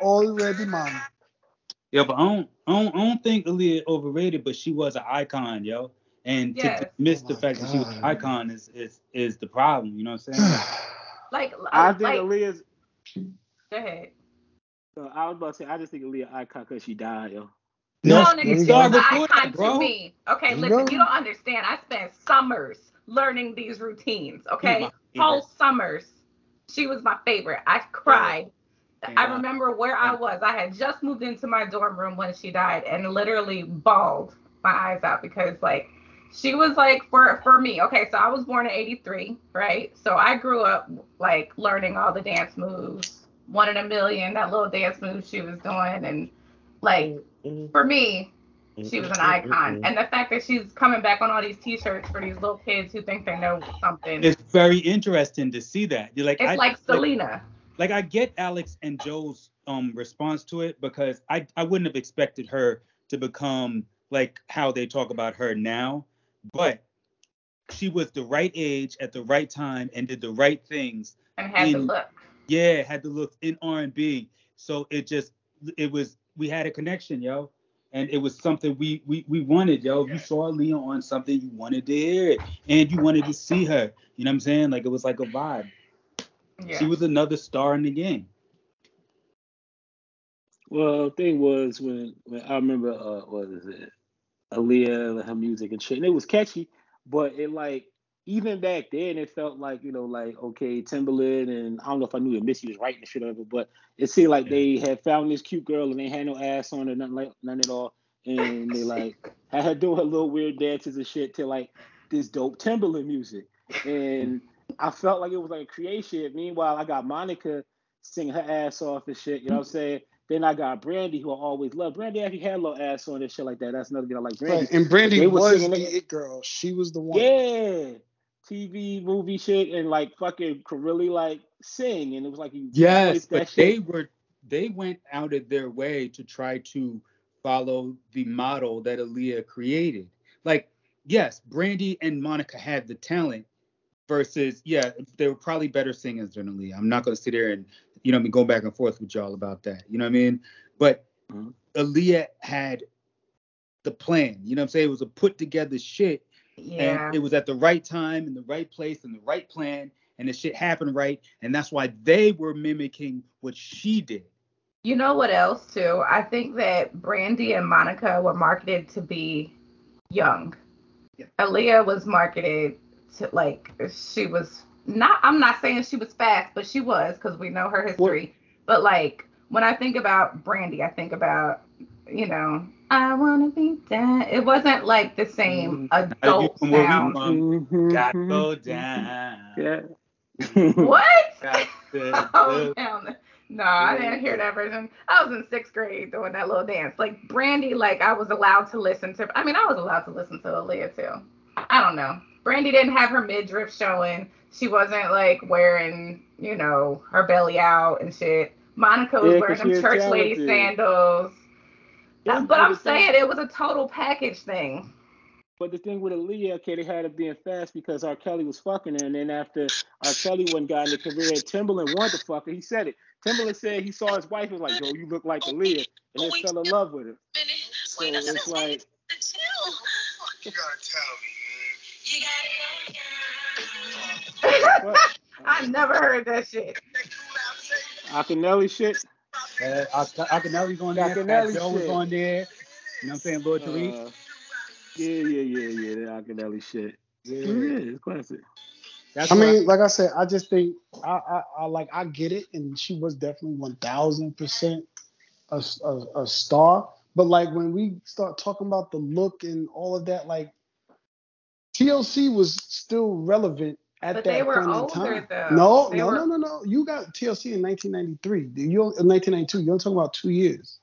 already mine. Yeah, but I don't, I don't, I don't think Aaliyah overrated, but she was an icon, yo. And Yes. to dismiss Oh the my fact that she was an icon is is is the problem. You know what I'm saying? Like, I think like, Aaliyah's. go ahead. Uh, I was about to say, I just think Aaliyah icon because she died, yo. No, Yes, nigga, she was an icon bro. to me. Okay, There you listen, you don't understand. I spent summers learning these routines. Okay, my whole summers. She was my favorite. I cried. I remember where I was. I had just moved into my dorm room when she died, and literally bawled my eyes out because like she was like for for me. Okay, so I was born in '83, right? So I grew up like learning all the dance moves, one in a million, that little dance move she was doing, and like mm-hmm. for me, she was an mm-hmm. icon. Mm-hmm. And the fact that she's coming back on all these T-shirts for these little kids who think they know something. It's, It's very interesting to see that. You're like, I, like Selena. like I get Alex and Joe's um response to it because I I wouldn't have expected her to become like how they talk about her now, but she was the right age at the right time and did the right things. and had the look. Yeah, had the look in R&B. So it just it was we had a connection, yo. And it was something we we we wanted, yo. You saw Leah on something, you wanted to hear it and you wanted to see her. You know what I'm saying? Like it was like a vibe. Yeah. She was another star in the game. Well, the thing was when, when I remember uh what is it, Aaliyah, her music and shit, and it was catchy, but it like even back then it felt like you know like okay Timbaland and I don't know if I knew that Missy was writing the shit it, but it seemed like they had found this cute girl and they had no ass on her, nothing like none at all, and they like had her doing her little weird dances and shit to like this dope Timbaland music, and I felt like it was like a creation. Meanwhile, I got Monica singing her ass off and shit. You know what I'm saying? Then I got Brandy, who I always love. Brandy actually had a little ass on and shit like that. That's another thing I like. Brandy. Right. And Brandy They was was singing the it- it girl. She was the one. Yeah. TV, movie shit, and like fucking could really like sing. And it was like you Yes, that but shit. they were they went out of their way to try to follow the model that Aaliyah created. Like, yes, Brandy and Monica had the talent versus yeah, they were probably better singers than Aaliyah. I'm not gonna sit there and you know me go back and forth with y'all about that. You know what I mean? But Mhm. Aaliyah had the plan. You know what I'm saying? It was a put together shit yeah. and it was at the right time in the right place and the right plan and the shit happened right and that's why they were mimicking what she did You know what else too? I think that Brandy and Monica were marketed to be young. Yeah. Aaliyah was marketed to like she was not. I'm not saying she was fast, but she was because we know her history. But like when I think about Brandy, I think about you know I wanna be down. It wasn't like the same Gotta adult get from where we sound. from. Mhm. gotta mm-hmm. go mm-hmm. down Yeah. What? Got to Oh, go- hell no. No, I didn't hear that version. I was in sixth grade doing that little dance. Like Brandy, like I was allowed to listen to. I mean, I was allowed to listen to Aaliyah too. I don't know. Brandy didn't have her midriff showing. She wasn't like wearing, you know, her belly out and shit. Monica was Yeah, 'cause wearing she them church lady talented. sandals. Yeah, but I'm saying it was a total package thing. But the thing with Aaliyah, okay, they had it being fast because R. Kelly was fucking her, and then after R. Kelly wasn't got in the career, Timbaland wanted to fuck her. He said it. Timbaland said he saw his wife and was like, "Yo, you look like Aaliyah," and then fell in love with her. So it's like, You gotta tell me, I never heard that shit. Akinyele shit. Uh, Akinyele's on there. Akinyele Fat Joe was shit. on there. You know what I'm saying? Lord Tariq. Uh, yeah, yeah, yeah, yeah. The Akinyele shit. Yeah. Yeah, it's classic. That's I what mean, like I said, I just think I, I, I like I get it, and she was definitely one thousand percent a a star. But like when we start talking about the look and all of that, like TLC was still relevant at But that they were older, though. No, They no, were- no, no, no. You got TLC in 1993. You uh, in 1992. You're talking about two years.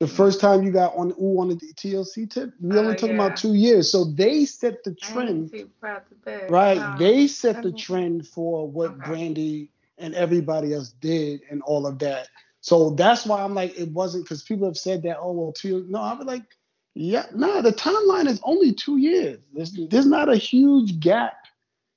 The mm-hmm. first time you got on Ooh on the TLC tip, we Oh, only talking yeah. about two years. So they set the trend. too proud to beg. Right. No. They set the trend for what Okay. Brandy and everybody else did and all of that. So that's why I'm like, it wasn't because people have said that, oh, well, two No, I'm like, yeah, no, the timeline is only two years. There's, there's not a huge gap.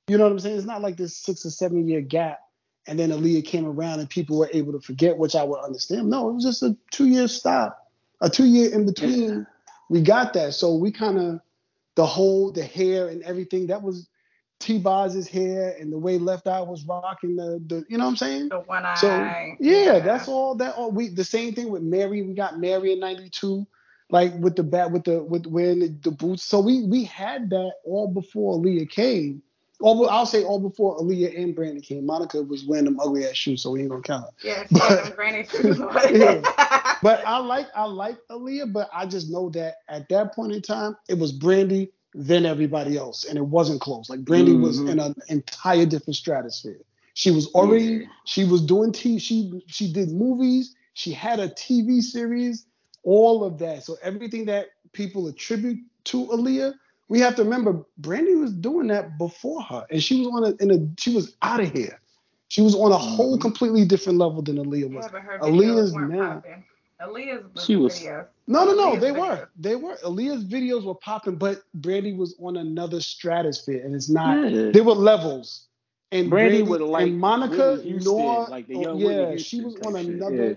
You know what I'm saying? It's not like this six or seven year gap and then Aaliyah came around and people were able to forget, which I would understand. No, it was just a two year stop, a two year in between. We got that, so we kind of the whole the hair and everything that was T Boz's hair and the way Left Eye was rocking the the you know what I'm saying. The one eye. So yeah, that's all. That all we the same thing with Mary. We got Mary in '92, like with the bat with the with wearing the, the boots. So we we had that all before Aaliyah came. All I'll say all before Aaliyah and Brandy came. Monica was wearing them ugly ass shoes, so we ain't gonna count. it. Yeah, she had shoes. Yeah. But I like I like Aaliyah, but I just know that at that point in time, it was Brandy, then everybody else, and it wasn't close. Like Brandy was Mhm. in an entire different stratosphere. She was already Yeah. she was doing T she she did movies, she had a TV series, all of that. So everything that people attribute to Aaliyah, we have to remember Brandy was doing that before her, and she was on a in a she was out of here. She was on a whole Mhm. completely different level than Aaliyah was. Yeah, but Aaliyah's videos now- popping. Aaliyah's She was- videos. No, no, no, Aaliyah's they videos. were. They were. Aaliyah's videos were popping, but Brandy was on another stratosphere, and it's not. Yeah. There were levels. And Brandy Brandy, would like and Monica, Whitney Houston, Nora, like the oh, young yeah, Whitney she was on another. yeah.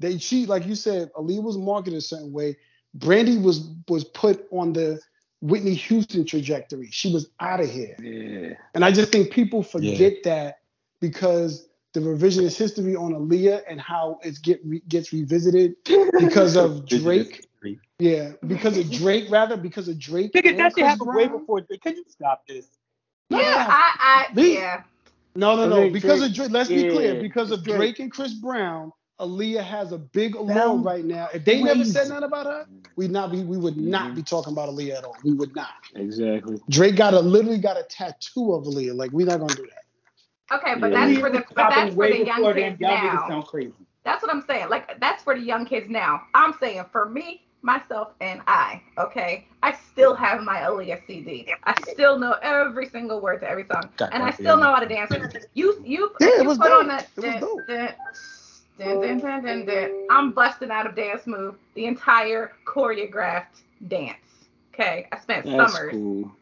They she like you said, Aaliyah was marketed a certain way. Brandy was was put on the Whitney Houston trajectory. She was out of here. Yeah. And I just think people forget that because the revisionist history on Aaliyah and how it get re, gets revisited because of Drake. Yeah, because of Drake, rather because of Drake. Nigga, and that shit Chris way Brown. before. Can you stop this? No, yeah. I, I, yeah. No, no, no. think Because Drake- of Drake. Let's be clear. Because of Drake. Drake and Chris Brown, Aaliyah has a big allure right now. If they never said nothing about her, we'd not be we would not be talking about Aaliyah at all. We would not. Exactly. Drake got a literally got a tattoo of Aaliyah. Like we're not gonna do that. Okay, but Yeah. that's for the but that's for the young kids now. sound crazy. That's what I'm saying. Like that's for the young kids now. I'm saying for me, myself, and I. Okay, I still have my Aaliyah CD. I still know every single word to every song, Got and I still know how to dance. You you Yeah, it you was put dope. on that. It was dun, dun, dun, dun, dun, dun, dun. I'm busting out of dance move the entire choreographed dance. Okay, I spent That's summers. cool.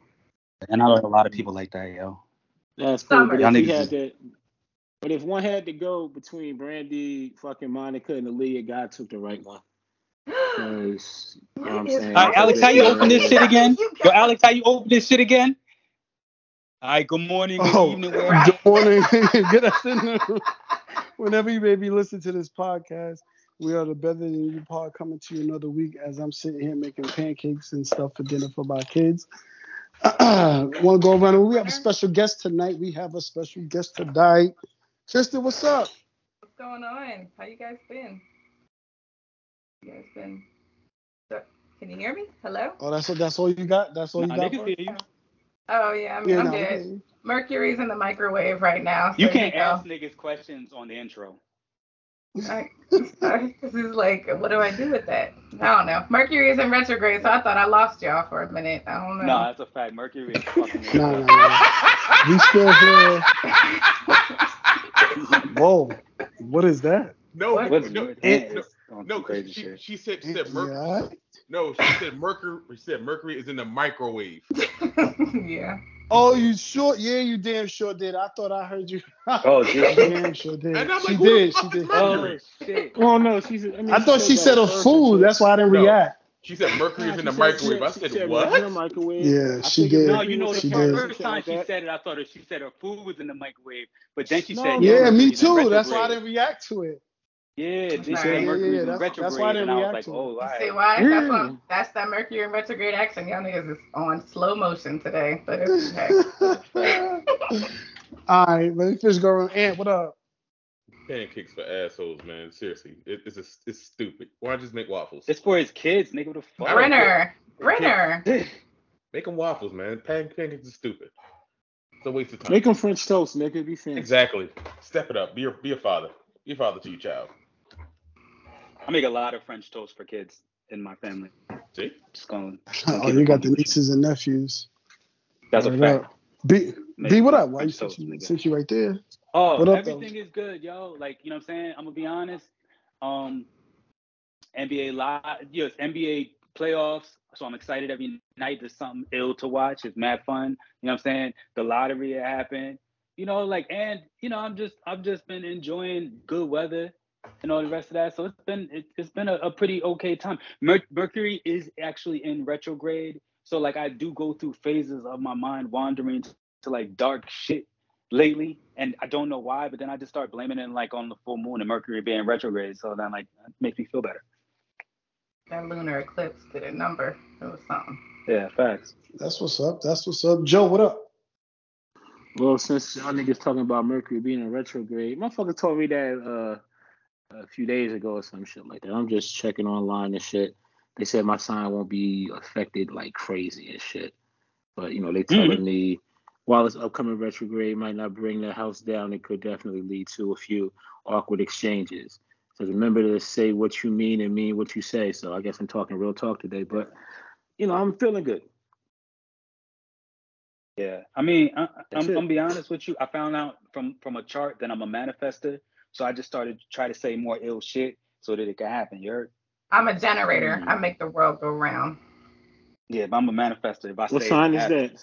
And I know a lot of people like that, yo. That's cool. But if we niggas had to, but if one had to go between Brandy, fucking Monica, and Aaliyah, God took the right one. 'Cause, you know what I'm saying? Alex, how you open this shit again? Yo, Alex, how you open this shit again? All right, good morning, good Oh, evening, good wherever. morning, good afternoon. Whenever you maybe listen to this podcast, we are the Better Than You pod coming to you another week as I'm sitting here making pancakes and stuff for dinner for my kids. I want to go around? We have a special guest tonight. We have a special guest tonight. Sister, what's up? What's going on? How you guys been? You guys been? Can you hear me? Hello? Oh, that's all. That's all you got. That's all you Nah, got. niggas for hear you. Oh yeah, I mean Yeah, I'm no, good. Okay. Mercury's in the microwave right now. So You can't go. ask niggas questions on the intro. I, I'm sorry. This is like, what do I do with that? I don't know. Mercury is in retrograde, so I thought I lost y'all for a minute. I don't know. No, that's a fact. Mercury is fucking. No, no, no. We still here. Whoa, what is that? No, What? What's no, it- that? It's no. crazy She, shit. she said she said Mercury. all right. No, she said Mercury. She said Mercury is in the microwave. yeah. Oh, you sure? Yeah, you damn sure did. I thought I heard you. Oh, did she? damn sure did. And I'm she like, who the did. She fuck is did. Oh shit! Oh no, she said. I, mean, I thought she said a first food. That's why I didn't No. react. She said Mercury Nah, is in the said- microwave. yeah, I she said said what? in the microwave. Yeah, she figured did. No, you know, was the She did. first time she said it, I thought she said her food was in the microwave, but then she No, said, no. Yeah, me too. That's why I didn't react to it. Yeah, then she Yeah, said yeah, yeah, that's- retrograde, that's why I and I was like, oh, You all see right. why? That's Yeah. why. That's that Mercury in retrograde action. Y'all niggas is on slow motion today, but it's okay. All right, let me finish going. Ant, what up? Pancakes for assholes, man. Seriously, it, it's a, it's stupid. Why not just make waffles? It's for his kids, nigga. What the fuck? I Brenner, Brenner. Make them waffles, man. Pan- pancakes are stupid. It's a waste of time. Make them French toast, nigga. Be fancy. exactly. Step it up. Be a be a father. Be a father to your child. I make a lot of French toast for kids in my family. See? Just going. Oh, you got the nieces and nephews. That's a Word fact. up. B, Make B, what up? Why you French toast, since, you, nigga. since you right there? Oh, What up, though? everything is good, yo. Like, you know what I'm saying? I'm gonna be honest. Um NBA live yes, NBA playoffs. So I'm excited every night there's something ill to watch. It's mad fun. You know what I'm saying? The lottery happened. you know, like, and you know, I'm just, I've just been enjoying good weather and all the rest of that. So it's been, it, has been a, a, pretty okay time. Mer- Mercury is actually in retrograde, so like, I do go through phases of my mind wandering to like dark shit lately, and I don't know why, but then I just start blaming it like on the full moon and Mercury being retrograde. So then like, it makes me feel better. That lunar eclipse did a number. It was something. Yeah, facts. That's what's up. That's what's up. Joe, what up? Well, since y'all niggas talking about Mercury being in retrograde, motherfucker told me that uh, a few days ago or some shit like that. I'm just checking online and shit. They said my sign won't be affected like crazy and shit. But you know, they telling mm-hmm. me while this upcoming retrograde might not bring the house down, it could definitely lead to a few awkward exchanges. So remember to say what you mean and mean what you say. So I guess I'm talking real talk today, but you know, I'm feeling good. Yeah, I mean, I, am I'm, gonna be honest with you. I found out from from a chart that I'm a manifester, so I just started to try to say more ill shit so that it can happen. You heard? I'm a generator. Mm-hmm. I make the world go round. Yeah, but I'm a manifester. If I what sign is that?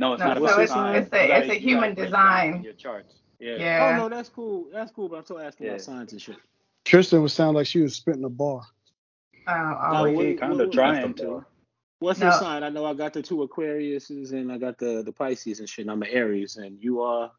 No, it's no, not. So it's, it's, a it's a human design. Your charts. Yeah. yeah. Oh no, that's cool. That's cool. But I'm still asking yeah. about signs and shit. Tristan would sound like she was spitting a bar. Oh, oh no, kind of trying to. What's no. your sign? I know I got the two Aquariuses and I got the the Pisces and shit. And I'm an Aries, and you are.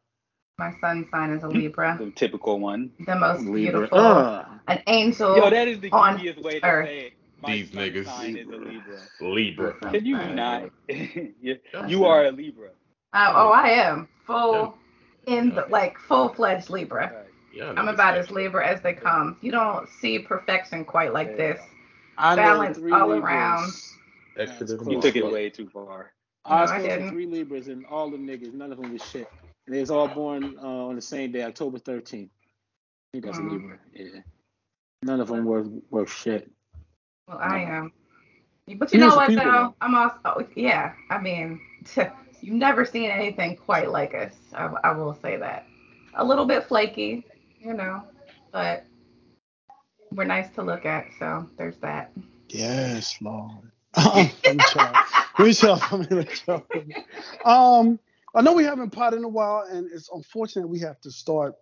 My sun sign is a Libra. The typical one. The most Libra. beautiful. Uh. An angel. Yo, that is the easiest way to Earth. say it. My These niggas. Sign is a Libra. Libra. Can you not? you, you are a Libra. Uh, oh, I am full yeah. in the like full fledged Libra. Right. Yeah, I'm about as Libra as they come. You don't see perfection quite like yeah. this. I Balance all Libras. around. You took it way too far. I was supposed to three Libras and all the niggas, none of them was shit. And they was all born uh, on the same day, October 13th. I think that's mm. Libra. Yeah. None of them were worth shit. Well, I am. But you know what though? I'm also yeah. I mean, you've never seen anything quite like us. I, I will say that. A little bit flaky, you know, but we're nice to look at. So there's that. Yes, Lord. let me try. Let me try. Let me try. Um, I know we haven't potted in a while, and it's unfortunate we have to start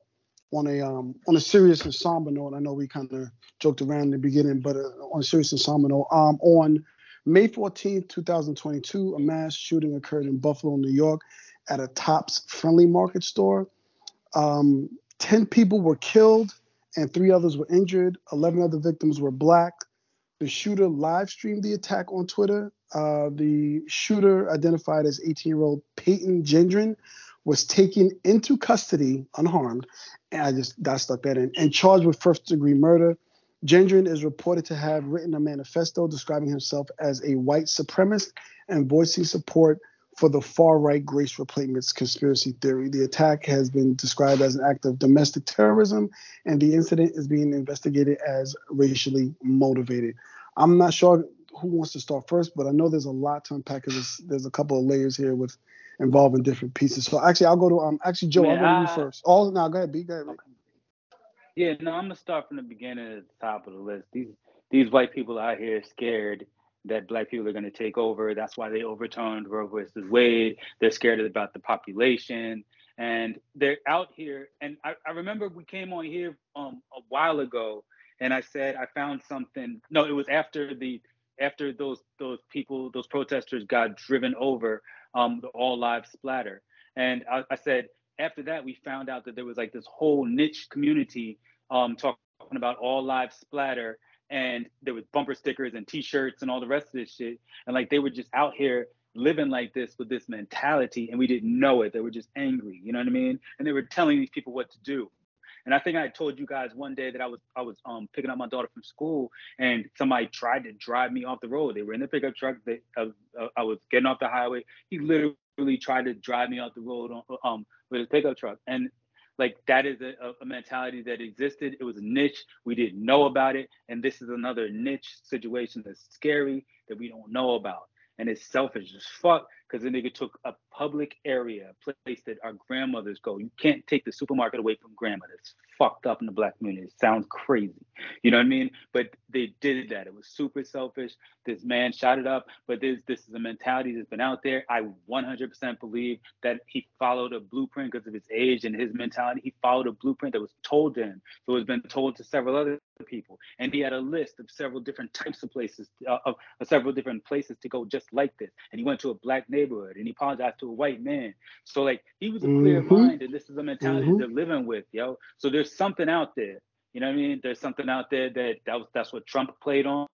on a um on a serious and somber note. I know we kind of joked around in the beginning, but uh, on a serious and somber note, um, on May 14th, 2022, a mass shooting occurred in Buffalo, New York, at a Tops Friendly Market store. Um, Ten people were killed and three others were injured. Eleven other victims were black. The shooter live streamed the attack on Twitter. Uh, the shooter, identified as 18 year old Peyton Gendron, was taken into custody unharmed. And I just I stuck that in and charged with first degree murder. Gendron is reported to have written a manifesto describing himself as a white supremacist and voicing support for the far right great replacements conspiracy theory. The attack has been described as an act of domestic terrorism, and the incident is being investigated as racially motivated. I'm not sure who wants to start first, but I know there's a lot to unpack because there's, there's a couple of layers here with involving different pieces. So actually, I'll go to um actually Joe. Man, I'll go to you first. Oh, no, go ahead, B. Go ahead. Okay. Yeah, no, I'm gonna start from the beginning at the top of the list. These these white people out here scared that black people are going to take over. That's why they overturned Roe versus Wade. They're scared about the population. And they're out here. And I, I remember we came on here um, a while ago and I said I found something. No, it was after the after those those people, those protesters got driven over, um, the all lives splatter. And I, I said after that we found out that there was like this whole niche community um, talking about all lives splatter and there was bumper stickers and t-shirts and all the rest of this shit. And like they were just out here living like this with this mentality and we didn't know it. They were just angry you know what i mean? And they were telling these people what to do. And i think i told you guys one day that i was i was um picking up my daughter from school and somebody tried to drive me off the road. They were in the pickup truck. They uh, uh, i was getting off the highway. He literally tried to drive me off the road on, um with his pickup truck. And like that is a, a, mentality that existed. It was a niche. We didn't know about it. And this is another niche situation that's scary that we don't know about. And it's selfish as fuck because the nigga took a public area, a place that our grandmothers go. You can't take the supermarket away from grandma. That's fucked up in the black community. It sounds crazy. You know what I mean? But they did that. It was super selfish. This man shot it up, but this this is a mentality that's been out there. I 100% believe that he followed a blueprint because of his age and his mentality. He followed a blueprint that was told to him. So it's been told to several other people, and he had a list of several different types of places, uh, of, of several different places to go just like this. And he went to a black neighborhood, and he apologized to a white man. So like he was a clear Mhm. mind, and this is a mentality Mhm. they're living with, yo. So there's something out there. You know what I mean? There's something out there that, that was, that's what Trump played on,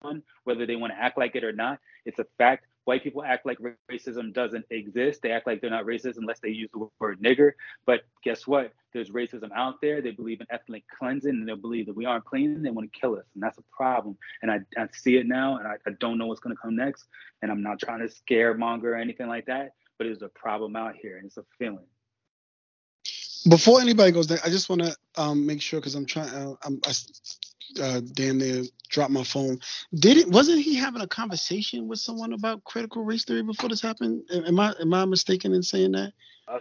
whether they want to act like it or not. It's a fact. White people act like racism doesn't exist. They act like they're not racist unless they use the word nigger. But guess what? There's racism out there. They believe in ethnic cleansing and they believe that we aren't clean and they want to kill us. And that's a problem. And I, I see it now and I, I don't know what's going to come next. And I'm not trying to scaremonger or anything like that, but it's a problem out here and it's a feeling. Before anybody goes there, I just want to um, make sure because I'm trying. Uh, I'm I, uh, damn near dropped my phone. Did it? Wasn't he having a conversation with someone about critical race theory before this happened? Am I am I mistaken in saying that?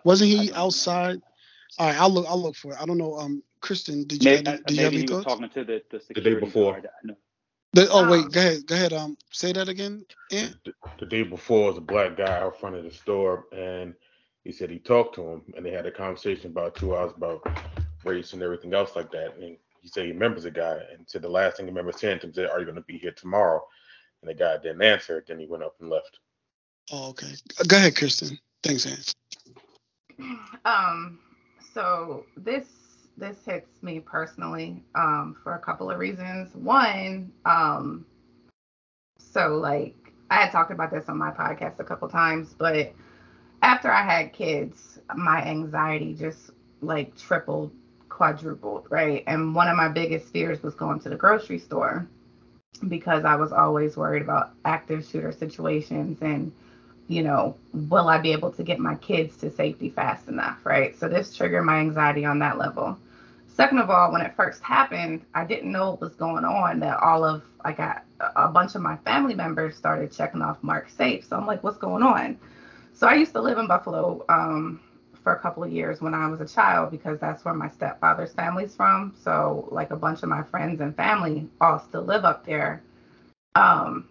Wasn't he don't know. outside? All right, I'll look. I'll look for it. I don't know. Um, Kristen, did you Maybe, have any, did you have maybe any he was thoughts? talking to the, the day before. guard. I know. The- oh Um, wait, go ahead. Go ahead. Um, say that again. Ant? The, the day before was a black guy out front of the store, and he said he talked to him, and they had a conversation about two hours about race and everything else like that. And he said he remembers the guy, and said the last thing he remembers saying to him said, "Are you going to be here tomorrow?" And the guy didn't answer. Then he went up and left. Oh, okay. Go ahead, Kristen. Thanks, Ant. Um, so this this hits me personally um, for a couple of reasons. One, um, so like I had talked about this on my podcast a couple times, but after I had kids, my anxiety just like tripled, quadrupled, right? And one of my biggest fears was going to the grocery store because I was always worried about active shooter situations and you know, will I be able to get my kids to safety fast enough, right? So this triggered my anxiety on that level. Second of all, when it first happened, I didn't know what was going on. That all of I got a bunch of my family members started checking off Mark safe. So I'm like, what's going on? So I used to live in Buffalo um, for a couple of years when I was a child because that's where my stepfather's family's from. So like a bunch of my friends and family all still live up there. Um,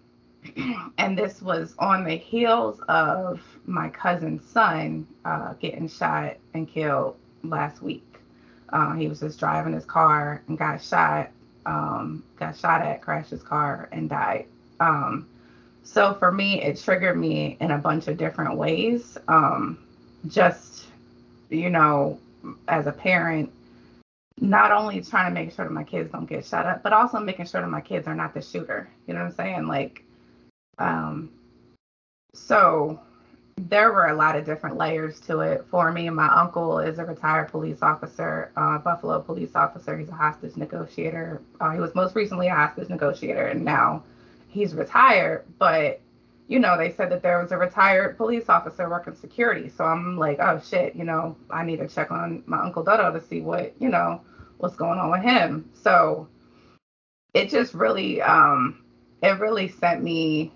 and this was on the heels of my cousin's son uh, getting shot and killed last week. Uh, he was just driving his car and got shot, um, got shot at, crashed his car, and died. Um, so for me, it triggered me in a bunch of different ways. Um, just, you know, as a parent, not only trying to make sure that my kids don't get shot up, but also making sure that my kids are not the shooter. You know what I'm saying? Like, um, so there were a lot of different layers to it for me. And my uncle is a retired police officer, uh, Buffalo police officer. He's a hostage negotiator. Uh, he was most recently a hostage negotiator, and now he's retired. But you know, they said that there was a retired police officer working security. So I'm like, oh shit, you know, I need to check on my uncle Dodo to see what you know what's going on with him. So it just really, um, it really sent me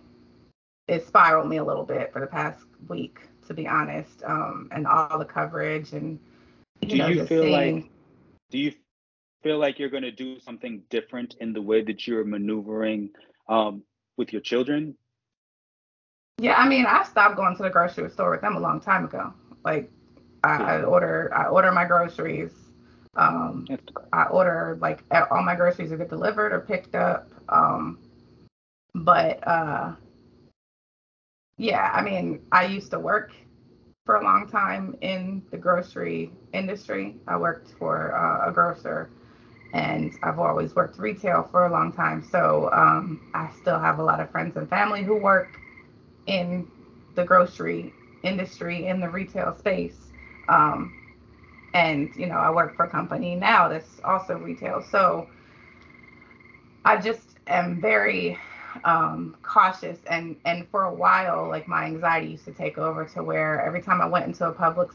it spiraled me a little bit for the past week, to be honest, um, and all the coverage and you Do know you feel seeing. like do you feel like you're going to do something different in the way that you're maneuvering um, with your children? Yeah, I mean, I stopped going to the grocery store with them a long time ago. Like, I, I order, I order my groceries. Um, I order like all my groceries either delivered or picked up. Um, but uh, yeah, I mean, I used to work for a long time in the grocery industry. I worked for uh, a grocer, and I've always worked retail for a long time. So um, I still have a lot of friends and family who work in the grocery industry in the retail space. Um, and you know, I work for a company now that's also retail. So I just am very um, cautious and and for a while like my anxiety used to take over to where every time I went into a public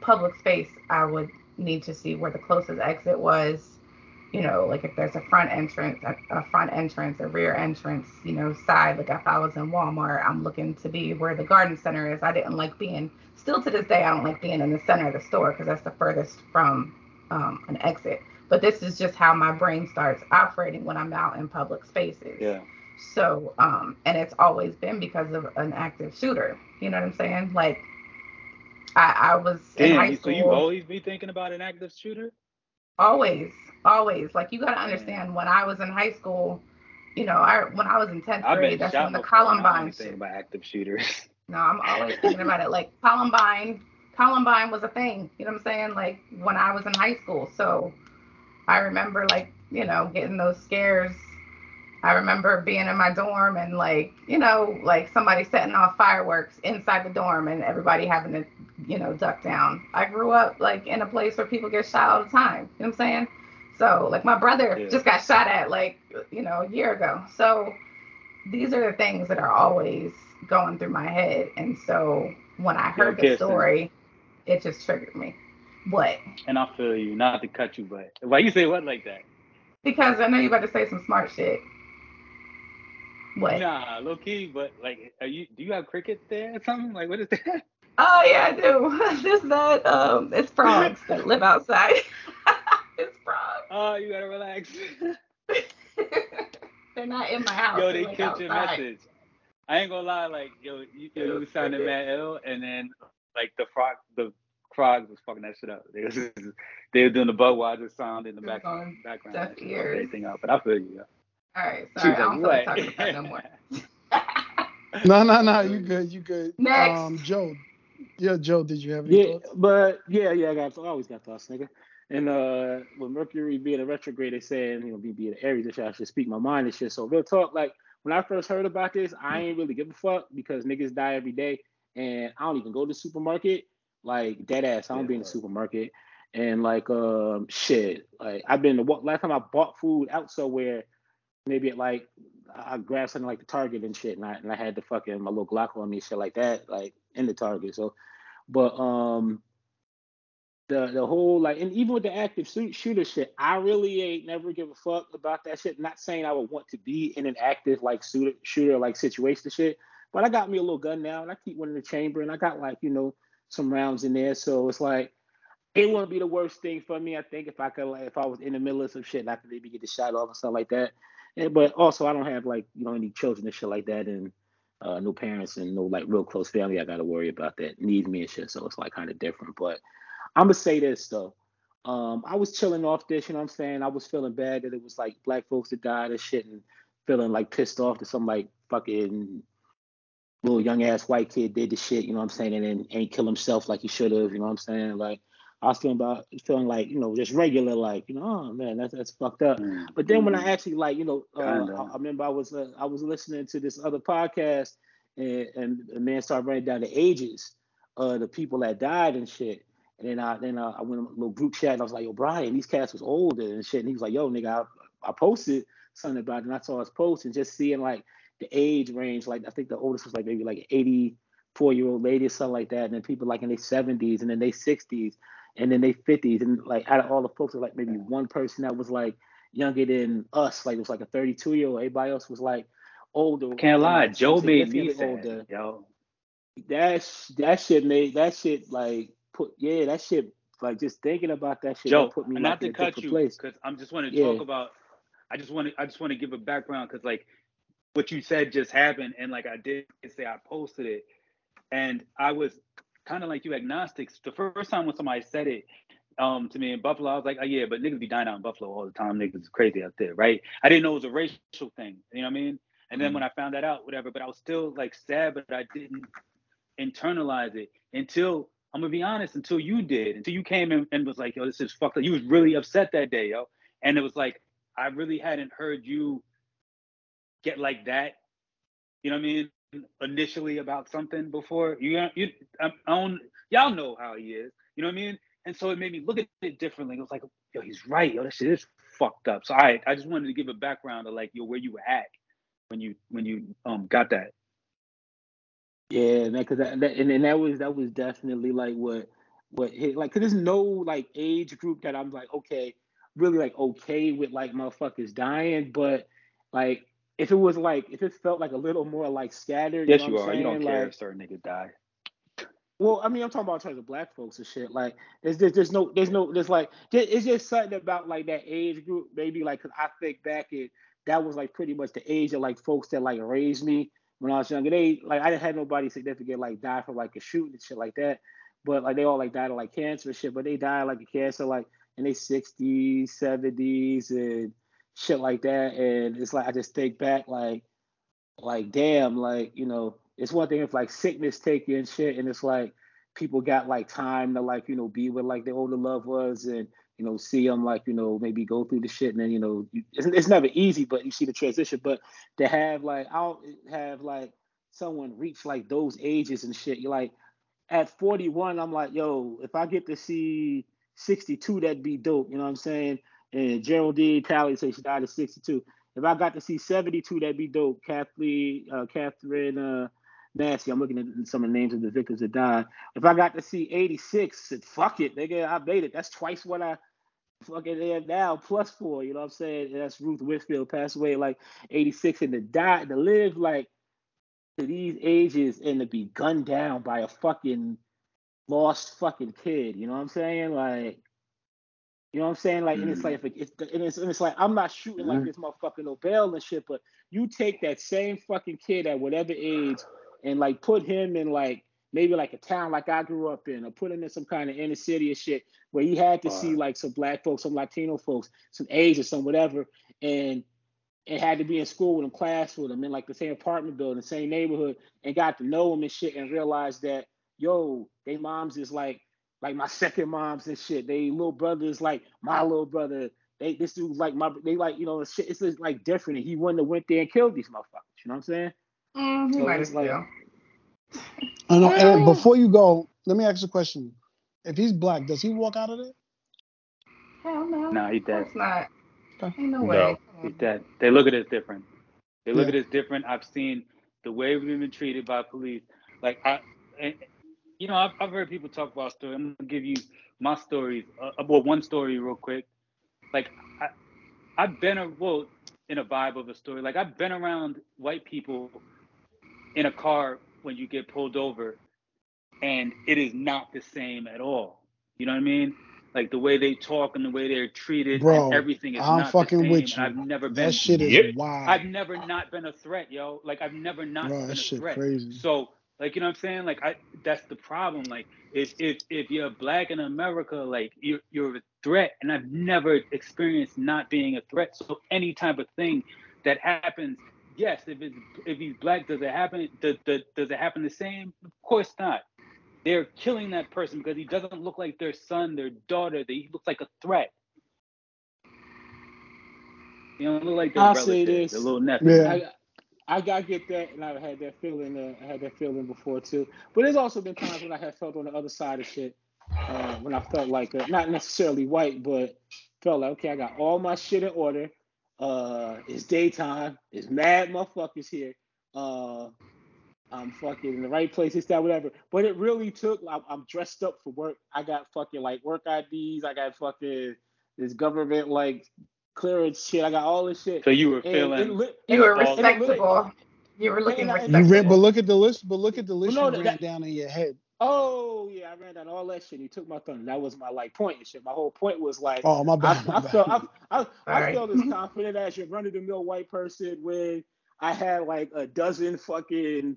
public space I would need to see where the closest exit was you know like if there's a front entrance a, a front entrance a rear entrance you know side like if I was in Walmart I'm looking to be where the garden center is I didn't like being still to this day I don't like being in the center of the store because that's the furthest from um, an exit but this is just how my brain starts operating when I'm out in public spaces. Yeah. So, um, and it's always been because of an active shooter. You know what I'm saying? Like, I, I was in high Damn, so you always be thinking about an active shooter? Always, always. Like you got to understand when I was in high school, you know, I when I was in 10th I've grade, that's when the before. I don't Columbine shit. about active shooters. No, I'm always thinking about it. Like Columbine, Columbine was a thing. You know what I'm saying? Like when I was in high school. So I remember like, you know, getting those scares. I remember being in my dorm and like, you know, like somebody setting off fireworks inside the dorm and everybody having to, you know, duck down. I grew up like in a place where people get shot all the time. You know what I'm saying? So like my brother Yeah. just got shot at like, you know, a year ago. So these are the things that are always going through my head. And so when I heard the story, it just triggered me. What? and I feel you, not to cut you, but why you say what like that? Because I know you're about to say some smart shit. What? Nah, low key, but like, are you? Do you have crickets there or something? Like, what is that? Oh yeah, I do. This that um it's frogs that live outside. it's frogs. Oh, you gotta relax. They're not in my house. yo, They're, like, killed your message. I ain't gonna lie, like, yo, you, yo, you sounded mad ill, and then like the frog, the frogs was fucking that shit up. They was, they were doing the Budweiser sound in the back, background. deaf and shit, ears. Everything up, but I feel you. Yo. All right, She sorry, was I don't feel like like, talking about that no more. No, no, no. You good? You good? Next. Um, Joe. Yeah, Joe. Did you have any Yeah, thoughts? but yeah, yeah, I got I always got thoughts, nigga. And uh with Mercury being a retrograde, they saying, you know, be being an Aries and shit, I should speak my mind and shit. So real talk, like when I first heard about this, I ain't really give a fuck because niggas die every day and I don't even go to the supermarket. Like dead ass. I don't Yeah, be in the word. supermarket. And like um shit. Like I've been the last time I bought food out somewhere, maybe at like I grabbed something like the Target and shit, and I and I had the fucking my little Glock on me shit like that, like in the Target. So but um the the whole like and even with the active shooter shit, I really ain't never give a fuck about that shit. Not saying I would want to be in an active like shooter shooter like situation shit, but I got me a little gun now and I keep one in the chamber and I got like, you know, some rounds in there. So it's like it wouldn't be the worst thing for me, I think, if I could like if I was in the middle of some shit and I could maybe get the shot off or something like that. And, but also I don't have like, you know, any children and shit like that and uh, no parents and no like real close family I got to worry about that needs me and shit. So it's like kind of different. But I'm gonna say this though. Um, I was chilling off this, you know what I'm saying? I was feeling bad that it was like black folks that died and shit and feeling like pissed off that some like fucking little young ass white kid did the shit, you know what I'm saying, and then ain't kill himself like he should have, you know what I'm saying? Like I was feeling about feeling like, you know, just regular, like, you know, oh man, that's that's fucked up. But then when I actually like, you know, uh, I, I remember I was uh, I was listening to this other podcast, and, and the man started writing down the ages of the people that died and shit. And then I then I, I went in a little group chat and I was like, yo, Brian, these cats was older and shit. And he was like, yo, nigga, I, I posted something about it and I saw his post and just seeing like the age range, like I think the oldest was like maybe like 84 year old lady or something like that. And then people like in their 70s and then they 60s and then they 50s. And like out of all the folks, like maybe one person that was like younger than us, like it was like a 32 year old. Everybody else was like older. Can't lie, like, Joe made me significantly sad, yo. that that shit made that shit like put yeah that shit like just thinking about that shit Joe, put me not to cut you, because I'm just want to Yeah. talk about. I just want to. I just want to give a background because like what you said just happened, and like I did say I posted it, and I was kind of like you agnostics. The first time when somebody said it um to me in Buffalo, I was like, oh yeah, but niggas be dying out in Buffalo all the time. Niggas is crazy out there, right? I didn't know it was a racial thing. You know what I mean? And then when I found that out, whatever, but I was still like sad, but I didn't internalize it until I'm gonna be honest, until you did, until you came in and was like, yo, this is fucked up. You was really upset that day, yo. And it was like, I really hadn't heard you get like that, you know what I mean, initially about something before. You you I, I don't y'all know how he is, you know what I mean? And so it made me look at it differently. It was like, yo, he's right, yo, that shit is fucked up. So I I just wanted to give a background of like, yo, where you were at when you when you um got that. Yeah, man, because that, that and, and that was that was definitely like what what hit like because there's no like age group that I'm like okay really like okay with like motherfuckers dying, but like if it was like if it felt like a little more like scattered, Yes, you you know what are. I'm You don't saying? care Like, if certain niggas die. Well, I mean, I'm talking about in terms of black folks and shit. Like, there's there's, there's no there's no there's like it's just something about like that age group. Maybe like, cause I think back it that was like pretty much the age of like folks that like raised me when I was younger. They like I didn't have nobody significant like die from like a shooting and shit like that. But like they all like died of like cancer and shit. But they died like a cancer like in their 60s, 70s, and shit like that. And it's like I just think back like like damn, like you know it's one thing if like sickness take you and shit, and it's like people got like time to like you know be with like their older loved ones and you know see them like you know maybe go through the shit and then you know it's, it's never easy, but you see the transition. But to have like I'll have like someone reach like those ages and shit, you're like at 41, I'm like, yo, if I get to see 62, that'd be dope. You know what I'm saying? And Geraldine Talley says she died at 62. If I got to see 72, that'd be dope. Kathleen, uh, Catherine uh, Massey, I'm looking at some of the names of the victims that died. If I got to see 86, said fuck it, nigga, I made it. That's twice what I fucking am now, plus four. You know what I'm saying? And that's Ruth Whitfield passed away like 86, and to die, to live like to these ages and to be gunned down by a fucking lost fucking kid. You know what I'm saying? Like you know what I'm saying? Like, and it's mm-hmm. like, it's, and it's, and it's like, I'm not shooting like mm-hmm. this motherfucking Nobel and shit, but you take that same fucking kid at whatever age and like put him in like maybe like a town like I grew up in, or put him in some kind of inner city or shit where he had to see like some black folks, some Latino folks, some Asians, some whatever, and it had to be in school with him, class with him, in like the same apartment building, same neighborhood, and got to know him and shit, and realized that yo, they moms is like like my second moms and shit. They little brothers like my little brother. They this dude's like my they like you know shit. It's just like different. And he wouldn't have went there and killed these motherfuckers. You know what I'm saying? Mm, So might it's as like well. I know, and before you go, let me ask you a question. If he's black, does he walk out of there? Hell no. Nah, he Of dead. course not. Ain't no No. way. He's dead. They look at it different. They look Yeah. at it different. I've seen the way we've been treated by police. Like I, and, you know, I've, I've heard people talk about stories. I'm gonna give you my stories. Uh, well, one story real quick. Like I, I've been a well in a vibe of a story. Like I've been around white people in a car when you get pulled over, and it is not the same at all. You know what I mean? Like the way they talk and the way they're treated, Bro, and everything is I'm not fucking the same. with you. I've never been. That shit is Yep. wild. I've never not been a threat, yo. Like I've never not Bro, been that a shit threat. crazy. So, like you know what I'm saying? Like I that's the problem. Like if if if you're black in America, like you're you're a threat, and I've never experienced not being a threat. So any type of thing that happens, yes, if it's if he's black, does it happen? Does, does, does it happen the same? Of course not. They're killing that person because he doesn't look like their son, their daughter. They, he looks like a threat. He don't look like their I'll say relative, this. their little nephew. Yeah. I, I gotta get that, and I've had that feeling. Uh, I had that feeling before too. But there's also been times when I have felt on the other side of shit. Uh, when I felt like uh, not necessarily white, but felt like okay, I got all my shit in order. Uh, it's daytime. It's mad motherfuckers here. Uh, I'm fucking in the right place. It's that whatever. But it really took. I'm, I'm dressed up for work. I got fucking like work IDs. I got fucking this government like clearance shit. I got all this shit. So you were And it feeling You were and respectable. You were looking And I- You ran, but look at the list. But look at the list no, you that- ran down in your head. Oh yeah, I ran down all that shit. And he took my thunder. That was my like point and shit. My whole point was like, Oh my I, bad. my I bad. felt I, I, I Alright. felt as confident as your run of the mill white person when I had like a dozen fucking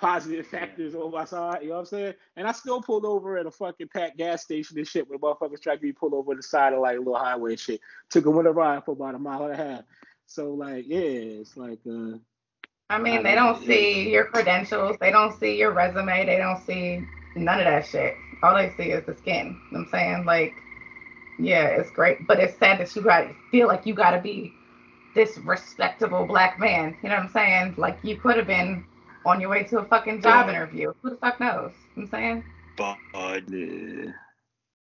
positive factors on my side. You know what I'm saying? And I still pulled over at a fucking packed gas station and shit when motherfuckers tried to be pulled over the side of like a little highway and shit. Took a winter ride for about a mile and a half. So like yeah, it's like uh I mean, they don't see your credentials. They don't see your resume. They don't see none of that shit. All they see is the skin. You know what I'm saying? Like, yeah, it's great. But it's sad that you got to feel like you got to be this respectable black man. You know what I'm saying? Like, you could have been on your way to a fucking job Yeah. interview. Who the fuck knows? You know what I'm saying? But,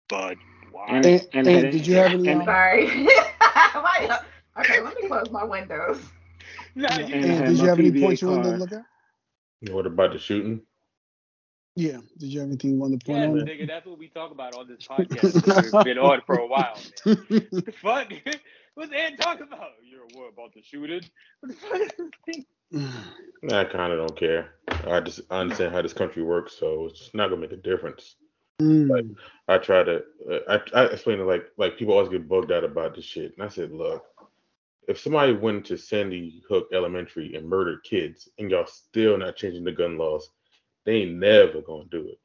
but why? And- And, and- and did you have any? and- Sorry. Okay, let me close my windows. Nah, And- you- and- and did you have any PBA points you wanted to card. look at? What about the shooting? Yeah. Did you have anything you wanted to point Yes, on? nigga, that's what we talk about on this podcast. We've been on for a while. Man. What the fuck? What's Ed talking about? You're what about the shooting? What the fuck is this thing? I kind of don't care. I just I understand how this country works, so it's not gonna make a difference. Mm. Like I try to, uh, I, I explain it like like people always get bugged out about this shit, and I said, look, if somebody went to Sandy Hook Elementary and murdered kids, and y'all still not changing the gun laws, they ain't never gonna do it.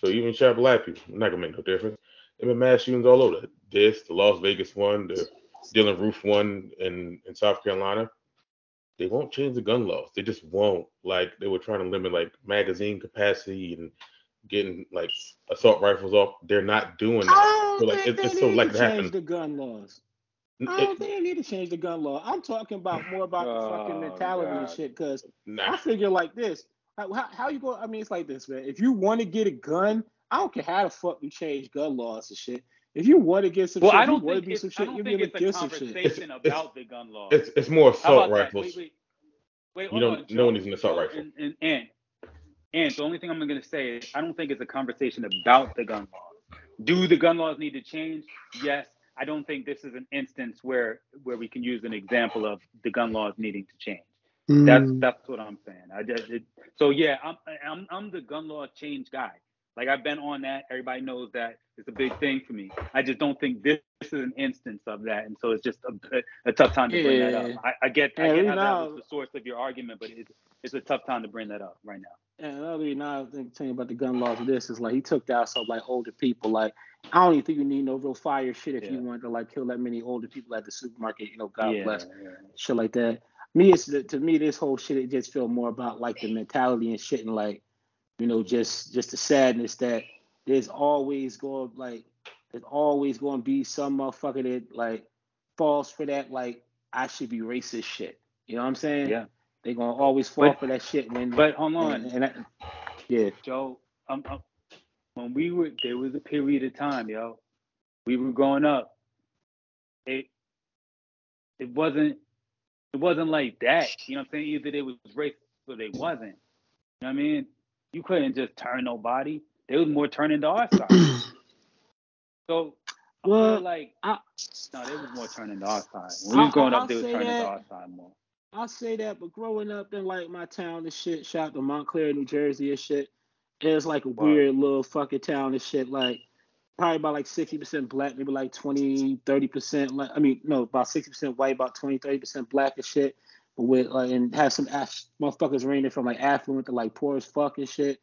So even shot black people, not gonna make no difference. There been mass shootings all over. This, the Las Vegas one, the Dylann Roof one in in South Carolina. They won't change the gun laws. They just won't. Like they were trying to limit like magazine capacity and getting like assault rifles off. They're not doing I that. don't So like think it, it's they so need likely to to change happen. the gun laws. N- I it- don't think they need to change the gun law. I'm talking about more about the fucking Oh, mentality and shit. Cause I figure like this. How, how, how you go? I mean, it's like this, man. If you want to get a gun, I don't care how the fuck you change gun laws and shit. If you want to get some Well, shit, I you don't want to think do it's, some I shit, don't you think be able to get some shit. conversation It's- about the gun law. It's it's more assault about that? rifles. Wait, wait, wait. You don't- on, no one Joe. needs an assault rifle. And, and, and, and the only thing I'm going to say is I don't think it's a conversation about the gun laws. Do the gun laws need to change? Yes. I don't think this is an instance where where we can use an example of the gun laws needing to change. That's Mm. that's what I'm saying. I just it, so yeah, I'm I'm I'm the gun law change guy. Like I've been on that. Everybody knows that it's a big thing for me. I just don't think this, this is an instance of that, and so it's just a, a, tough time to bring that up. I, I get I Yeah, get we how that was the source of your argument, but it's it's a tough time to bring that up right now. And another reason I think saying about the gun laws of this is like he took down some like older people. Like I don't even think you need no real fire shit if you Yeah. wanted to like kill that many older people at the supermarket. You know, God yeah, bless. yeah. shit like that. Me, it's to me this whole shit. It just feel more about like the mentality and shit, and like you know, just just the sadness that there's always going like there's always going to be some motherfucker that like falls for that like I should be racist shit. You know what I'm saying? Yeah. They gonna always fall But- for that shit when. But hold on, and, and I, yeah. Joe. Um, um, when we were there was a period of time, yo. We were growing up. It it wasn't it wasn't like that. You know what I'm saying? Either they was racist or they wasn't. You know what I mean? You couldn't just turn nobody. They was more turning to our side. So I Well, like I- no, they was more turning to our side. When we was growing up, they was turning that. to our side more. I'll say that, but growing up in like my town and shit, shot to Montclair, New Jersey and shit, it's like a Wow. weird little fucking town and shit. Like probably about like 60% black, maybe like 20, 30%. Like I mean, no, about 60% white, about 20, 30% black and shit. With like and have some ass motherfuckers ranging from like affluent to like poor as fuck and shit.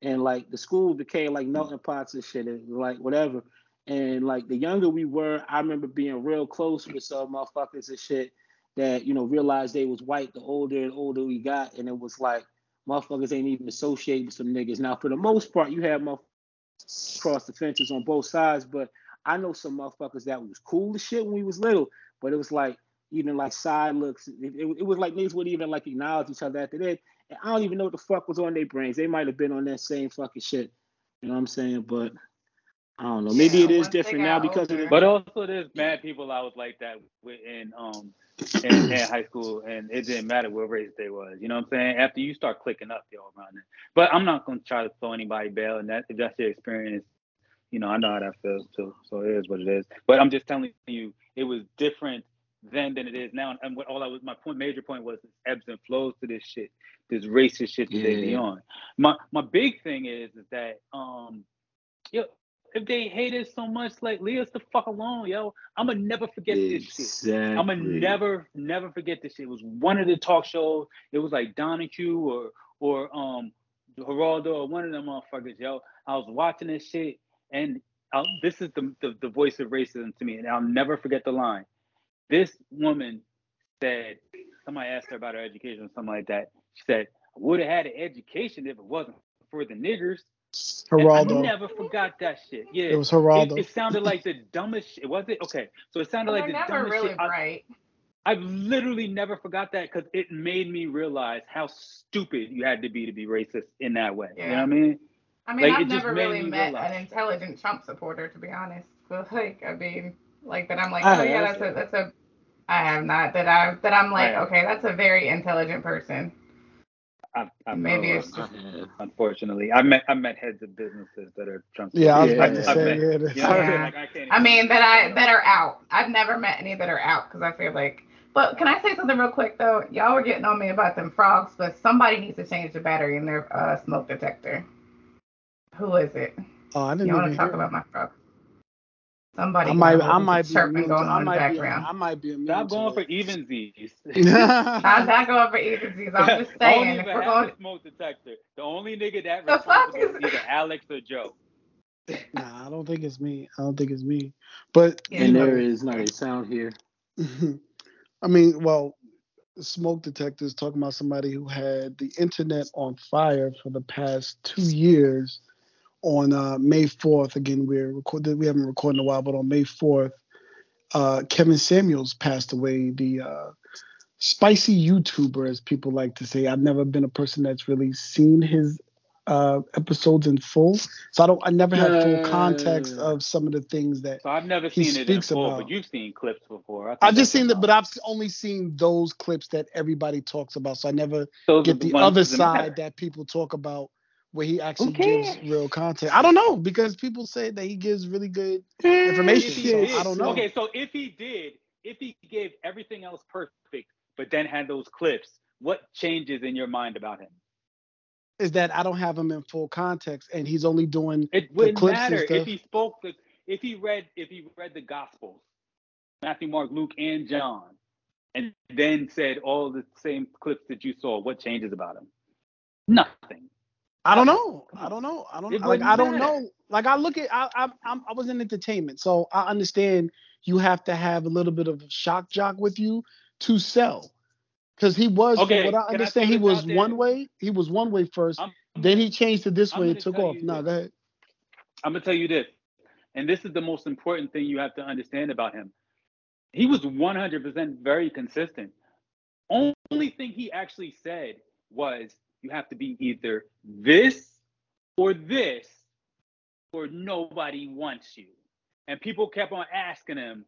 And like the school became like melting pots and shit, and like whatever. And like the younger we were, I remember being real close with some motherfuckers and shit that you know realized they was white the older and older we got, and it was like motherfuckers ain't even associated with some niggas. Now for the most part, you have motherfuckers across the fences on both sides, but I know some motherfuckers that was cool as shit when we was little, but it was like even like side looks. It, it, it was like niggas wouldn't even like acknowledge each other after that. And I don't even know what the fuck was on their brains. They might have been on that same fucking shit. You know what I'm saying? But I don't know. Maybe Yeah, it is different now got because of older. the But also, there's mad people I was like that with in um in, in high school, and it didn't matter what race they was. You know what I'm saying? After you start clicking up, yo, around it. But I'm not gonna try to throw anybody bail, and that if that's your experience, you know, I know how that feels too. So it is what it is. But I'm just telling you, it was different then than it is now. And what all I was, my point, major point was ebbs and flows to this shit, this racist shit that they be on. My my big thing is is that um, yo, if they hate us so much, like leave us the fuck alone, yo. I'ma never forget this shit. I'ma never, never forget this shit. It was one of the talk shows. It was like Donahue or or um Geraldo or one of them motherfuckers, yo. I was watching this shit, and I'll, this is the, the the voice of racism to me, and I'll never forget the line. This woman said, somebody asked her about her education or something like that. She said, "I would have had an education if it wasn't for the niggers." And I never forgot that shit. Yeah, It was it, Geraldo. it sounded like the dumbest shit. Was it? Okay. So it sounded They're like the never dumbest really shit. I, bright. I've literally never forgot that because it made me realize how stupid you had to be to be racist in that way. You know what I mean? I mean, Like, it I've just never really me met realize. an intelligent Trump supporter, to be honest. But like, I mean, like that. I'm like, I oh yeah, that's a that's a. I have not that I that I'm like, I okay, that's a very intelligent person. I've, I've Maybe never- it's just unfortunately, I met I met heads of businesses that are Trump. Yeah, I was about to say, met- yeah. this- You know I mean? Yeah. Like, I I mean that I that are out. I've never met any that are out because I feel like But can I say something real quick though? Y'all were getting on me about them frogs, but somebody needs to change the battery in their uh, smoke detector. Who is it? Oh, I didn't You want to talk about my frog? Somebody. I might, got a I little might be, chirping immune to- going I on in the might be, background. I might be immune Stop going for it. evensies. I'm not going for evensies. I'm just saying, even if we're going, a smoke detector. The only nigga that The fuck responsible is- is either Alex or Joe. Nah, I don't think it's me. I don't think it's me. But Yeah, And there is not a sound here. I mean, well, smoke detectors talking about somebody who had the internet on fire for the past two years. On uh, May fourth, again, we're recorded. We haven't recorded in a while, but on May fourth, uh, Kevin Samuels passed away. The uh, spicy YouTuber, as people like to say. I've never been a person that's really seen his uh, episodes in full, so I don't. I never had full context of some of the things that So I've never He seen it in speaks full, about- but you've seen clips before. I think I just seen that, but I've only seen those clips that everybody talks about. So I never Those get the other that side that people talk about where he actually cares? gives real content. I don't know because people say that he gives really good information. So I don't know. Okay, so if he did, if he gave everything else perfect, but then had those clips, what changes in your mind about him? Is that I don't have him in full context and he's only doing It wouldn't clips and matter stuff. if he spoke the if he read if he read the Gospels, Matthew, Mark, Luke, and John, and then said all the same clips that you saw. What changes about him? Nothing. I don't know. I don't know. I don't like. I don't know. Like I look at. I I'm, I'm I was in entertainment, so I understand you have to have a little bit of shock jock with you to sell. Because he was, Okay, what I can I understand, he was one way. He was one way 1st I'm, then he changed to this I'm way and took off. No, this. go ahead. I'm gonna tell you this, and this is the most important thing you have to understand about him. He was 100% very consistent. Only thing he actually said was, "You have to be either this or this, or nobody wants you." And people kept on asking him,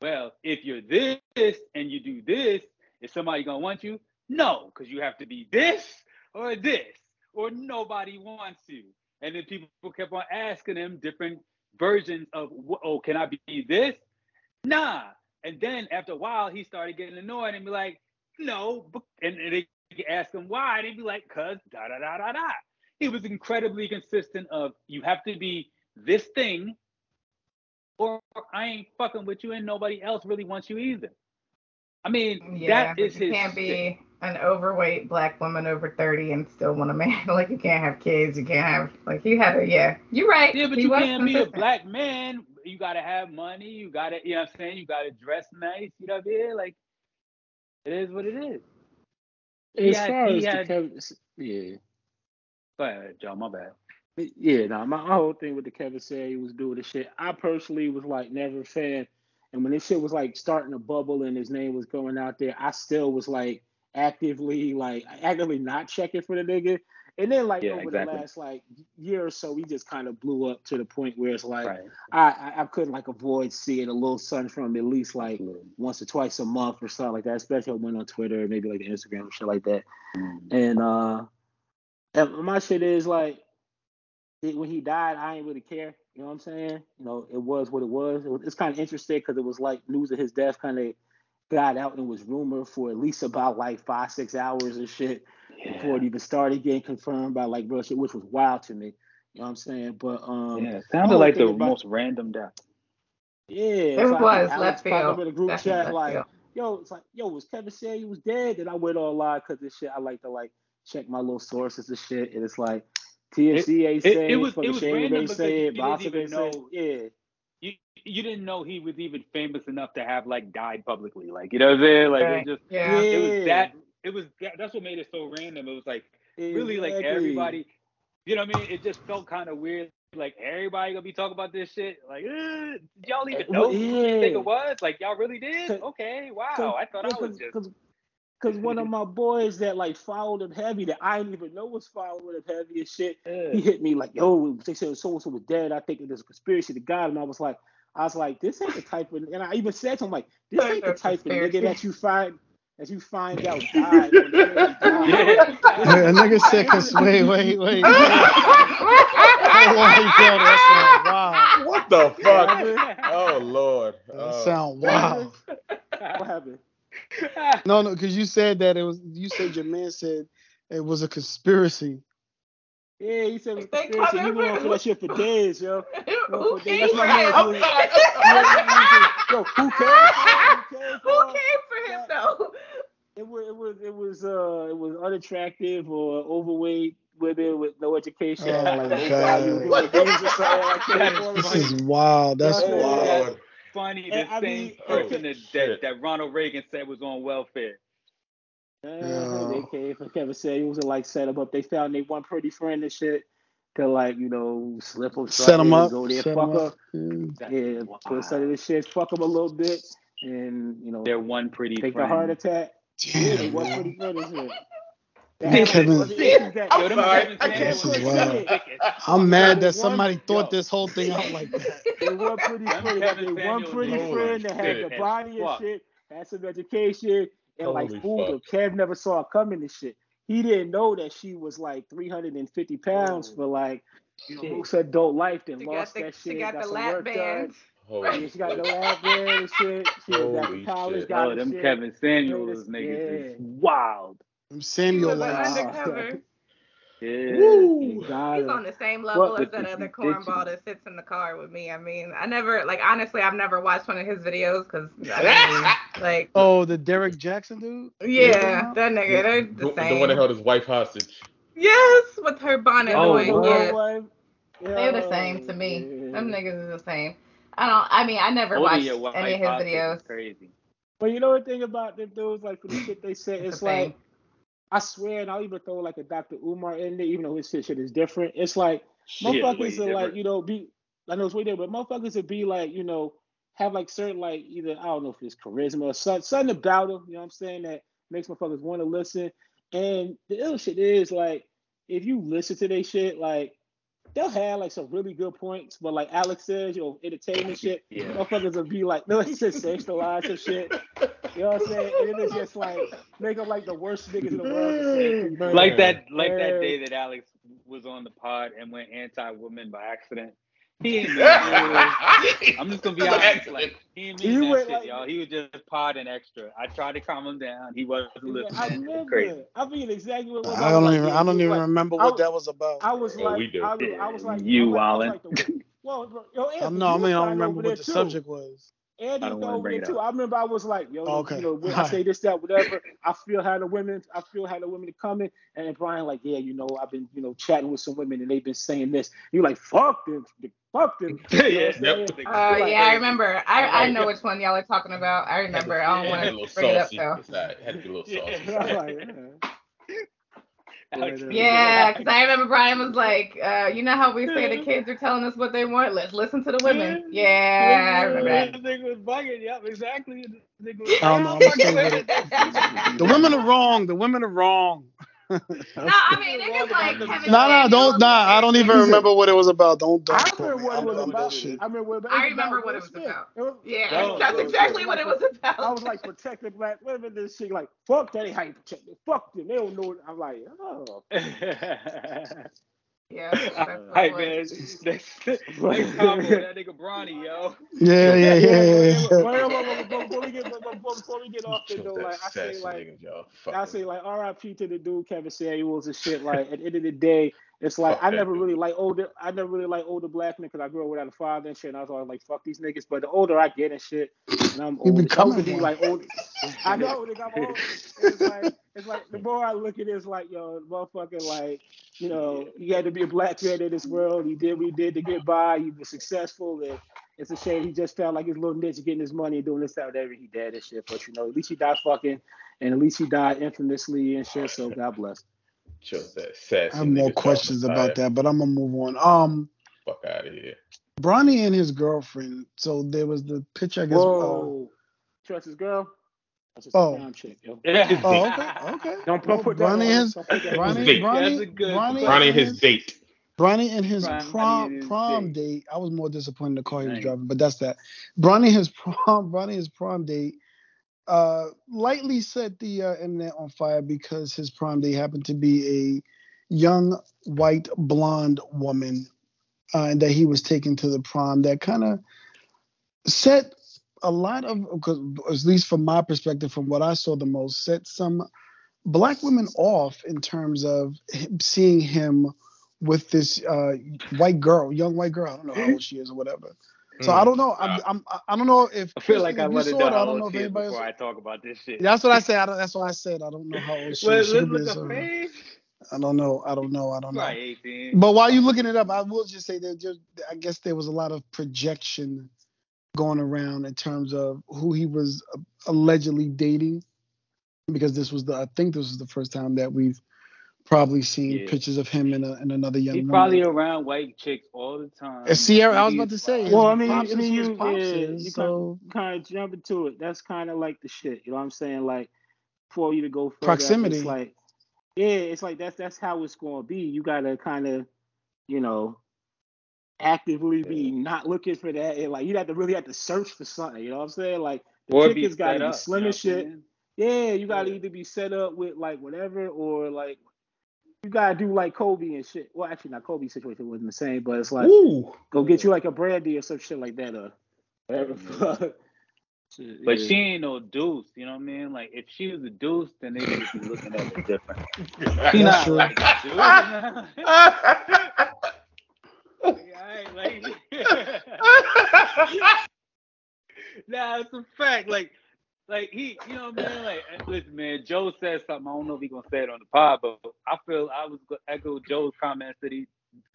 "Well, if you're this and you do this, is somebody gonna want you?" No, because you have to be this or this, or nobody wants you. And then people kept on asking him different versions of, oh, can I be this? Nah. And then after a while, he started getting annoyed and be like, no. And, and they ask them why, he'd be like, cause da da da da da. He was incredibly consistent of you have to be this thing, or I ain't fucking with you, and nobody else really wants you either. I mean, yeah, that is you his. can't be an overweight black woman over 30 and still want a man. like you can't have kids. You can't have like you had a yeah. You're right. Yeah, but he you can't be a black man. You gotta have money. You gotta, you know what I'm saying? You gotta dress nice. You know what I mean? Like, it is what it is. As had- far as the Kevin, yeah, Go ahead, Joe. My bad. yeah, nah, my whole thing with the Kevin said he was doing the shit. I personally was like never a fan, and when this shit was like starting to bubble and his name was going out there, I still was like actively like actively not checking for the nigga. And then like Yeah, over exactly. the last like year or so, we just kind of blew up to the point where it's like Right. I, I I couldn't like avoid seeing a little sun from at least like Absolutely. once or twice a month or something like that, especially when on Twitter, maybe like the Instagram or shit like that. Mm. And uh and my shit is like when he died, I ain't really care. You know what I'm saying? You know, it was what it was. It was it's kind of interesting because it was like news of his death kind of got out and was rumored for at least about like five, six hours and shit before it even started getting confirmed by like real shit, which was wild to me. You know what I'm saying? But um yeah. It sounded like the about- most random death. yeah, It so I think was Alex left popped up field. in a group Definitely chat left like, field. yo, it's like, yo, was Kevin saying he was dead? And I went all live because this shit, I like to like check my little sources and shit. And it's like TMZ ain't it- saying it it, was- fucking it was Shade Room ain't because saying you it, didn't Bossip even ain't saying know- yeah. You you didn't know he was even famous enough to have like died publicly. Like you know what I'm saying? Like Right. it just Yeah. it was Yeah. that it was that, that's what made it so random. It was like really like everybody you know what I mean? It just felt kind of weird. Like everybody gonna be talking about this shit. Like, eh, did y'all even Uh, know well, who this yeah. nigga was? Like y'all really did? Okay, wow. Cause, I thought I was just cause, cause one of my boys that like followed him heavy that I didn't even know was following him heavy and shit. eh. He hit me like, yo, they said so and so was dead. I think there's a conspiracy to God. And I was like, I was like, this ain't the type of and I even said to him like, this ain't the type of nigga that you find that you find out died. or died. Yeah. A nigga said, cause wait, wait, wait. Hold on, that sound wild. What the fuck? Oh Lord. That Oh. sound wild. What happened? No, no, because you said that it was. You said your man said it was a conspiracy. Yeah, he said it was They conspiracy. He coming went on for- for that shit for days, yo. Who came for him? Yo, who cares? Who came for him though? It was it was it was uh it was unattractive or overweight women with no education, Oh my God. value, doing things or something like that. This is wild. That's Yeah. wild. Lord. Funny, the And I same mean, person that, that that Ronald Reagan said was on welfare. Uh, they came for Kevin Samuels and like set him up. They found they one pretty friend and shit to like you know slip them, Set him up. go there, Set fuck him her, up. Yeah. yeah, put some of this shit, fuck him a little bit, and you know Their one pretty take friend. the heart attack. Yeah, they Damn, one man. pretty friend and shit. Kevin. Other issues that- Yo, them sorry. I can't Samuels This is was wild. sick as I'm mad that One- somebody thought yo. this whole thing out like that. They one pretty Them friend, Kevin they one pretty friend that had shit. the body and shit, had some education, and like Holy fooled fuck. him. Kev never saw her coming and shit. He didn't know that she was like 350 pounds oh. for like you know, Shit. most adult life. Then She lost got the that she shit. got got the some lap work band. done. Holy Yeah, she got the lap band and shit. She was back college. shit. Got Oh, her them shit. Kevin Samuels Latest- niggas yeah, is wild. He Samuel was undercover. yeah. Woo! He's on the same level What as the that other cornball that sits in the car with me. I mean, I never like honestly, I've never watched one of his videos because I mean, like Oh, the Derrick Jaxn dude. yeah, that nigga, they're The, the the one that held his wife hostage. Yes, with her bonnet Oh, on. what? Yeah, they're the same to me. Them niggas is the same. I don't. I mean, I never Holding watched any of his hostage is videos. Crazy. But you know the thing about them dudes, like for the shit they say, It's it's the like I swear, and I'll even throw like a Dr. Umar in there, even though his shit, shit is different. It's like Shit, motherfuckers are like, you know, be I know it's way different, but motherfuckers would be like, you know, have like certain like either I don't know if it's charisma or something, something about them, you know what I'm saying, that makes motherfuckers want to listen. And the ill shit is like, if you listen to their shit, like they'll have like some really good points, but like Alex says, you know, entertainment shit, Yeah. motherfuckers will be like, no, he said sensationalize and shit. You know what I'm saying? And it is just like make them like the worst niggas in the world. to. Like that, like that day that Alex was on the pod and went anti-woman by accident. He ain't mean. I'm just gonna be honest. Like he didn't mean you that shit, like, y'all. He was just podding extra. I tried to calm him down. He wasn't listening. I remember. crazy. I mean exactly what it was. I don't like, even. yeah, I don't it even was like- remember what was- that was about. I was like, we do. I, was- I was like, You, I was like, Wildin'. like well, yo, Anthony, no, I mean I don't remember what the too. subject was. Andy I don't was wanna over bring there it too. up. I remember I was like, yo, Okay. you know, when I say this, that, whatever. I feel how the women, I feel how the women are coming. And then Brian, like, yeah, you know, I've been, you know, chatting with some women and they've been saying this. You like, fuck them, fuck them. You know Yeah, saying? Yep. Uh, Like, yeah, I remember. I, I like- know which one y'all are talking about. I remember. I don't want to bring it up though. It's. Had to be a little saucy. Yeah. Alex- Yeah, because I remember Brian was like, uh, you know how we say the kids are telling us what they want? Let's listen to the women. Yeah, I remember that. This nigga was bugging. Yep, exactly. This nigga was I don't know, I'm fucking still with with The women are wrong. The women are wrong. No, I mean, niggas like Kevin No, no, don't. Nah, I don't even remember what it was about. Don't. don't I remember what it was about. I remember what it was I about. remember what it was about. Yeah, that's exactly what it was about. I was like protecting black women. This shit, like fuck that ain't how you protect them. Fuck them. They don't know. It. I'm like, oh. yeah, that's what Hey man, next, next combo that nigga Bronny, yo. Yeah, yeah, yeah. yeah, yeah. Before we get but- but before we get off it Chose though, like I say, like niggas, y'all. I say like R.I.P. to the dude Kevin Samuels and shit. Like at the end of the day, it's like Fuck I never dude. really like older. I never really like older black men because I grew up without a father and shit. And I was always like, fuck these niggas. But the older I get and shit, and I'm You older, becoming older, be one. like old. I know, nigga, I'm old. It's like it's like the more I look at it, it's like yo, motherfucker, like you know, you had to be a black man in this world. He did what he did to get by. He was successful, and it's a shame he just felt like his little niche getting his money and doing this, that, whatever. He dead and shit. But you know, at least he died fucking, and at least he died infamously and shit. So God bless. Chose that I have more questions about that, but I'm gonna move on. Um, Fuck out of here. Bronny and his girlfriend. So there was the picture. I guess. Uh, Whoa, trust his girl. That's just Oh. chick, yo. oh, okay, okay. Don't Well, put, put that on. Bronny is Don't put that on. Bronny, Date. Bronny, good- Bronny, Ronnie and and his date. Bronny and his Bronny prom and his prom date. date. I was more disappointed in the car he was driving, but that's that. Bronny his prom Bronny his prom date uh lightly set the uh, internet on fire because his prom date happened to be a young white blonde woman uh, and that he was taken to the prom that kind of set a lot of, at least from my perspective, from what I saw the most, set some black women off in terms of seeing him with this uh, white girl, young white girl. I don't know how old she is or whatever. So I don't know. I'm, I'm I don't know if I feel like I want to know. I don't know if anybody. before I talk about this shit. That's what I said. I don't, that's why I said I don't know how old she Well, is. She let's could be look a up certain- age. I don't know. I don't know. I don't know. Right, 18. But while you looking it up, I will just say that just I guess there was a lot of projection going around in terms of who he was uh, allegedly dating, because this was the I think this was the first time that we've probably seen Yeah. pictures of him and, a, and another young He woman. probably around white chicks all the time. Uh, Sierra, I was about to say, wild. Well, Well, I I mean, mean, pops I mean, is who you, pops yeah, is, you so- kind of jump into it. That's kind of like the shit. You know what I'm saying? Like, for you to go further, Proximity. It's like, yeah, it's like that's that's how it's going to be. You gotta kind of, you know, actively be not looking for that, and like you have to really have to search for something. You know what I'm saying? Like the Or chick has got to be slim you know as shit. Yeah, you gotta Yeah. either be set up with like whatever, or like you gotta do like Kobe and shit. Well, actually, not Kobe's situation wasn't the same, but it's like Ooh, go get you like a Brandy or some shit like that, or whatever. Shit, But yeah. she ain't no deuce, you know what I mean? Like if she was a deuce, then they would be looking at it different. She That's not true. like a deuce. Like, I ain't like Nah, it's a fact. Like like he, you know what I mean? Like eh, listen, man, Joe said something. I don't know if he gonna say it on the pod, but I feel I was gonna echo Joe's comments that he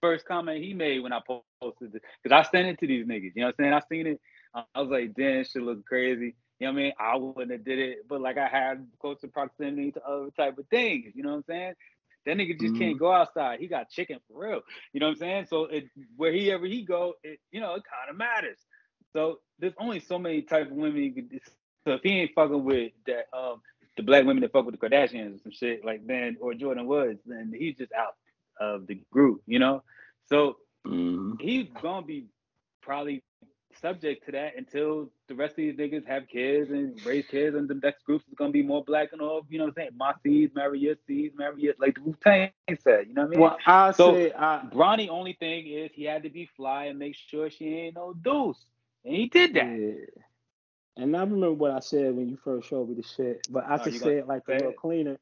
first comment he made when I posted it. Because I sent it to these niggas. You know what I'm saying? I seen it. I was like, damn, shit look crazy. You know what I mean? I wouldn't have did it, but like I had closer proximity to other type of things. You know what I'm saying? That nigga just can't mm-hmm. go outside. He got chicken for real. You know what I'm saying? So it, wherever he ever he go, it you know it kind of matters. So there's only so many type of women you could. So if he ain't fucking with that, um, the black women that fuck with the Kardashians or some shit like then, or Jordyn Woods, then he's just out of the group. You know? So Mhm. he's gonna be probably subject to that until the rest of these niggas have kids and raise kids, and the next group is gonna be more black and all. You know what I'm saying? My seeds, marry your seeds, marry your like the Wu Tang said. You know what I mean? Well, I So- say I Bronny only thing is he had to be fly and make sure she ain't no deuce, and he did that. Yeah. And I remember what I said when you first showed me the shit, but I Oh, could say it like a little it? cleaner.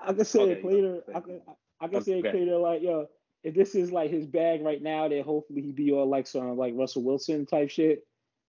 I could say Okay, it cleaner. I could, I could say it cleaner like, yo, if this is like his bag right now, then hopefully he be all like some like Russell Wilson type shit.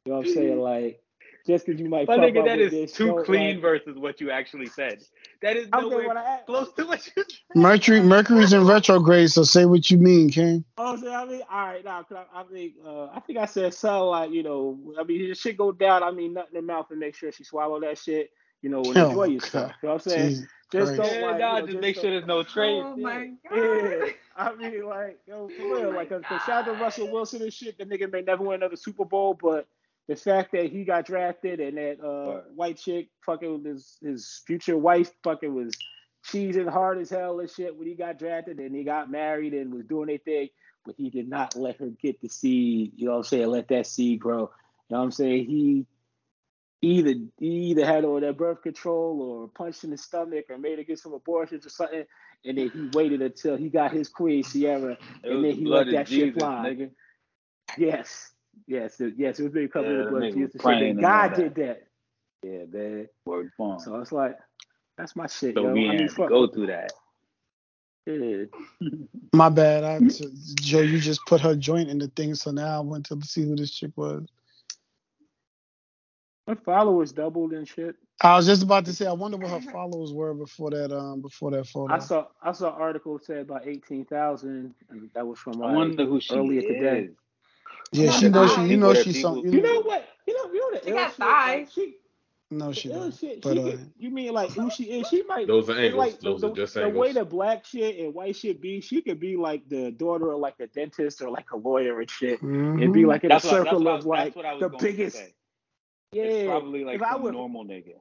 You know what I'm saying? Like, just because you might My pop nigga, up that this too clean like, versus what you actually said. That is I'm saying nowhere what I close to what you said. Mercury Mercury's in retrograde, so say what you mean, King. Oh, so I mean, all right, now, cause I, I think, uh, I think I said something like, you know, I mean, if shit go down, I mean, nothing in her mouth and make sure she swallow that shit, you know, and Oh, enjoy my yourself. God. You know what I'm saying? Jesus Just Christ. don't Yeah, like, nah, you know, just make don't- sure there's no trace. Oh my god. Yeah, I mean, like, yo, for real, my like, cause, cause shout out to Russell Wilson and shit. The nigga may never win another Super Bowl, but the fact that he got drafted and that uh, Right. white chick fucking his his future wife fucking was cheesing hard as hell and shit when he got drafted and he got married and was doing their thing, but he did not let her get the seed. You know what I'm saying? Let that seed grow. You know what I'm saying? He either he either had all that birth control or punched in the stomach or made her get some abortions or something, and then he waited until he got his queen Ciara, and then he let that of shit fly. nigga. Yes, yes, it- yes. It was big covered Yeah, in that blood. nigga Jesus was and shit. praying And and all God that. did that. Yeah, man. Word bomb. So it's like that's my shit, So yo. we I mean, to fuck. go through that. Yeah. My bad. I Joe, you just put her joint in the thing, so now I went to see who this chick was. My followers doubled and shit. I was just about to say, I wonder what her followers were before that. Um, before that photo. I saw I saw an article said about eighteen thousand, and that was from I like wonder who she earlier is. today. Yeah, she knows. She, you know, What she's people- some. You You know know, what? You know, you know the She got shit. Like, thighs. she, no, she ill don't. shit. But she uh, could, you mean like who she is? She might. Those are it's angles. like Those the, are just the, the way angles. the black shit and white shit be, she could be like the daughter of like a dentist or like a lawyer and shit, and be like in That's a what, circle what, of like what I was the biggest. Yeah, It's probably like 'cause I some would, normal nigga.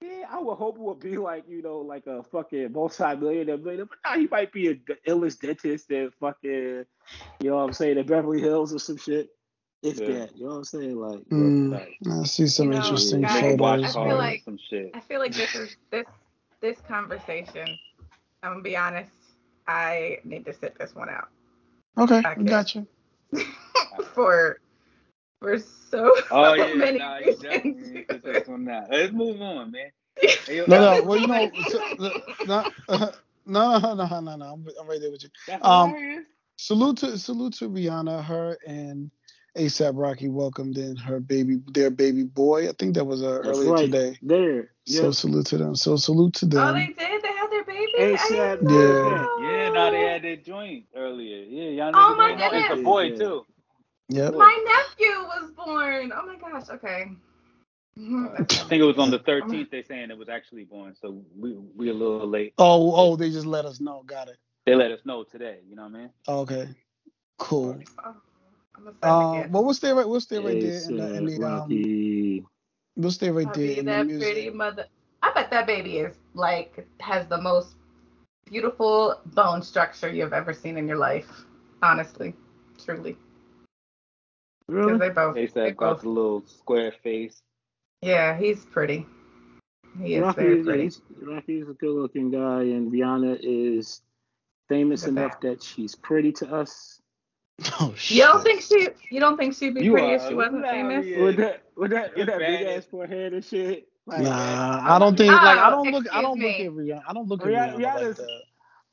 Yeah, I would hope it would be like you know like a fucking multi-millionaire, millionaire, but nah, he might be a the illest dentist in fucking, you know what I'm saying, in Beverly Hills or some shit. If Yeah. that, you know what I'm saying, like. Mm, Like, I see some You know, interesting guys, photos. I feel like- some shit. I feel like this is this this conversation. I'm gonna be honest. I need to sit this one out Okay, I we got you. for for for so, Oh so yeah, many nah, you reasons. definitely need to put this one. Let's move on, man. No, no. Well, you know, so, no, no, no, no, no, no. I'm, I'm right there with you. That's Um, hilarious. Salute to salute to Rihanna. Her and ASAP Rocky welcomed in her baby, their baby boy. I think that was uh, earlier right. today. There. So salute to them. So salute to them. Oh, they did. They had their baby. I ASAP, didn't yeah. know. Yeah, no, they had their joint earlier. Yeah, y'all Oh, my ain't know. It's a boy Yeah. too. Yep. My nephew was born. Oh my gosh. Okay. I think it was on the 13th. They saying it was actually born, so we we a little late. Oh, oh, they just let us know. Got it. They let us know today. You know what I mean? Okay. Cool. Oh, I'm gonna send Um, it. well, we'll stay right. We'll stay right there in the, in the um. We'll stay right I'll there be in the that music. pretty mother. I bet that baby is like has the most beautiful bone structure you've ever seen in your life. Honestly, truly, because Really? they both. They They said got both. the little square face. Yeah, he's pretty. He is Rocky, very is- pretty. he's- Rocky's a good looking guy, and Rihanna is famous Look enough that. that she's pretty to us. Oh shit. You don't think she? You don't think she'd be You pretty are- if she wasn't at famous? he is. With that, with that, with that big ass forehead and shit. Like, Nah, I don't think like I Oh, don't look I don't look excuse at Rihanna. I don't look at Rihanna- Rihanna like that.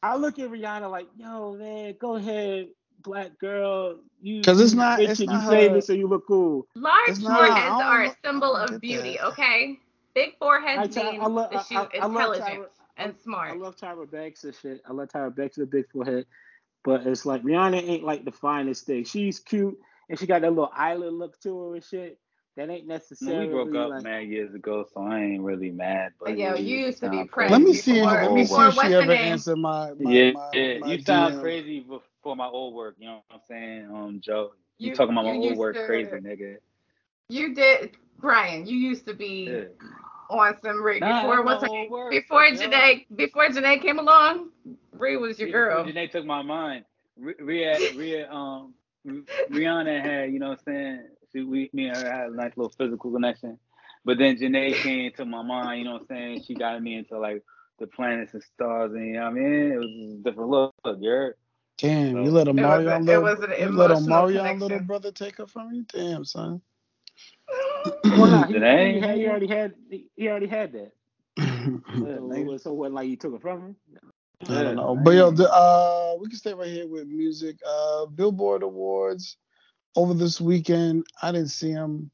I look at Rihanna like, yo, man, go ahead, black girl. You 'Cause it's you not- it's and not you her- famous and you look cool. Large not- foreheads are a symbol of beauty. that. Okay, big foreheads try, mean I, love, that she's I, I, I love intelligent and smart. I love Tyra Banks and shit. I love Tyra Banks with a big forehead. But it's like Rihanna ain't like the finest thing. She's cute and she got that little island look to her and shit. That ain't Well, necessarily we broke up like mad years ago, so I ain't really mad. But yeah, you used to be sound praised Let me see. for my Let me see if she ever answered my my yeah, my, yeah, my you sound crazy bef- for my old work. You know what I'm saying, um, Joe? You, You- talking about my old work, to- crazy nigga? You did, Brian. You used to be Yeah. on some Ree Nah, before what's her work, Before yo. Jhené, before Jhené came along, Ree was your girl. Jhené took my mind. Rhea, Rhea, um, Rihanna had, you know what I'm saying? She, we, me and her had a nice little physical connection. But then Jhené came to my mind, you know what I'm saying? She got me into like the planets and stars, and you know what I mean? It was a different look, you heard? Damn, you let a It was Mario a- it little was an you let a emotional Mario connection. little brother take her from you? Damn, son. well, nah, he, Jhené? he, had, he already had he, he already had that. I So, nigga. so what like you took it from him? Yeah, don't know. But yo, the, uh we can stay right here with music. Uh Billboard Awards over this weekend. I didn't see them.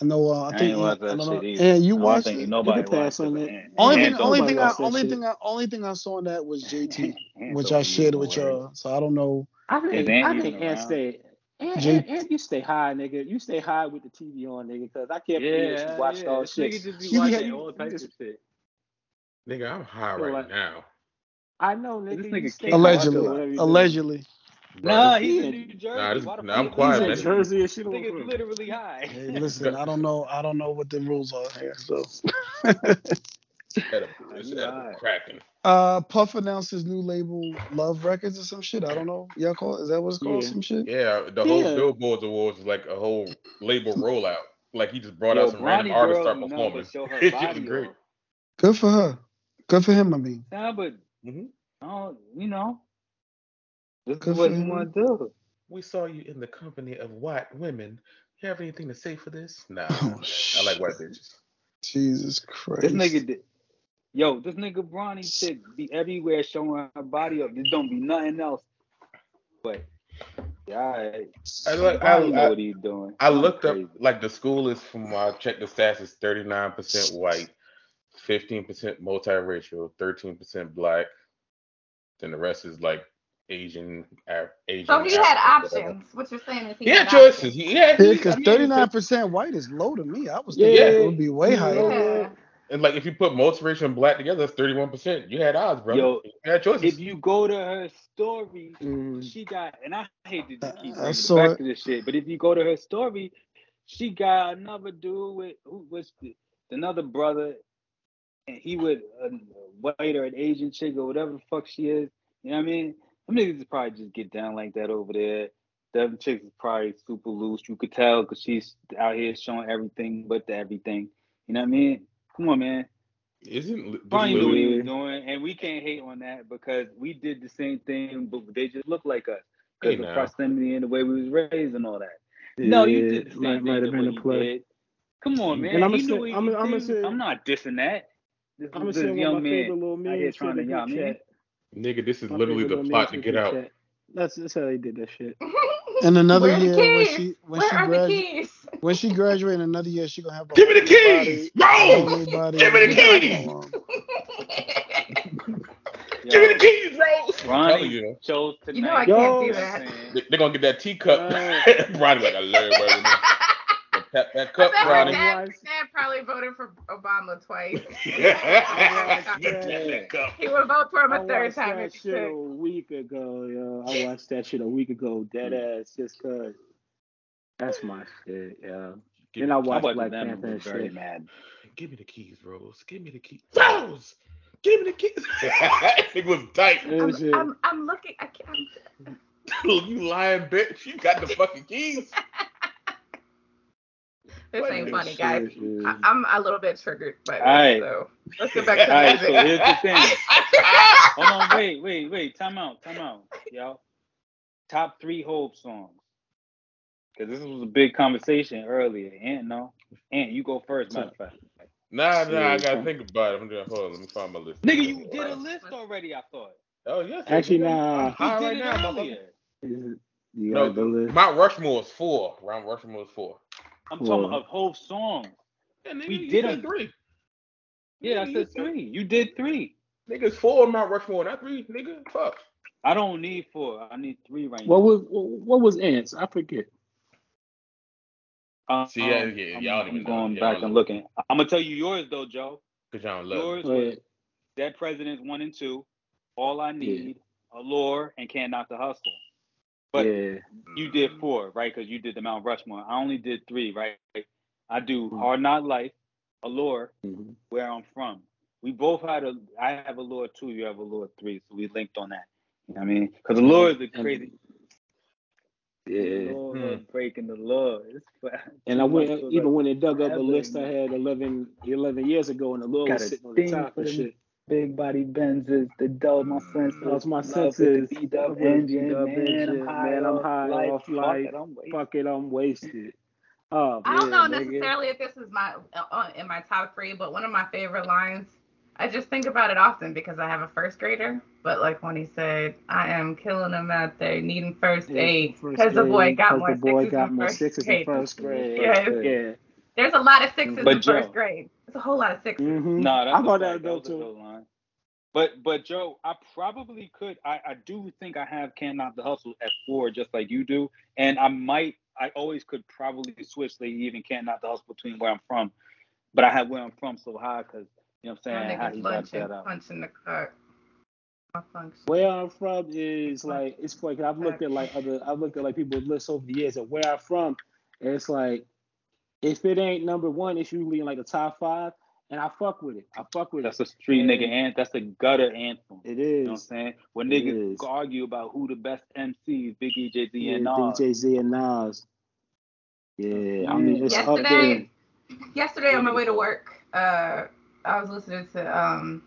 I know uh, I I think ain't watch that don't know. shit either. And you I don't watched it? nobody You can pass watched it, on but that. Ant- Only thing, don't only thing, I, that only shit. thing, I, only thing I saw in that was JT, which I shared with y'all. So I don't know. I think Ant I even think Ant around? stay. Ant, Jay- Ant, Ant, you stay high, nigga. You stay high with the TV on, nigga, because I can't believe Yeah, you watched yeah. all This shit. nigga just be You- watching all types just- of shit. Nigga, I'm high right like- now. I know, nigga. This nigga stay Allegedly, so whatever you do. allegedly. Bro, Nah, he's he in in- New Jersey. Nah, this- nah, I'm quiet, He's in in man. Jersey? Jersey and shit. This on nigga's literally high. Hey, listen, I don't know. I don't know what the rules are here. So, edible. It's You edible. alright. Cracking. uh, Puff announced his new label, Love Records, or some shit. I don't know. Y'all call it? Is that what it's called? Yeah. Some shit. Yeah, the whole Yeah. Billboards Awards is like a whole label rollout. Like he just brought Yo, out some random Bronny artists start performing. to show It's just great. Good for her. Good for him. I mean, Nah, but Mhm. I don't, you know, this is what for you want to do. We saw you in the company of white women. You have anything to say for this? Nah. Oh, I like white bitches. Jesus Christ. This nigga did. Yo, this nigga Bronny chick be everywhere showing her body up. There don't be nothing else. But yeah, alright. I look, I, Bronny know what he's doing. I Going looked up like the school is from I checked the stats is 39% white, 15% multiracial, 13% black. Then the rest is like Asian, Af- Asian. So he had African, whatever. options. What you're saying is he, He had options. choices. He had. Yeah, because thirty nine percent white is low to me. I was Yeah. thinking it would be way higher. Yeah. And like if you put multiracial and black together, that's 31%. You had odds, bro. Yo, you had choices. If you go to her story, Mm. she got, and I hate to just keep I bringing it saw back it. to this shit, but if you go to her story, she got another dude with who was the, another brother, and he with a white or an Asian chick or whatever the fuck she is. You know what I mean? Them niggas just probably just get down like that over there. Them chicks is probably super loose. You could tell because she's out here showing everything but the everything. You know what I mean? Come on, man. Isn't Li- Brian did knew what he was doing, and we can't hate on that because we did the same thing, but they just look like us because Hey, of now. proximity and the way we was raised and all that. No, you did the same might- thing might have been a play. did. Come on, man. And I'ma he say- knew he I'ma- was I'ma say- I'm not dissing that. This, I'm gonna this say one young of my man favorite little out here trying in to, the you know what I group mean? chat. Nigga, this is My literally the plot to get out. chat. That's, that's how they did that shit. And another Where the year when keys? she when Where she are the gradu- keys? when she graduated, another year she gonna have a Give me the keys, body- Rose. whole body Give me the of- keys. Give me the keys, Rose. I'm Ronnie you, chose tonight. You know I Yo. can't do that. what I'm saying? they- they're gonna get that teacup. Right. Ronnie like I learned where with me. Tap that I cup, bet dad, dad probably voted for Obama twice. Tap that cup. He would vote for him I a third time that if he shit a week ago, yo. I watched that shit a week ago, dead ass, just cause. That's my shit, yo. Give And me- I I watched watched Black them Panther and and was very mad. Give me the keys, Rose. Give me the keys. Rose! Give me the keys. it was tight. I'm, shit. I'm, I'm looking. I can't. You lying bitch. You got the fucking keys. This What ain't funny, guys. I, I'm a little bit triggered by this, Alright. so let's get back to All the right, so music. here's the thing. Hold on, wait, wait, wait. Time out, time out, yo. Top three Hov songs. Because this was a big conversation earlier. Ant, no. Ant, you go first, matter of fact. Nah, nah, I gotta think about it. I'm just hold on, let me find my list. Nigga, you did a list already, I thought. Oh yes. Actually, nah. I'm You high did right it now, motherfucker. earlier. You you No, got the list. Mount Rushmore is four. Mount Rushmore is four. I'm talking Whoa. of Hov songs. Yeah, nigga, We you did said a- three. Yeah, I Nigga, you said three. You did three. Nigga, it's four on Mount Rushmore, not three. Nigga, fuck. I don't need four. I need three right now. What now. was what was ants? I forget. Um, See, yeah, yeah, I'm, y'all don't I'm even going Y'all back don't and looking. I'm gonna tell you yours though, Joe. Cause y'all don't love Yours was. Dead Presidents one and two. All I need, Allure, and Can't Knock the Hustle. But yeah. you did four, right? Because you did the Mount Rushmore. I only did three, right? I do Mhm. Hard Knock Life, Allure, Mhm. Where I'm From. We both had a. I have Allure two. You have Allure three. So we linked on that. You know what I mean? Because Allure is a crazy. Yeah. Lord, Hmm. breaking the law. It's And I went even like, when they dug up a list I had 11, 11 years ago, and the Lord was sitting on the top for and shit. Big body Benzes, the dull my senses. That my senses. The B-dub Love engine, man. engine, I'm high man, I'm high life. off Fuck it, I'm wasted. Fuck it, I'm wasted. Oh I don't man, know nigga. necessarily if this is my uh, in my top three, but one of my favorite lines. I just think about it often because I have a first grader. But like when he said, "I am killing them out there needing first Yeah, aid because the boy grade, got 'cause more the boy sixes got in more first sixes in first grade. Yes. Yeah. There's a lot of sixes But in Joe- first grade. It's a whole lot of 6s Mm-hmm. No, that's I a thought that though was a too. dope line. But but Joe, I probably could. I, I do think I have Can't the Hustle at four, just like you do. And I might. I always could probably switch. They even Can't Knock the Hustle between where I'm from. But I have where I'm from so high because you know what I'm saying. How he got that out. punching the clock. My function. Where I'm from is like it's funny. 'cause I've looked at like other I've looked at like people's lists over the years of where I'm from. And it's like if it ain't number one, it's usually in like the top five. And I fuck with it. I fuck with That's it. That's a street And nigga anthem. That's a gutter anthem. It is. You know what I'm saying? When It niggas is. argue about who the best MCs, Biggie, Jay Z, Yeah, and Nas. DJ Z and Nas. Yeah, I mean it's up there. Yesterday, yesterday on my way to work, uh, I was listening to um,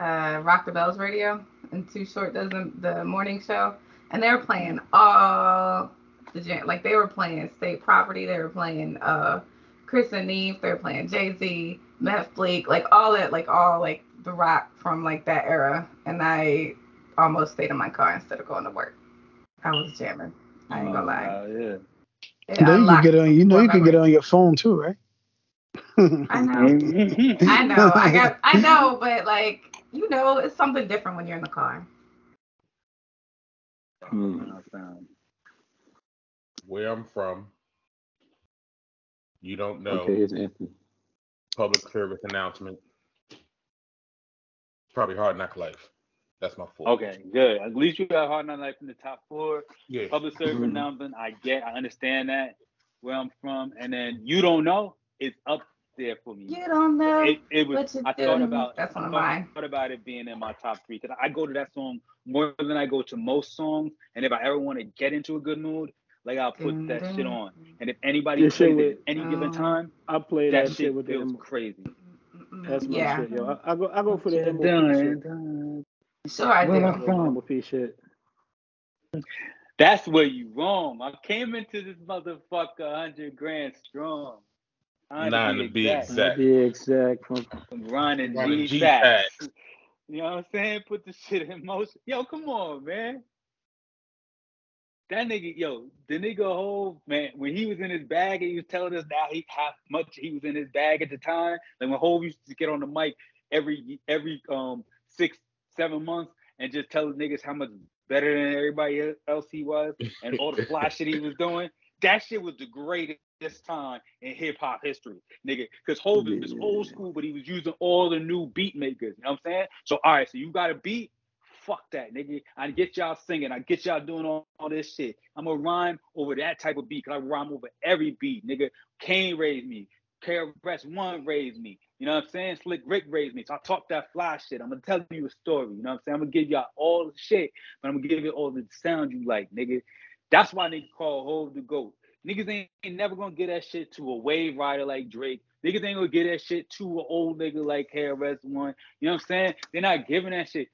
uh, Rock the Bells radio, and Too Short does the, the morning show, and they were playing all the jam. Like they were playing State Property, they were playing uh, Chris and Neef, they were playing Jay Z, Memphis Bleek, like all that, like all like the rock from like that era, and I almost stayed in my car instead of going to work. I was jamming. I ain't gonna lie. Oh, yeah. It You know you can unlocked get on. You know you can get memories. on your phone too, right? I know. I know. I got. I know, but like you know, it's something different when you're in the car. Hmm. Where I'm from, you don't know. Okay, here's Anthony. Public service announcement. Probably Hard Knock Life. That's my four. Okay, good. At least you got Hard Knock Life in the top four. Yeah. Public service Mhm. announcement, I get, I understand that where I'm from, and then you don't know, it's up there for me. You don't know. It, it was. I thought about. That's one I thought, mine. thought about it being in my top three because I go to that song more than I go to most songs. And if I ever want to get into a good mood, like I'll put mm-hmm. that shit on. And if anybody This plays shit it with- at any given Oh. time, I play that, that, shit with the feels M- crazy. That's my yeah, shit, yo. I, I go I go for the MOP shit. sure I Where do. I'm from. MOP shit. That's where you wrong. I came into this motherfucker hundred grand strong. Nine to be exact. Not be exact. From, From running Running G G-Packs. packs. You know what I'm saying? Put the shit in motion. Yo, come on, man. That nigga, yo, the nigga whole man, when he was in his bag and he was telling us now he how much he was in his bag at the time. Like when Hov used to get on the mic every every um six, seven months and just tell the niggas how much better than everybody else he was and all the fly shit he was doing. That shit was the greatest time in hip hop history, nigga. Because Hov is Yeah. old school, but he was using all the new beat makers. You know what I'm saying? So all right, so you got a beat. Fuck that, nigga. I get y'all singing. I get y'all doing all, all this shit. I'm gonna rhyme over that type of beat because I rhyme over every beat, nigga. Kane raised me. KRS One raised me. You know what I'm saying? Slick Rick raised me. So I talk that fly shit. I'm gonna tell you a story. You know what I'm saying? I'm gonna give y'all all the shit, but I'm gonna give you all the sound you like, nigga. That's why nigga call Hov the GOAT. Niggas ain't, ain't never gonna get that shit to a wave rider like Drake. Niggas ain't gonna get that shit to an old nigga like KRS One. You know what I'm saying? They're not giving that shit.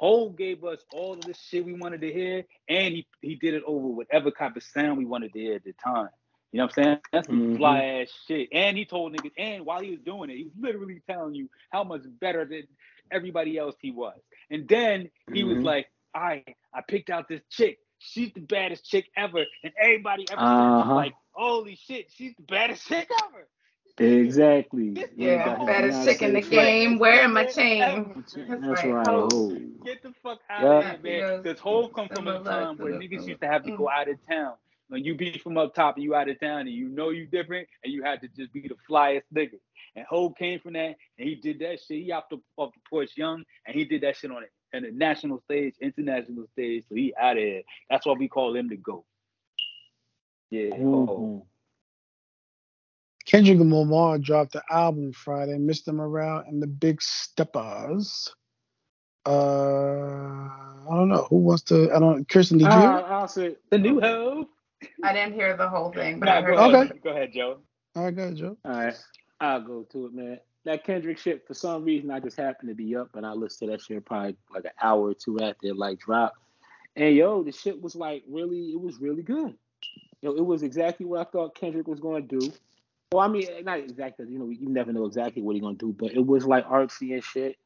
Hov gave us all of this shit we wanted to hear, and he, he did it over whatever type of sound we wanted to hear at the time. You know what I'm saying? That's some Mhm. fly ass shit. And he told niggas, and while he was doing it, he was literally telling you how much better than everybody else he was. And then he was Mhm. like, all right, I picked out this chick. She's the baddest chick ever. And everybody ever Uh-huh. like, holy shit, she's the baddest chick ever. Exactly. Yeah, You got Yeah, his chick in the game, wearing my Ever. chain. That's That's right. right. Oh. Get the fuck out Yeah. of here, man. Because Hov come from a Similar time where niggas used to have to go out of town. When you be from up top and you out of town and you know you different and you had to just be the flyest nigga. And Hov came from that and he did that shit. He off the off the porch young and he did that shit on it on the national stage, international stage. So he out of here. That's why we call him the GOAT. Yeah. Hov. Kendrick Lamar dropped the album Friday, Mr. Morale and the Big Steppers. Uh, I don't know who wants to. I don't. Kirsten, did you? hear it? Uh, I'll say The new Hov. I didn't hear the whole thing, but Nah, I heard ahead. Okay. Go ahead, Joe. All right, go ahead, Joe. All right, I'll go to it, man. That Kendrick shit, for some reason, I just happened to be up and I listened to that shit probably like an hour or two after it like dropped. And yo, the shit was like really, it was really good. Yo, it was exactly what I thought Kendrick was going to do. Well, I mean, not exactly, you know, you never know exactly what he's going to do, but it was like artsy and shit.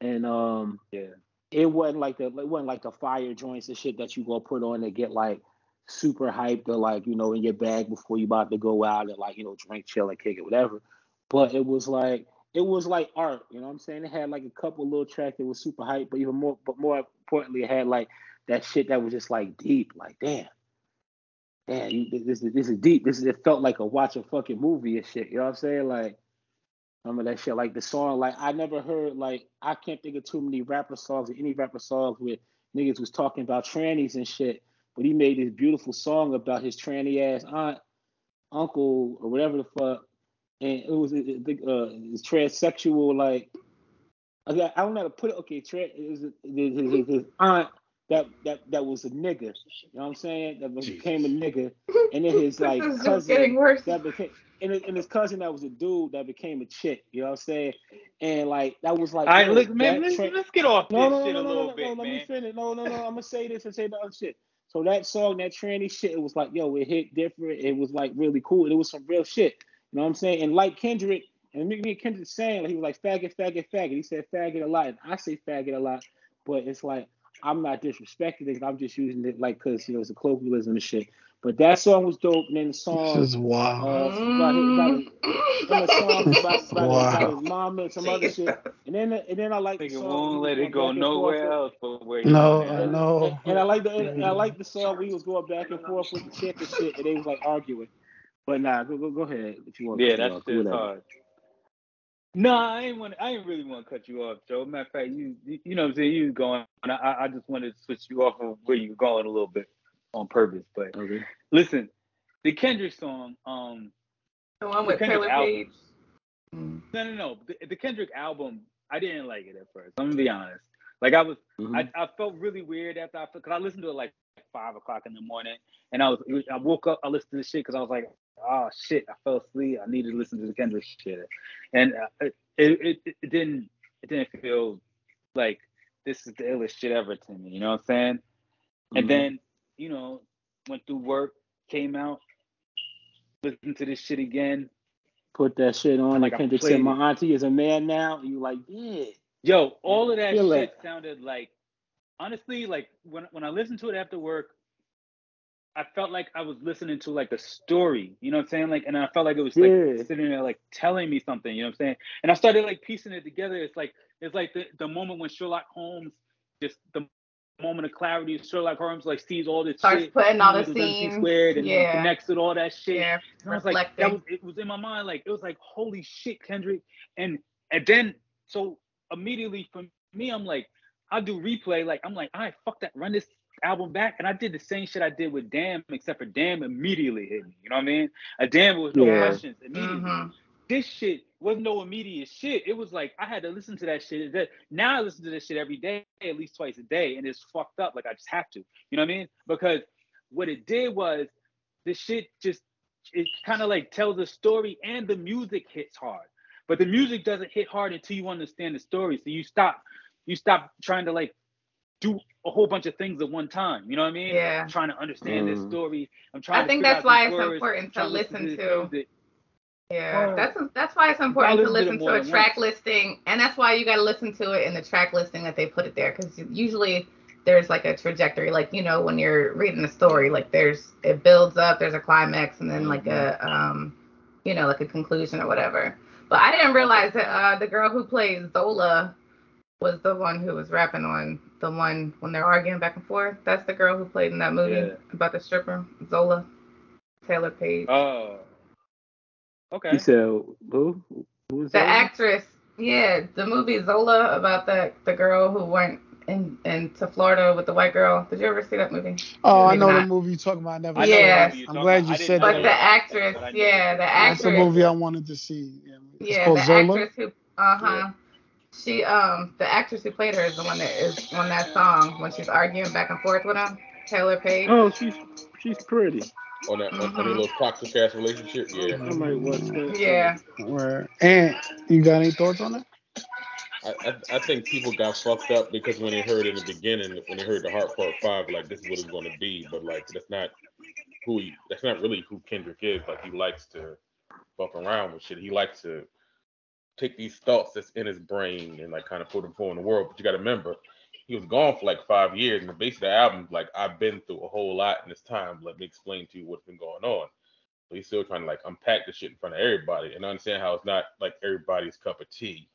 And um, Yeah. it wasn't like the it wasn't like the fire joints and shit that you go put on to get like super hyped or like you know in your bag before you about to go out and like you know drink, chill, and kick it, whatever. But it was like it was like art, you know what I'm saying? It had like a couple little tracks that was super hyped, but even more but more importantly, it had like that shit that was just like deep, like damn. Damn, you, this is this is deep. This is it felt like a watch a fucking movie and shit. You know what I'm saying? Like of that shit, like the song, like I never heard, like I can't think of too many rapper songs or any rapper songs where niggas was talking about trannies and shit. But he made this beautiful song about his tranny ass aunt, uncle, or whatever the fuck, and it was uh, transsexual like. I don't know how to put it. Okay, trans, it was his, his, his aunt that that that was a nigga. You know what I'm saying? That became a nigga, and then his like this is just cousin getting worse. that became and, his- and his cousin that was a dude that became a chick. You know what I'm saying? And like that was like All right, look, man, let's, tra- let's get off this no, no, shit no, a no, little no, bit, no, let me finish. No, no, no. I'm gonna say this and say the other shit. So that song, that tranny shit, it was like, yo, it hit different. It was like really cool. It was some real shit. You know what I'm saying? And like Kendrick, and me me and Kendrick saying, like, he was like faggot, faggot, faggot. He said faggot a lot, and I say faggot a lot, but it's like I'm not disrespecting it. I'm just using it like because you know it's a colloquialism and shit. But that song was dope. And then the song This song, is wild. uh, about, his- about, his- then the song about, about, his, about Wow. his mom and some other shit. And then and then I like the song. won't let it go and forth nowhere else but where you No, at. I and, know. and, and I like the and I like the song where he was going back and forth with the chick and shit, and they was like arguing. But nah, go go, go ahead. If you want Yeah, to that cut shit's me off, whatever. hard. No, I ain't want. I ain't really want to cut you off, Joe. Matter of fact, you you you know what I'm saying. You was going. I I just wanted to switch you off of where you were going a little bit on purpose. But Okay. listen, the Kendrick song. Um, The one with Kendrick Taylor album. Page. Mm. no, no, no. The, the Kendrick album. I didn't like it at first. I'm gonna be honest. Like I was, Mhm. I, I felt really weird after I because I listened to it like five o'clock in the morning, and I was I woke up, I listened to the shit because I was like, oh shit, I fell asleep. I needed to listen to the Kendrick shit, and uh, it, it it didn't it didn't feel like this is the illest shit ever to me. You know what I'm saying? And Mhm. then you know, went through work, came out, listened to this shit again. Put that shit on. Like Kendrick said, my auntie is a man now. You like, yeah. Yo, all of that shit it. sounded like honestly, like when when I listened to it after work, I felt like I was listening to like a story, you know what I'm saying? Like and I felt like it was like Yeah. sitting there like telling me something, you know what I'm saying? And I started like piecing it together. It's like it's like the, the moment when Sherlock Holmes just the moment of clarity, Sherlock Holmes like sees all this Starts shit, putting all the sees MC scenes. squared and Yeah. connects with all that shit. Yeah, And I was like, that was it was in my mind, like it was like, holy shit, Kendrick. And and then so immediately for me, I'm like, I'll do replay. Like, I'm like, all right, fuck that, run this album back. And I did the same shit I did with Damn, except for Damn immediately hit me. You know what I mean? A Damn with no Yeah. questions immediately. Mhm. This shit wasn't no immediate shit. It was like I had to listen to that shit. That now I listen to this shit every day, at least twice a day, and it's fucked up. Like I just have to. You know what I mean? Because what it did was the shit just it kind of like tells a story and the music hits hard. But the music doesn't hit hard until you understand the story. So you stop, you stop trying to like do a whole bunch of things at one time. You know what I mean? Yeah. I'm trying to understand this Mm. story. I'm trying I think figure that's why it's words, important to listen this to. music. Yeah, Well, that's that's why it's important to listen to listen more to a track once. listing, and that's why you got to listen to it in the track listing that they put it there, because usually there's like a trajectory, like you know when you're reading a story, like there's it builds up, there's a climax, and then like a um, you know like a conclusion or whatever. But I didn't realize that uh, the girl who plays Zola was the one who was rapping on the one when they're arguing back and forth. That's the girl who played in that movie Yeah. about the stripper, Zola, Taylour Paige. Oh. Okay. He said, who? Who was The that? actress, yeah, the movie Zola about the the girl who went in into Florida with the white girl. Did you ever see that movie? Oh, I Maybe know the movie you're talking about. I never. I saw it. Yeah. I'm glad about. you said know But that. the actress, But I knew yeah, it. the That's a movie I wanted to see. Yeah, It's yeah, called the Zola. actress who, uh huh, she um the actress who played her is the one that is on that song when she's arguing back and forth with him, Taylour Paige. Oh, she's she's pretty. On that, on, on their little toxic ass relationship. Yeah. I might watch that. Yeah, Where and you got any thoughts on it? I, I, I think people got fucked up because when they heard in the beginning, when they heard the Heart Part Five, like this is what it's going to be, but like that's not who he. That's not really who Kendrick is. Like he likes to fuck around with shit. He likes to take these thoughts that's in his brain and like kind of put them forward in the world. But you got to remember, he was gone for like five years, and the base of the album, like I've been through a whole lot in this time. Let me explain to you what's been going on. So he's still trying to like unpack the shit in front of everybody and understand how it's not like everybody's cup of tea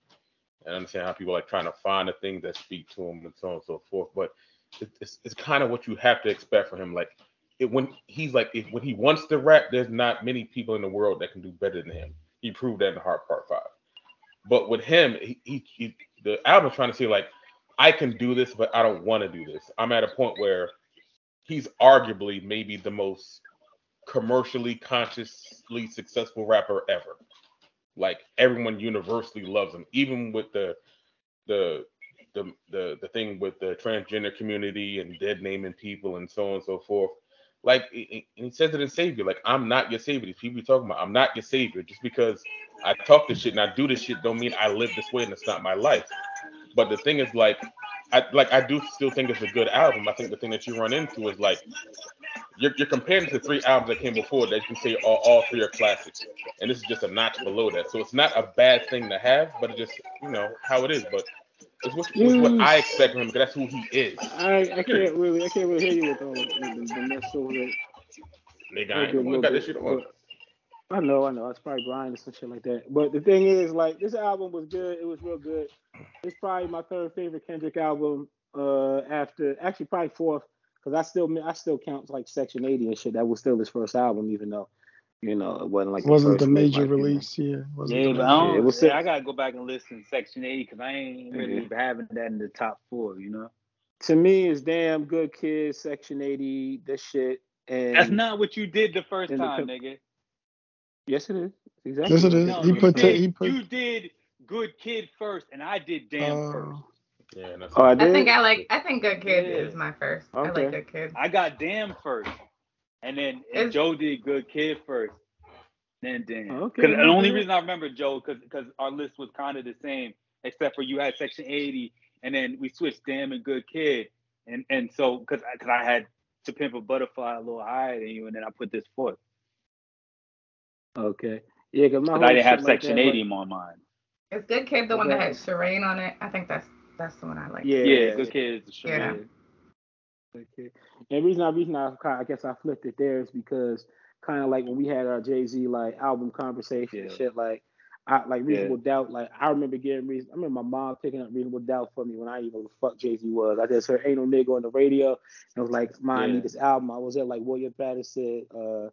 and understand how people are like trying to find the things that speak to him and so on and so forth. But it, it's it's kind of what you have to expect from him. Like it, when he's like if, when he wants to rap, there's not many people in the world that can do better than him. He proved that in Heart Part Five. But with him, he, he, he the album's trying to say like I can do this, but I don't want to do this. I'm at a point where he's arguably maybe the most commercially consciously successful rapper ever. Like everyone universally loves him, even with the the the the, the thing with the transgender community and dead naming people and so on and so forth. Like and he says it in Savior, like I'm not your savior. These people be talking about I'm not your savior. Just because I talk this shit and I do this shit don't mean I live this way and it's not my life. But the thing is like I like I do still think it's a good album. I think the thing that you run into is like you're, you're comparing to three albums that came before that you can say all, all three are classics, and this is just a notch below that. So it's not a bad thing to have, but it's just you know how it is. But it's what, it's what I expect from him because that's who he is. I, I can't really I can't really hear you with all the, the, mess over it. Nigga, I ain't bit, the one who little got this shit on. I know, I know. It's probably Brian or some shit like that. But the thing is, like, this album was good. It was real good. It's probably my third favorite Kendrick album. Uh, after actually probably fourth, because I still I still count like Section 80 and shit. That was still his first album, even though you know it wasn't like wasn't first the major like, you know. release? Yeah, wasn't Yeah, but I major- don't. it was sick. I gotta go back and listen to Section 80 because I ain't really having that in the top four. You know, To me, it's damn good kid. Section 80, this shit, and that's not what you did the first And the time, nigga. Yes, it is. Exactly. Yes, it is. No, He you put ta- did, he put- you did Good Kid first, and I did Damn first. Uh, Yeah, that's Oh, I I think I like. I think Good Kid Yeah. is my first. I like Good Kid. I got Damn first, and then and Joe did Good Kid first, then Dan. Okay, Because the only reason I remember Joe, because because our list was kind of the same, except for you had Section 80, and then we switched Damn and Good Kid, and and so because because I had To Pimp a Butterfly a little higher than you, and then I put this fourth. Okay. Yeah, because my whole I didn't have shit like Section that, 80 on mine. Is Good Kid the one that Okay. had Sherane on it? I think that's that's the one I like. Yeah, Yeah, good kids. Sure. Yeah. Okay. And reason I reason I I guess I flipped it there is because kind of like when we had our Jay Z like album conversation and Yeah. shit like I like Yeah. reasonable doubt like I remember getting reason I remember my mom picking up reasonable doubt for me when I didn't even know who the fuck Jay Z was. I just heard ain't no nigga on the radio and was like, "Mom, I need this album." I was at like William Paterson, uh,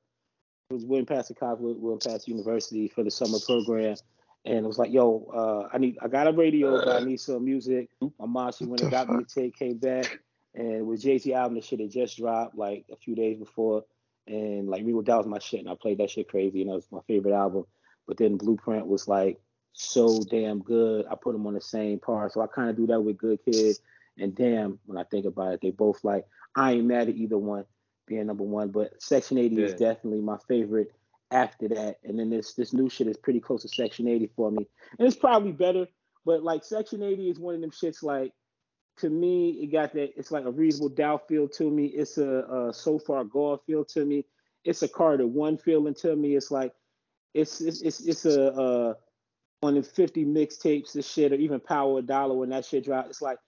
it was William Paterson College, Wil- William Paterson University for the summer program. And it was like, yo, uh, I need, I got a radio, but I need some music. My mom, she went and got me the tape, came back, and with Jay Z album. The shit had just dropped like a few days before, and like Real Doubt was my shit, and I played that shit crazy, and that was my favorite album. But then Blueprint was like so damn good. I put them on the same par, so I kind of do that with Good Kid. And damn, when I think about it, they both like I ain't mad at either one being number one, but Section 80 is definitely my favorite after that. And then this this new shit is pretty close to Section 80 for me. And it's probably better, but like Section 80 is one of them shits like to me, it got that it's like a reasonable doubt feel to me. It's a, a so far gone feel to me. It's a Carter one feeling to me. It's like it's it's it's, it's a uh 50 mixtapes, this shit, or even Power Dollar when that shit dropped. It's like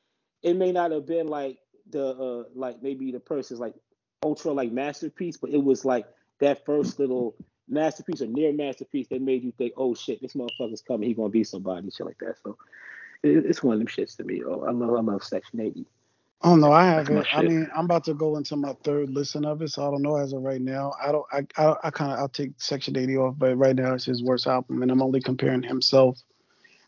it may not have been like the uh like maybe the person's like ultra like masterpiece, but it was like that first little masterpiece or near masterpiece that made you think, oh shit, this motherfucker's coming, he gonna be somebody, shit like that. So it's one of them shits to me. Oh, I love I love Section 80. Oh no, I have my it. I mean, I'm about to go into my third listen of it, so I don't know as of right now. I don't. I I, I kind of I'll take Section 80 off, but right now it's his worst album, and I'm only comparing himself.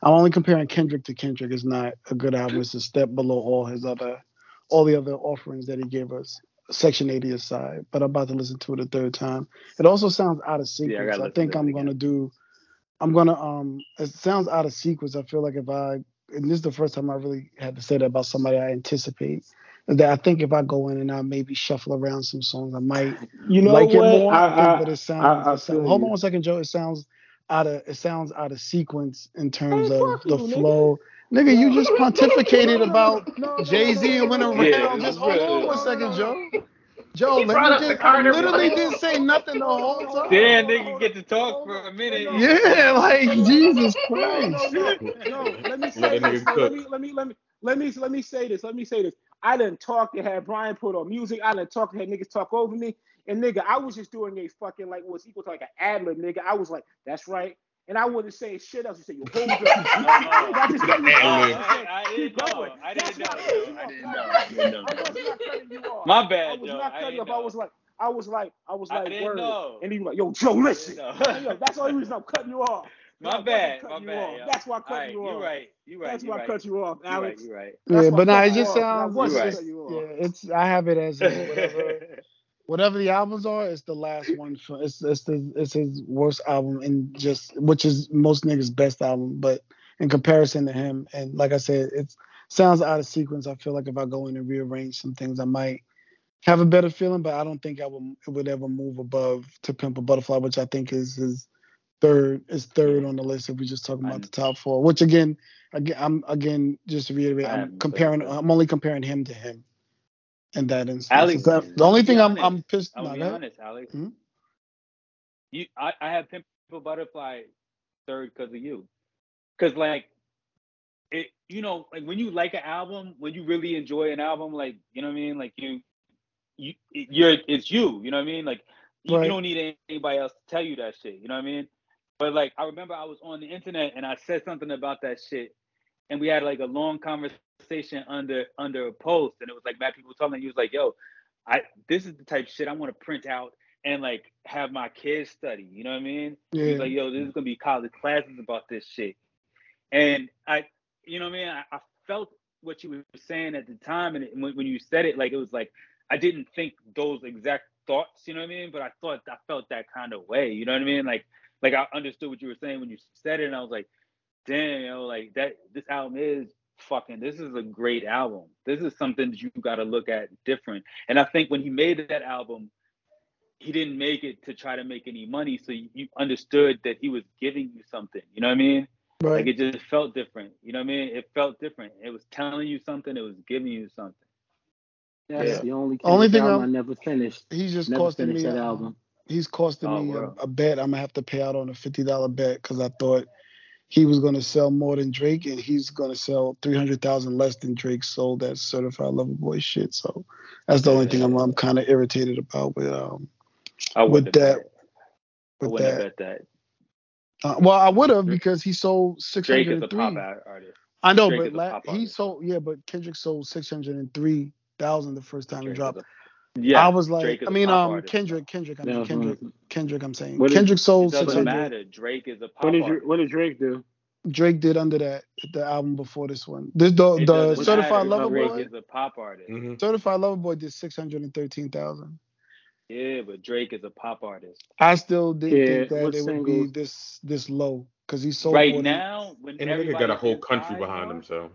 I'm only comparing Kendrick to Kendrick. It's not a good album. It's a step below all his other, all the other offerings that he gave us. Section 80 aside, but I'm about to listen to it a third time. It also sounds out of sequence. gotta I think I'm again. gonna do. I'm gonna um. It sounds out of sequence. I feel like if I and this is the first time I really had to say that about somebody I anticipate. is That I think if I go in and I maybe shuffle around some songs, I might You know like what? it more. I, I, but it sounds. I- I it sounds- hold you. on one second, Joe. It sounds out of it sounds out of sequence in terms Hey, of the you, nigga. flow. Nigga, you just pontificated about Jay Z and went around. Yeah, just hold on one second, Joe. Joe, He let brought me up the just. I literally one. didn't say nothing the whole time. Damn, nigga get to talk for a minute. Yeah, like Jesus Christ. no, no. Let me say a this. let me let me let me let me let me say this. Let me say this. I didn't talk to have Brian put on music. I didn't talk to have niggas talk over me. And nigga, I was just doing a fucking like what's equal to like an ad lib, nigga. I was like, that's right. And I wouldn't say shit else. You say, yo, hold up. I just gave you Ad-lib. I- I Keep didn't know. going. I didn't know. I didn't know. I didn't know. I was not cutting you off. My I was Joe. not I cutting you didn't off. I was like, I was like, I was like, didn't word. know. And he was like, yo, Joe, listen. yo, that's the only reason I'm cutting you off. My I wasn't bad. My cutting you bad. off. yo. That's why I cut Alright, you You off. right. You're right. That's why I right. cut you off, You right. Alex. You right. That's Yeah, why but I nah, cut it you just off, 'cause I sounds. It's right. just, cutting yeah, it's. I have it as his whatever. Whatever the albums are, it's the last one. For, it's it's the it's his worst album, and just which is most niggas' best album. But in comparison to him, and like I said, it sounds out of sequence. I feel like if I go in and rearrange some things, I might have a better feeling. But I don't think I would it would ever move above to Pimp a Butterfly, which I think is his third is third on the list if we're just talking about I'm- the top four. Which again, again, I'm again just to reiterate, I'm comparing. I'm only comparing him to him. In that instance, Alex, that- the only thing I'm honest, I'm pissed. I'm no, be ahead. honest, Alex. Mhm. You, I, I have Pimp a Butterfly third because of you. Cause like, it, you know, like when you like an album, when you really enjoy an album, like you know what I mean, like you, you, you're, it's you. You know what I mean? Like you, Right. you don't need anybody else to tell you that shit. You know what I mean? But like, I remember I was on the internet and I said something about that shit, and we had like a long conversation under under a post, and it was like mad people telling he was like, yo, I this is the type of shit I want to print out and like have my kids study. You know what I mean? Yeah. He's like, yo, this is gonna be college classes about this shit. And I, you know what I mean? I, I felt what you were saying at the time, and it, when, when you said it, like it was like I didn't think those exact thoughts. You know what I mean? But I thought I felt that kind of way. You know what I mean? Like, like I understood what you were saying when you said it, and I was like, damn, you know, like that. This album is fucking. This is a great album. This is something that you got to look at different. And I think when he made that album, he didn't make it to try to make any money. So you, you understood that he was giving you something. You know what I mean? Right. Like it just felt different. You know what I mean? It felt different. It was telling you something. It was giving you something. That's Yeah. the only Only thing album I'm- I never finished. He's just Never costing finished me. that um, album. He's costing Oh, me a, a bet. I'm gonna have to pay out on a fifty dollar bet because I thought he was gonna sell more than Drake, and he's gonna sell three hundred thousand less than Drake sold that certified lover boy shit. So that's the only thing I'm, I'm kind of irritated about with um I with that. I With wouldn't have that, bet that. uh, well, I would have because he sold six Drake is a pop artist. I know, Drake but la- he sold yeah, but Kendrick sold six hundred and three thousand the first time Drake he dropped. A- Yeah, I was like, Drake is mean, um, artist. Kendrick, Kendrick, I mean, Yeah, Kendrick. Kendrick. I'm saying What Kendrick It sold six doesn't hundred. matter. Drake is a pop What did artist. what did Drake do? Drake did under that the album before this one. This the It the certified matter. lover Drake boy. is a pop artist. hmm Certified lover boy did six hundred and thirteen thousand. Yeah, but Drake is a pop artist. I still didn't Yeah, think that what it would be singles? this this low because he sold right now, when And the everybody got a whole country behind him, so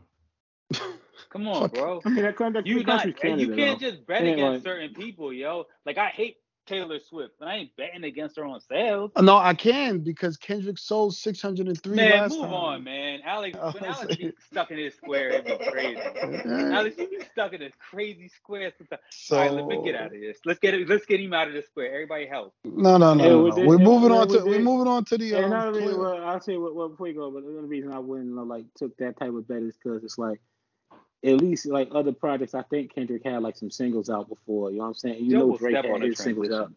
Come on, Fuck. bro. I mean, that, that, You not country's and you can't though. just bet Ain't against like- certain people, yo. Like I hate Taylor Swift, but I ain't betting against her on sales. No, I can because Kendrick sold six hundred and three Man, last move time. on, man. Alex, when was Alex be stuck in his square, it'd be crazy. Alex, you be stuck in this crazy square. Sometimes. So All right, let me get out of this. Let's get it. Let's get him out of the square. Everybody help. no, no, no, Yeah, no, we no. did- We're moving yeah, on we to we're moving on to the And um, another reason, well, I'll say what, what before you go, but another reason I wouldn't like took that type of bet is because it's like at least like other projects, I think Kendrick had like some singles out before. You know what I'm saying? You Joe know Drake had his singles out.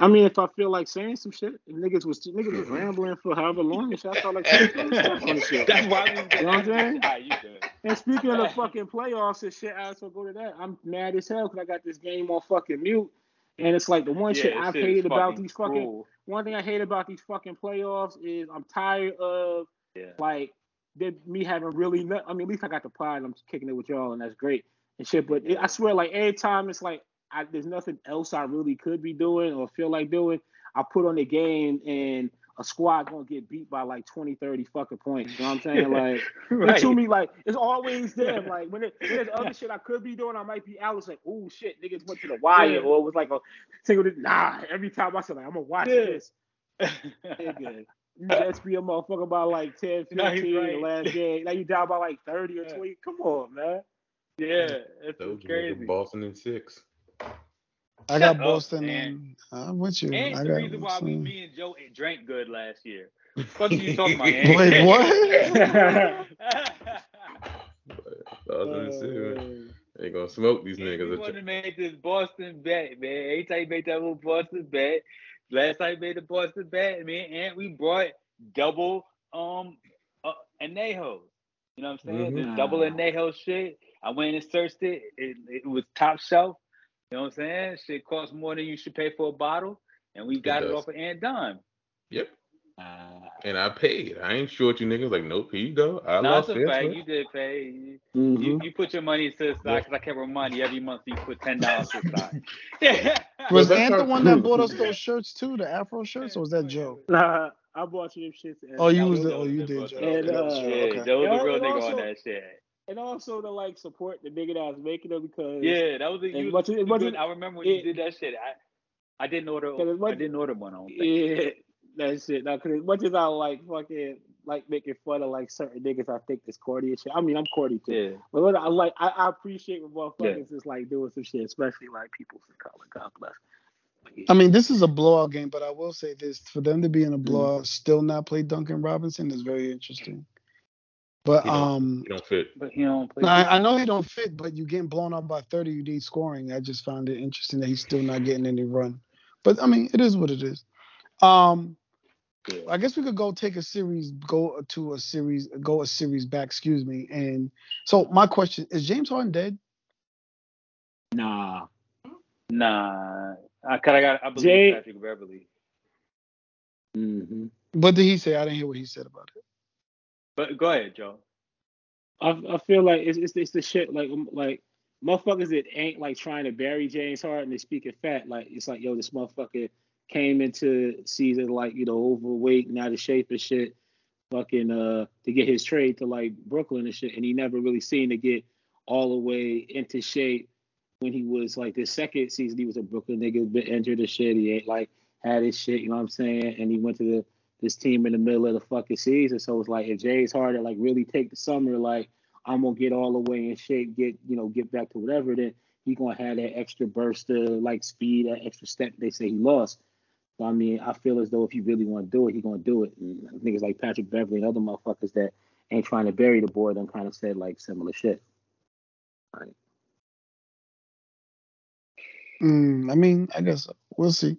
I mean, if I feel like saying some shit, niggas was niggas was mm-hmm. rambling for however long, and shit, I felt like saying stuff on the shit. That's why we You know what I'm saying? All right, you good. And speaking of the fucking playoffs and shit, I also go to that. I'm mad as hell because I got this game on fucking mute, and it's like the one shit Yeah, I've shit is hated about these fucking cruel. one thing I hate about these fucking playoffs is I'm tired of Yeah. like they, me having really. No, I mean, at least I got the pride. I'm kicking it with y'all, and that's great and shit. But it, I swear, like every time it's like I, there's nothing else I really could be doing or feel like doing. I put on the game and a squad gonna get beat by like 20, 30 fucking points. You know what I'm saying? Like right. to me, like it's always them. Like when, it, when there's other shit I could be doing, I might be out. Alex like, oh shit, niggas went to the wire, Yeah. or it was like a single. Nah, every time I said like I'm gonna watch Yeah. this. Nigga, you just be a motherfucker by like 10, 15 No, he's the right. last game. Now you down by like 30 or Yeah. 20. Come on, man. yeah, it's told you crazy. nigga, Boston in six. I got Shut Boston man. and I'm with you. And I the reason why we, me and Joe drank good last year. Fuck you talking about? Ant? Wait, what? Boston in six. man. Ain't gonna smoke these we niggas. want to make this Boston bet, man. Every time you make that little Boston bet, last night you made the Boston bet, me and Ant, we brought double um uh, Anejo. You know what I'm saying? Mhm. The double Anejo shit. I went and searched it. it. It was top shelf. You know what I'm saying? Shit costs more than you should pay for a bottle. And we got it, does. off of Ant Dime. Yep. And I paid. I ain't short you niggas. Like, nope, here you go. I No, lost it's a fact. play. You did pay. You, Mhm. you, you put your money to the side because I kept reminding you every month you put ten dollars to the side. Yeah. Was that's Ant the one that bought us those shirts too, the Afro shirts, or was that Joe? Nah, I bought you them shits. and- Oh, you was was the oh you did bought Joe. it. And, that was uh, Yeah, Okay. Joe was And a real also- nigga on that shit. and also to like support the nigga that was making them because Yeah, that was a As you, much you much I remember when it- you did that shit. I I didn't order. Cause much- I didn't order one. I don't think. Yeah, that shit. Now, cause as much as I like fucking like making fun of like certain niggas, I think it's corny and shit. I mean, I'm corny too. Yeah. But what I like, I, I appreciate when motherfuckers is like doing some shit, especially like people from color. God bless. Yeah. I mean, this is a blowout game, but I will say this: for them to be Mm. in a blowout, still not play Duncan Robinson is very interesting. But You know, um, You don't fit. But he don't play. I, I know he don't fit, but you getting blown out by 30, you need scoring. I just found it interesting that he's still not getting any run. But I mean, it is what it is. Um, Yeah. I guess we could go take a series, go to a series, go a series back. Excuse me. And so my question is: James Harden dead? Nah. Nah, I, cause I got. I believe Jay- Patrick Beverley. hmm What did he say? I didn't hear what he said about it. But go ahead, Joe. I I feel like it's it's, it's the shit like um, like motherfuckers that ain't like trying to bury James Harden and speaking fat. Like it's like yo, this motherfucker came into season like you know overweight and out of shape and shit. Fucking uh to get his trade to like Brooklyn and shit, and he never really seemed to get all the way into shape when he was like this second season. He was a Brooklyn nigga, been injured and shit. He ain't like had his shit, you know what I'm saying? And he went to the this team in the middle of the fucking season. So it's like if James Harden like really take the summer, like I'm gonna get all the way in shape, get you know, get back to whatever, then he gonna have that extra burst of like speed, that extra step they say he lost. So I mean, I feel as though if he really want to do it, he gonna do it. And niggas like Patrick Beverley and other motherfuckers that ain't trying to bury the boy, them kind of said like similar shit. Right. Mm, I mean, I guess we'll see.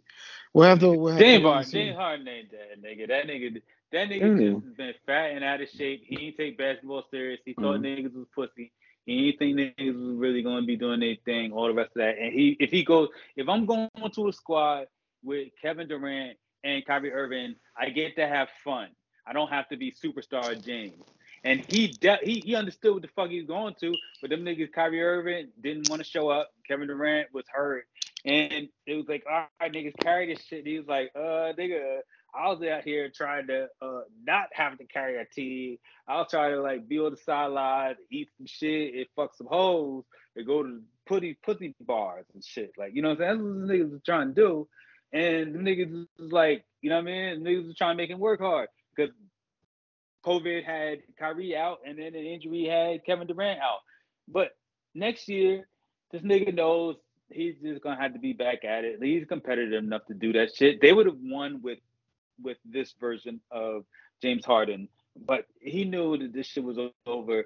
We'll have to. We'll have James to wait and Harden, see. James Harden ain't that nigga. That nigga, that nigga Mm. just has been fat and out of shape. He ain't take basketball serious. He thought Mhm. niggas was pussy. He ain't think niggas was really gonna be doing their thing. All the rest of that. And he, if he goes, if I'm going to a squad with Kevin Durant and Kyrie Irving, I get to have fun. I don't have to be superstar James. And he de- he he understood what the fuck he was going to, but them niggas Kyrie Irving didn't want to show up. Kevin Durant was hurt, and it was like, all right, niggas carry this shit. And He was like, uh, nigga, I was out here trying to uh not have to carry a team. I was trying to like be on the sideline, eat some shit, and fuck some hoes, and go to pussy pussy bars and shit. Like, you know what I'm saying? That's what niggas was trying to do. And the niggas was like, you know what I mean? The niggas was trying to make him work hard because COVID had Kyrie out, and then an injury had Kevin Durant out. But next year, this nigga knows he's just gonna have to be back at it. He's competitive enough to do that shit. They would have won with with this version of James Harden, but he knew that this shit was over.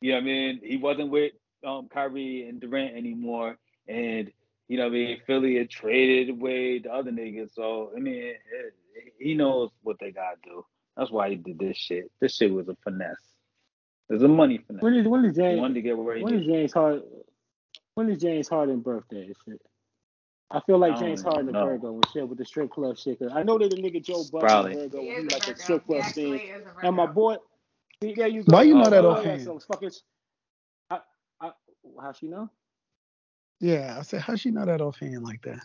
You know what I mean? He wasn't with um, Kyrie and Durant anymore, and you know what I mean. Philly had traded away the other niggas, so I mean, it, he knows what they gotta do. That's why he did this shit. This shit was a finesse. It was a money finesse. When is when is He James wanted to get where he when is needed. James Harden when is James Harden birthday shit? I feel like I James Harden a know. Virgo and shit with the strip club shit. 'cause I know that the nigga Joe Budden Probably. a Virgo He when is he a like a strip club actually scene. And my boy, see, there you go. Why you know that oh, offhand? yeah, So it's fucking. I, I, how she know? Yeah, I said, how she know that offhand like that?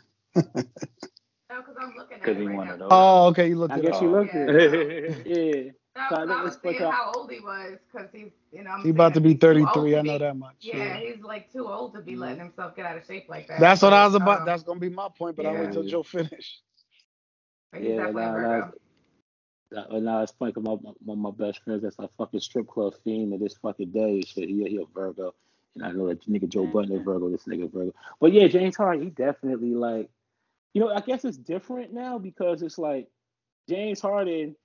No, because I'm looking at Because it he right wanted now. Oh, okay, you looked I it guess up. you looked Yeah, at it. Yeah. No, So I 'cause know I was it's like seeing a- how old he was, because he's, you know, I'm He about to saying be he's too old 33. to I know be- that much. Yeah, he's like too old to be letting himself get out of shape like that. That's what I was about. um, That's gonna be my point, but I'll wait till Yeah. Joe finish. but he's Yeah, definitely a nah, Virgo. nah, nah, nah, it's funny 'cause my, my, one of my best friends that's a fucking strip club fiend to this fucking day and shit. He, he a Virgo. And I know that nigga Joe Budden is Virgo, this nigga Virgo. But yeah, James Harden, he definitely like, you know, I guess it's different now because it's like James Harden,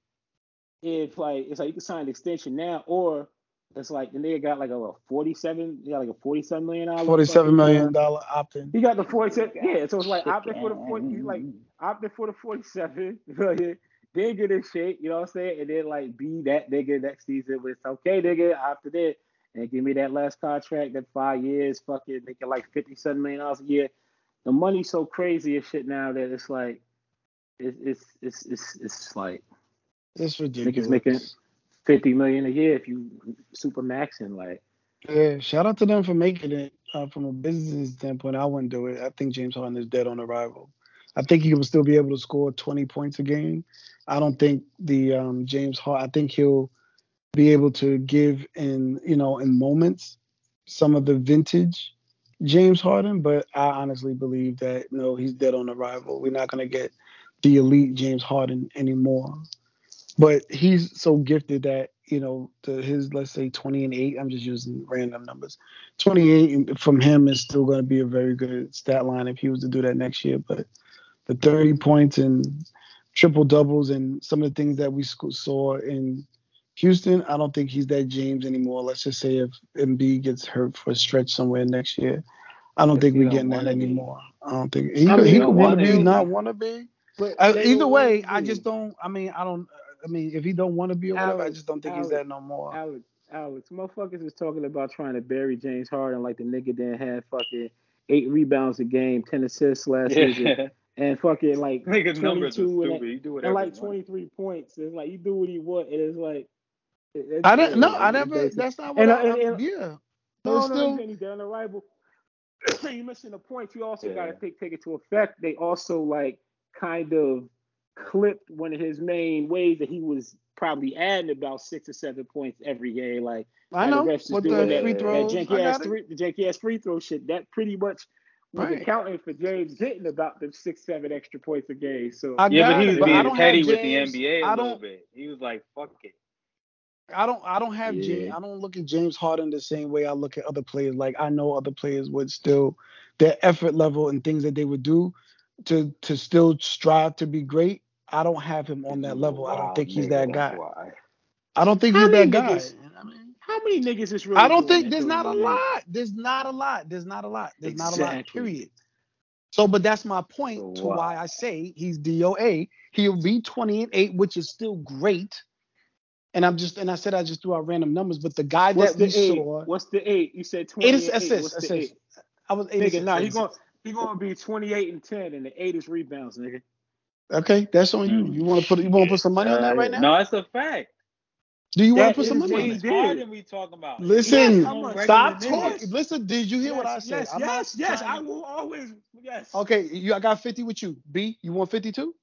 if like, it's like you can sign an extension now, or it's like the nigga got like a what, 47, he got like a 47 million dollar. Forty-seven fucking, million uh, opt-in. He got the 47. Yeah, so it's like opted for the 40. He's like opted for the 47. then get his shit, you know what I'm saying? And then like be that nigga next season with okay, nigga, opted in. And give me that last contract, that five years, fucking making like fifty-seven million dollars a year. The money's so crazy and shit now that it's like it's it's it's it's, it's like It's ridiculous. making- fifty million a year if you super maxing like Yeah, shout out to them for making it. Uh, from a business standpoint, I wouldn't do it. I think James Harden is dead on arrival. I think he will still be able to score 20 points a game. I don't think the um, James Harden. I think he'll be able to give in you know in moments some of the vintage James Harden, but I honestly believe that no, he's dead on arrival. We're not gonna get the elite James Harden anymore. But he's so gifted that you know to his let's say 20 and 8 i'm just using random numbers 28 from him is still going to be a very good stat line if he was to do that next year but the 30 points and triple doubles and some of the things that we saw in houston i don't think he's that james anymore let's just say if Embiid gets hurt for a stretch somewhere next year i don't think we're getting that wanna be. anymore i don't think he, I could, mean, he he could don't want to be be. not want to be but uh, either way, want I just don't. I mean, I don't. I mean, if he don't want to be or whatever, I just don't think he's that no more. Alex, Alex, motherfuckers is talking about trying to bury James Harden like the nigga didn't have fucking eight rebounds a game, ten assists last season, and fucking like Niggas 22 and, stupid. You do and like 23 points. It's like you do what he want, and it's like it- I didn't. No. I never. That's not what. And, I, uh, and, and yeah. no, no, still, he's, he's down the rival. you missing the point. You also Yeah. got to take take it to effect. They also like kind of clipped one of his main ways that he was probably adding about six or seven points every game. Like I know the refs is doing the that, free that that throws. janky ass three, the janky ass free throw shit. That pretty much was Right. accounting for James getting about the six seven extra points a game. So I Yeah, but he was but being don't petty have with the NBA a I little bit. He was like, "Fuck it." I don't I don't have James I don't look at James Harden the same way I look at other players. Like I know other players would still their effort level and things that they would do to to still strive to be great. I don't have him on that level. I don't think he's nigga, that guy. why. I don't think How he's many that guy. niggas- I mean, How many niggas is really? I don't think there's not a man? lot. There's not a lot. There's not a lot. There's not a lot. Period. So, but that's my point So to why why? I say he's DOA. He'll be 20 and 8, which is still great. And I'm just and I said I just threw out random numbers, but the guy What's that the we eight? saw, What's the eight? You said twenty. eight is assists, What's the assists. eight? I was eight Nigga, assists, nah, eight he gonna he gonna be twenty eight and ten, and the eight is rebounds, nigga. Okay, that's on you. You want to put you want to put some money on that right now? No, that's a fact. Do you want to put some money on James James that? did. Harden we talking about. Listen, Yes, stop Regular niggas. talking. Listen, did you hear what I said? Yes, I'm yes, yes. I will always yes. Okay, you I got 50 with you. B, you want 52?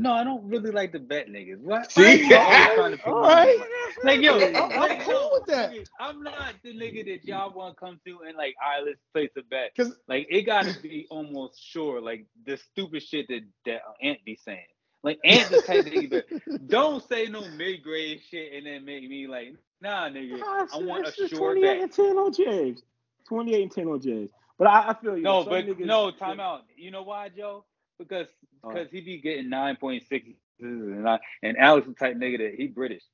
No, I don't really like the bet niggas. What? See? Why you always trying to put All right. Like yo, I'm- like, cool with that. I'm not the nigga that y'all want to come to and like, all right, let's place a bet. Cause, like it gotta be almost sure, like the stupid shit that that Ant be saying. Like Ant the type nigga that don't say no mid grade shit and then make me like, nah, nigga, Nah, I want a just sure 28 bet. and 10 on James. 28 and 10 on James. But I, I feel you. No, but niggas- no, time out. You know why, Joe? Because because he be getting nine point six and I, and Alex the type nigga that he British,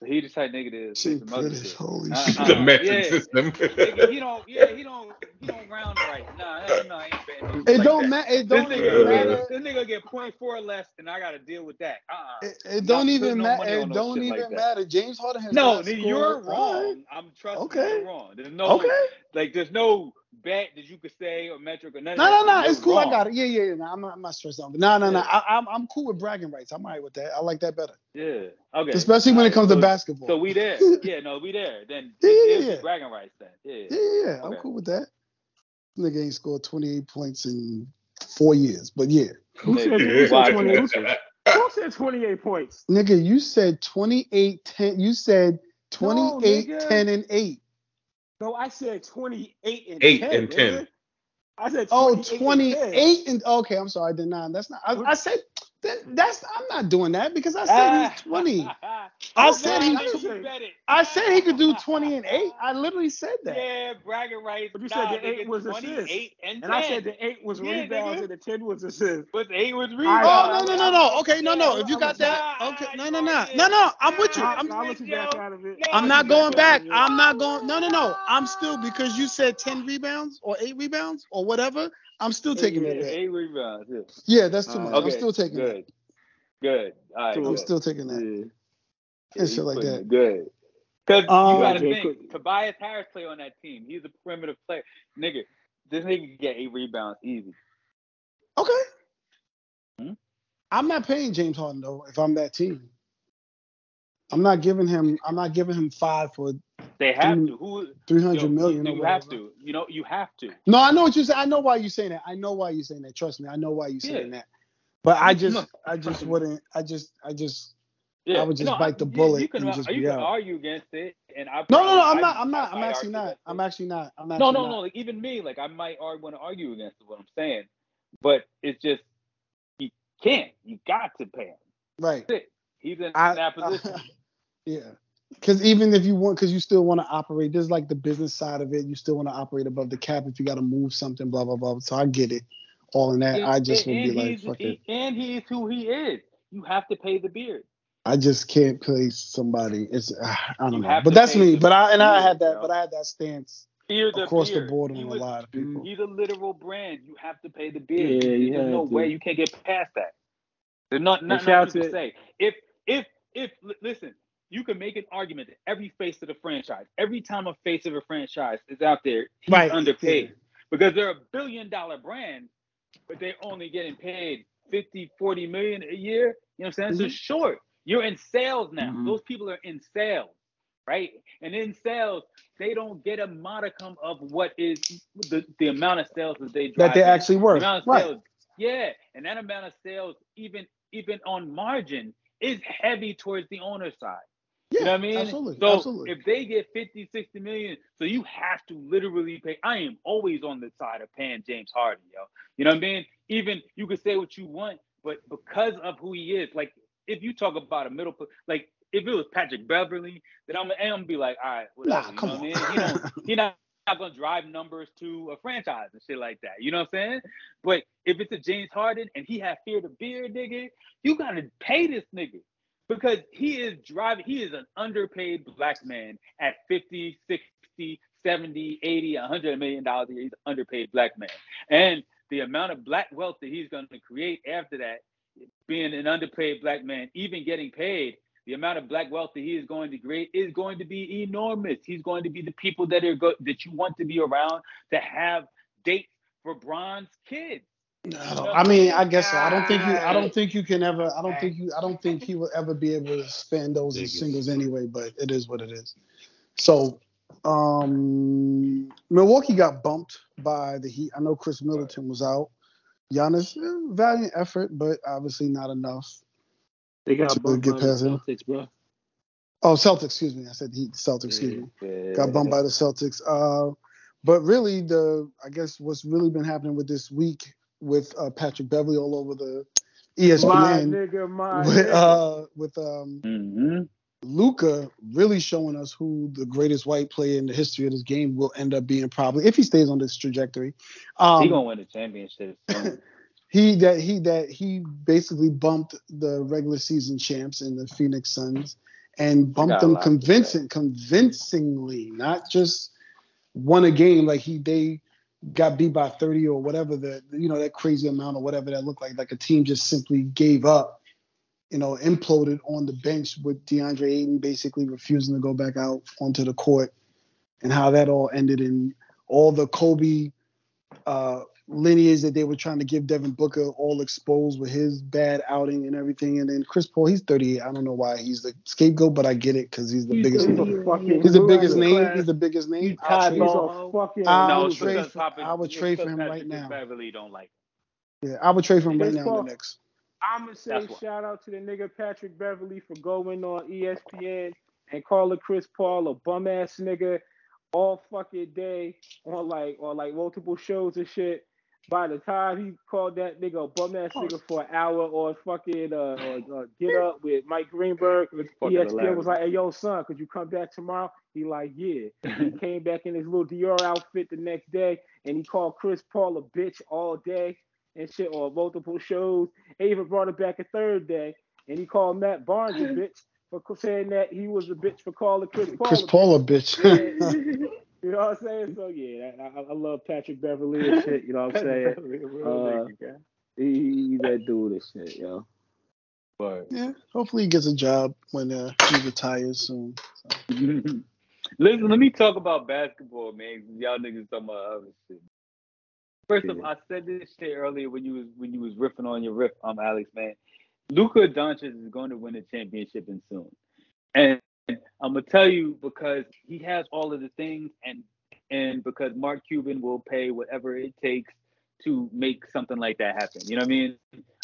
so he the type nigga that say She British. Holy Uh, shit. uh, the metric yeah. system. Nigga, he don't, yeah, he don't, he don't round right. Nah, hell no, I ain't betting It like don't that. matter. It don't nigga, even Uh, matter. this nigga get point four less, and I gotta deal with that. Uh, uh It, it don't even no matter. It no don't even like that. matter. James Harden has No, not you're All wrong. right. I'm trusting Okay. you're wrong. There's no, Okay. like, there's no bet that you could say or metric or nothing. No, of no, no. You're It's cool. I got it. Yeah, yeah, yeah. No, I'm not. I'm not stressed out. No, no, no. Yeah. I, I'm I'm cool with bragging rights. I'm alright with that. I like that better, Yeah. Okay. especially when it comes so, to basketball. So we there. Yeah, no, we there. Then Yeah, yeah, yeah. bragging rights then. Yeah. yeah, yeah, yeah. I'm cool with that. Nigga ain't scored 28 points in four years, but yeah. Who said, who said watch 28? Who said, who said 28 points? Nigga, you said 28 10. You said 28 nigga. 10 and 8. No, I said 28 and Eight 10. and 10. nigga. I said 28 Oh, and 10. 28 and okay, I'm sorry, then nah, that's not I, I said that, that's I'm not doing that because I said he's 20. I said he- I said he could do 20 and 8. I literally said that. Yeah, bragging rights. But you nah, said the eight was 28 assists. and 10. And I said the 8 was Yeah, rebounds nigga. and the 10 was assists. but the eight was Oh, Oh no no no no. Okay, no no. If you got that, okay. No no no no no. I'm with you. I'm I'll let you back Joe. out of it. No, I'm not going back back. out of it. I'm not going. No, no, no. I'm still because you said 10 rebounds or eight rebounds or whatever. I'm still taking yeah, that. Eight rebounds. Yeah. Yeah, that's too Uh, much. Okay. I'm still taking that. Good. Good. All right. I'm good. still taking that. Yeah. Yeah, and shit like that. Good. Because Um, you gotta think, Cook- Tobias Harris play on that team. He's a perimeter player. Nigga, this nigga can get eight rebounds easy. Okay. Hmm? I'm not paying James Harden though if I'm that team. I'm not giving him. I'm not giving him five for They have to. Who? three yo. You, you have whatever. to. You know, you have to. No, I know what you say. I know why you're saying that. I know why you're saying that. Trust me, I know why you're saying Yeah. that. But I No, just, I just wouldn't. I just, I just. Yeah. I would just No, bite the bullet You can, and just you can argue against it, and I. No, no, no. I'm not. I'm not. I'm actually not. I'm actually not. I'm No, actually no, not. no. Like even me, like I might want to argue against what I'm saying, but it's just you can't. You got to pay him. Right. That's it. He's in I, that position. I- yeah. Because even if you want, because you still want to operate, there's like the business side of it. You still want to operate above the cap if you got to move something, blah blah blah. So I get it, all in that. And- I just would and be like, he's- fuck he- it. And he's who he is. You have to pay the beard. I just can't place somebody. It's uh, I don't You know, but that's me. But I and I had that, bro. but I had that stance Fear the across the board on a lot of people. He's a literal brand. You have to pay the beard. Yeah, you There's no have to. way you can't get past that. There's not nothing else to- say. If if if listen, you can make an argument that every face of the franchise, every time a face of a franchise is out there, he's Right, underpaid because they're a billion dollar brand, but they're only getting paid 50, 40 million a year. You know what I'm saying? So Mhm. short. You're in sales now. Mhm. Those people are in sales, right? And in sales, they don't get a modicum of what is the, the amount of sales that they drive. That they actually The worth. amount Right. sales, yeah, and that amount of sales, even even on margin, is heavy towards the owner side. Yeah, You know what I mean? absolutely, So absolutely. if they get 50, 60 million, so you have to literally pay. I am always on the side of paying James Harden, yo. You know what I mean? Even you can say what you want, but because of who he is, like if you talk about a middle, like if it was Patrick Beverley, then I'm, I'm gonna be like, all right, whatever. Nah, you come know on. what I mean? He not, not gonna drive numbers to a franchise and shit like that. You know what I'm saying? But if it's a James Harden and he have fear to beard, nigga, you gotta pay this nigga because he is driving. He is an underpaid black man at 50, 60, 70, 80, 100 million dollars a year. He's an underpaid black man, and the amount of black wealth that he's going to create after that, being an underpaid black man, even getting paid, the amount of black wealth that he is going to create is going to be enormous. He's going to be the people that are go- that you want to be around to have dates for bronze kids. No, I mean, I guess so. I don't think you. I don't think you can ever. I don't think you. I don't think he will ever be able to spend those as singles anyway. But it is what it is. So, um, Milwaukee got bumped by the Heat. I know Khris Middleton was out. Giannis, eh, valiant effort, but obviously not enough. They got To bumped get by the past him. Celtics, bro. Oh, Celtics. Excuse me. I said Heat. Celtics. Excuse me. Yeah. got bumped by the Celtics. Uh, but really, the I guess what's really been happening with this week with uh, Patrick Beverley all over the E My ESPN nigga, my with uh, with um, hmm Luka really showing us who the greatest white player in the history of this game will end up being probably if he stays on this trajectory. Um, he gonna win the championship. he that he that he basically bumped the regular season champs in the Phoenix Suns and bumped them lot convincing convincingly, not just won a game like he they got beat by 30 or whatever the you know that crazy amount or whatever that looked like like a team just simply gave up you know imploded on the bench with DeAndre Ayton basically refusing to go back out onto the court and how that all ended in all the Kobe uh lineage that they were trying to give Devin Booker all exposed with his bad outing and everything. And then Chris Paul, he's 38. I don't know why he's the scapegoat, but I get it because he's the He's biggest name. fucking He's the biggest name. Class. He's the biggest name. He's I'll trade, a fucking I no, would trade for- Papa- I would trade for him right Patrick now. Beverley don't like. yeah, I would trade for him right now in the Knicks. I'm gonna say That's shout out to the nigga Patrick Beverley for going on ESPN and calling Chris Paul a bum ass nigga all fucking day on like on like multiple shows and shit. By the time he called that nigga a bum ass nigga for an hour on fucking uh, uh, uh, Get Up with Mike Greenberg, It's fucking ESPN hilarious. was like, "Hey yo, son, could you come back tomorrow?" He like, "Yeah." He came back in his little Dior outfit the next day, and he called Chris Paul a bitch all day and shit on multiple shows. He even brought it back a third day, and he called Matt Barnes a bitch for saying that he was a bitch for calling Chris Paul. Chris a Paul a bitch. bitch. You know what I'm saying? So yeah, I, I, I love Patrick Beverley and shit. You know what I'm saying? Uh, He, he's that dude and shit, yo. But yeah, hopefully he gets a job when uh, he retires soon. listen, let me talk about basketball, man. Y'all niggas talking about other shit. First of all, I said this shit earlier when you was when you was riffing on your riff, um, Alex, man. Luka Doncic is going to win a championship in soon, and I'm gonna tell you because he has all of the things, and and because Mark Cuban will pay whatever it takes to make something like that happen. You know what I mean?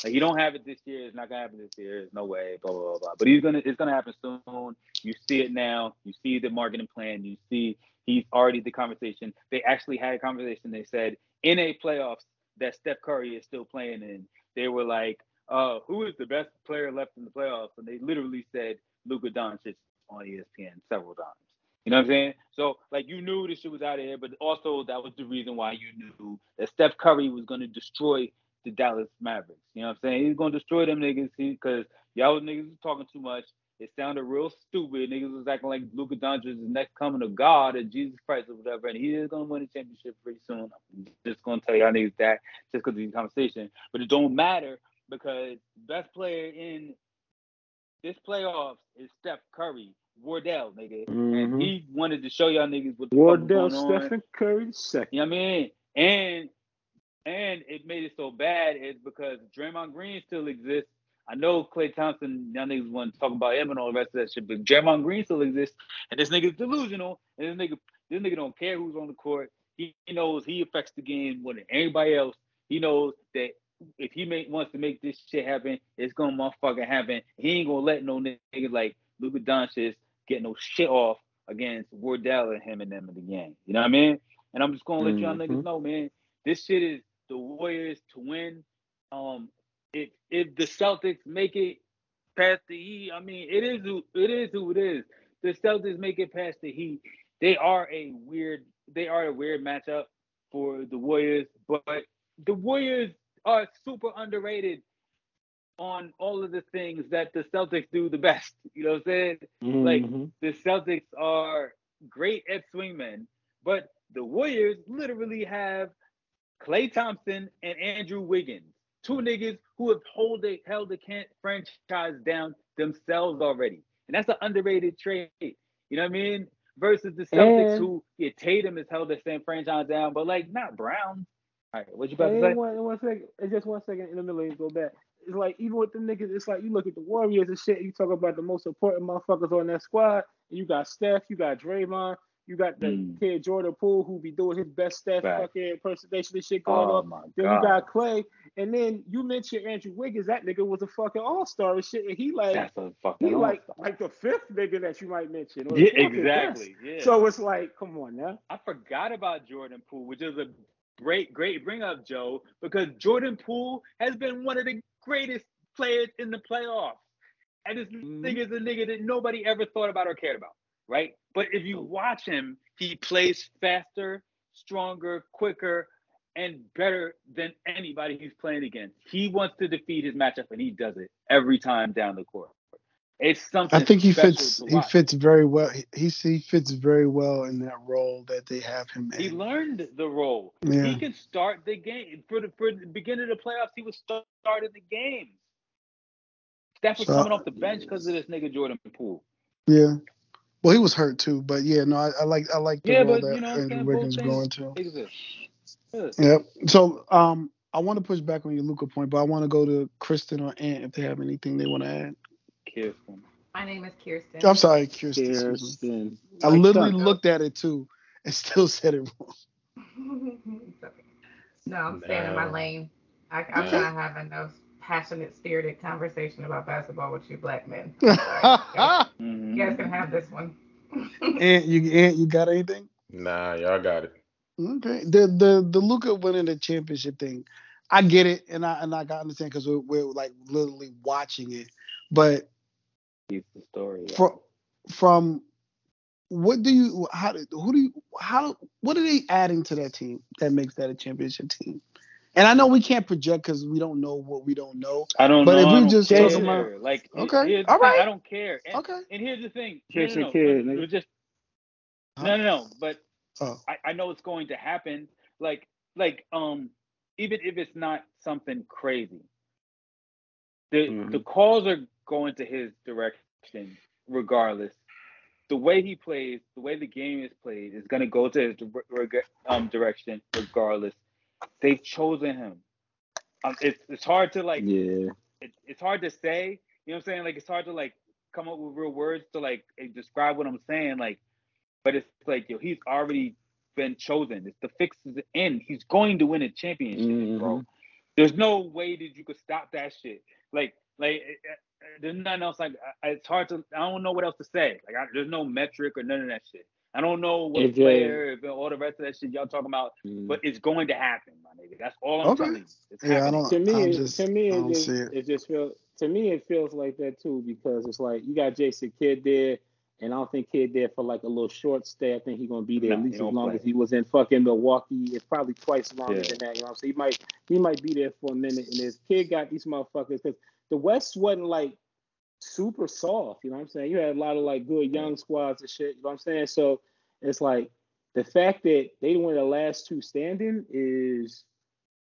Like he don't have it this year. It's not gonna happen this year. There's no way. Blah blah blah. blah. But he's gonna. It's gonna happen soon. You see it now. You see the marketing plan. You see he's already the conversation. They actually had a conversation. They said in a playoffs that Steph Curry is still playing in. They were like, uh, who is the best player left in the playoffs? And they literally said Luka Doncic on ESPN several times. You know what I'm saying? So like you knew this shit was out of here, but also that was the reason why you knew that Steph Curry was gonna destroy the Dallas Mavericks. You know what I'm saying? He's gonna destroy them niggas because y'all niggas was talking too much. It sounded real stupid. Niggas was acting like Luka Doncic is the next coming of God or Jesus Christ or whatever, and he is gonna win the championship pretty soon. I'm just gonna tell y'all niggas that just because of the conversation. But it don't matter because best player in this playoffs is Steph Curry, Wardell, nigga. And Mhm. he wanted to show y'all niggas what the fuck Wardell was going on. Stephen Curry second. You know what I mean? And and it made it so bad is because Draymond Green still exists. I know Klay Thompson, y'all niggas want to talk about him and all the rest of that shit, but Draymond Green still exists, and this nigga's delusional, and this nigga, this nigga don't care who's on the court. He, he knows he affects the game more than anybody else. He knows that if he make, wants to make this shit happen, it's gonna motherfucking happen. He ain't gonna let no niggas like Luka Doncic get no shit off against Wardell and him and them in the game. You know what I mean? And I'm just gonna let y'all Mhm. niggas know, man. This shit is the Warriors to win. Um, if if the Celtics make it, past the Heat. I mean, it is who it is who it is. The Celtics make it past the Heat. They are a weird. They are a weird matchup for the Warriors, but the Warriors are super underrated on all of the things that the Celtics do the best. You know what I'm saying? Mm-hmm. Like the Celtics are great at swingmen, but the Warriors literally have Klay Thompson and Andrew Wiggins, two niggas who have hold the, held the can- franchise down themselves already. And that's an underrated trade. You know what I mean? Versus the Celtics, And- who yeah, Tatum has held the same franchise down, but like not Brown. All right, what you about Hey, to say? one, one second, it's just one second in the middle. You go back. It's like even with the niggas, it's like you look at the Warriors and shit. You talk about the most important motherfuckers on that squad. And you got Steph, you got Draymond, you got the Mm. kid Jordan Poole who be doing his best Steph Facts. fucking impersonation and shit going Oh on. Then god, you got Clay, and then you mentioned Andrew Wiggins. That nigga was a fucking all star and shit. And he like that's a fucking he like all-star. like the fifth nigga that you might mention. yeah, fourth or best. exactly. Yeah. So it's like, come on now. I forgot about Jordan Poole, which is a great, great bring up, Joe, because Jordan Poole has been one of the greatest players in the playoffs. And this Mhm. nigga is a nigga that nobody ever thought about or cared about, right? But if you watch him, he plays faster, stronger, quicker, and better than anybody he's playing against. He wants to defeat his matchup, and he does it every time down the court. It's something. I think he fits. He fits very well. He he fits very well in that role that they have him in. He learned the role. Yeah. He can start the game for the for the beginning of the playoffs. He was start- starting the games. Steph was So- coming off the bench because of this nigga Jordan Poole. Yeah. Well, he was hurt too, but yeah, no, I, I like I like the Yeah, role but that you know, Andrew Wiggins going to. exist. Yep. So um, I want to push back on your Luka point, but I want to go to Kristen or Ant if they have anything they want to add. Kirsten. My name is Kirsten. I'm sorry, Kirsten. excuse. Kirsten. I Like literally Chuck. looked at it too and still said it wrong. Okay. No, I'm staying in my lane. I, I'm No. not having no passionate, spirited conversation about basketball with you black men. Ant. You guys can mm-hmm. have this one. and you Ant, you got anything? Nah, y'all got it. Okay. The the the Luka winning the championship thing, I get it, and I and I got understand because we're, we're like literally watching it, but He's the story. yeah. from from what do you how do who do you how what are they adding to that team that makes that a championship team? And I know we can't project because we don't know what we don't know. I don't But know. if we just care. talk about- like, Okay, here's the all thing. I don't care. And, Okay. and here's the thing. Kirsten no, no, Kidd, no. nigga. It was just Huh? no, no, no. But Oh. I, I know it's going to happen. Like, like, um, even if it's not something crazy, the Mhm. the calls are going to his direction regardless. The way he plays, the way the game is played, is going to go to his um, direction regardless. They've chosen him. Um, it's it's hard to like Yeah. it, it's hard to say. You know what I'm saying? Like it's hard to like come up with real words to like describe what I'm saying. Like, but it's like yo, he's already been chosen. It's the fix is in. He's going to win a championship, bro. Mhm. There's no way that you could stop that shit. Like, like there's nothing else. Like, I- it's hard to. I don't know what else to say. Like, I, there's no metric or none of that shit. I don't know what It just- player, if all the rest of that shit y'all talking about, Mhm. but it's going to happen, my nigga. That's all I'm Okay. telling you. It's Yeah, I don't. to me, I'm it, just, to me, I it don't just, see it. it just feels. To me, it feels like that too because it's like you got Jason Kidd there, and I don't think Kidd there for like a little short stay. I think he's gonna be there No, at least as long play. as he was in fucking Milwaukee. It's probably twice longer Yeah. than that. You know what I'm saying? He might, he might be there for a minute. And this kid got these motherfuckers because the West wasn't like super soft. You know what I'm saying? You had a lot of like good young squads and shit. You know what I'm saying? So it's like the fact that they were the last two standing is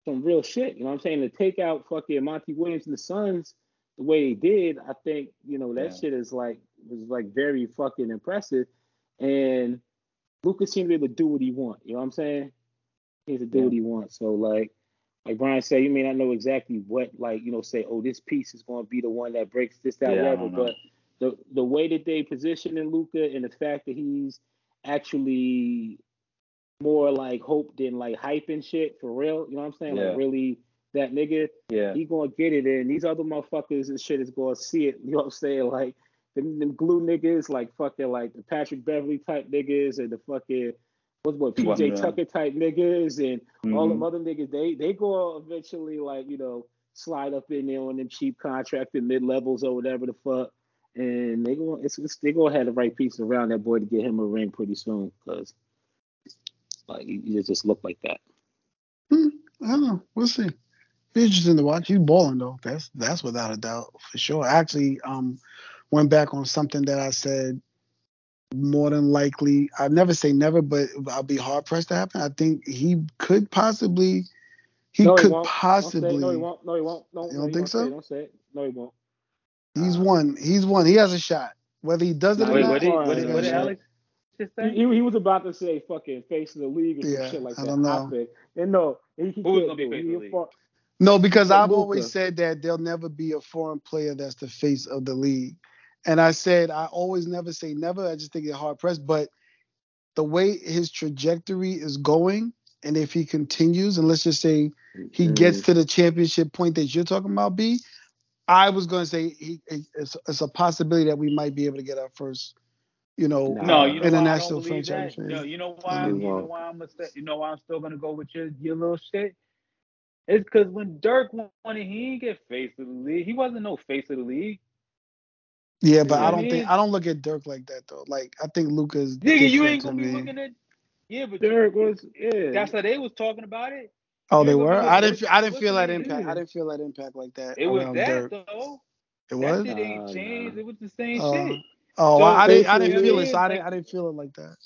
some real shit. You know what I'm saying? To take out fucking Monty Williams and the Suns the way they did, I think, you know, that Yeah. shit is like was like very fucking impressive. And Lucas seemed to be able to do what he want. You know what I'm saying? He needs to do Yeah. what he wants. So like like Brian said, you may not know exactly what like, you know, say, oh, this piece is gonna be the one that breaks this, that, Yeah, whatever. But the the way that they position in Luka and the fact that he's actually more like hope than like hype and shit for real. You know what I'm saying? Yeah. Like really that nigga, Yeah. he gonna get it and these other motherfuckers and shit is gonna see it. You know what I'm saying? Like them, them glue niggas, like fucking like the Patrick Beverley type niggas and the fucking what's what What, PJ yeah. Tucker type niggas and all Mhm. them other niggas, they they go eventually like, you know, slide up in there on them cheap contracted mid levels or whatever the fuck. And they go, it's, it's they gonna have the right pieces around that boy to get him a ring pretty soon, cause like he, he just look like that. Hmm, I don't know. We'll see. Be interesting to watch. He's balling though. That's that's without a doubt for sure. I actually um went back on something that I said more than likely. I never say never, but I'll be hard pressed to happen. I think he could possibly he no, could he won't. possibly Don't say, no, he won't. No, he won't. No, You don't he think won't so? Say, don't say it. No, he won't. he's Uh, won. He's won. He has a shot. Whether he does it Nah, or Wait, not, what did, Alright, what did, he what did. Alex just He, say? he, he was about to say fucking face of the league or some shit like I don't know. And no, he, he Who was can't gonna be do face He of the league? No, because But I've Luka. always said that there'll never be a foreign player that's the face of the league. And I said I always never say never. I just think it's hard pressed. But the way his trajectory is going, and if he continues, and let's just say he Mm. gets to the championship point that you're talking about, B, I was going to say he, it's, it's a possibility that we might be able to get our first, you know, No, uh, you know why I international don't believe franchise. that. No, you know why? I'm, you know why I'm gonna say, you know why I'm still gonna go with your your little shit. It's because when Dirk won it, he didn't get face of the league. He wasn't no face of the league. Yeah, but Yeah. I don't think I don't look at Dirk like that though. Like I think Luka's Nigga, you ain't gonna be me. looking at. Yeah, but Dirk was yeah. that's how they was talking about it. Oh, You they were. I didn't. I didn't feel that name? impact. I didn't feel that impact like that It was that Dirk. though. It That was. shit ain't changed. It was the same Uh, shit. oh, So, I didn't. I didn't feel it. So I didn't. I didn't feel it like that.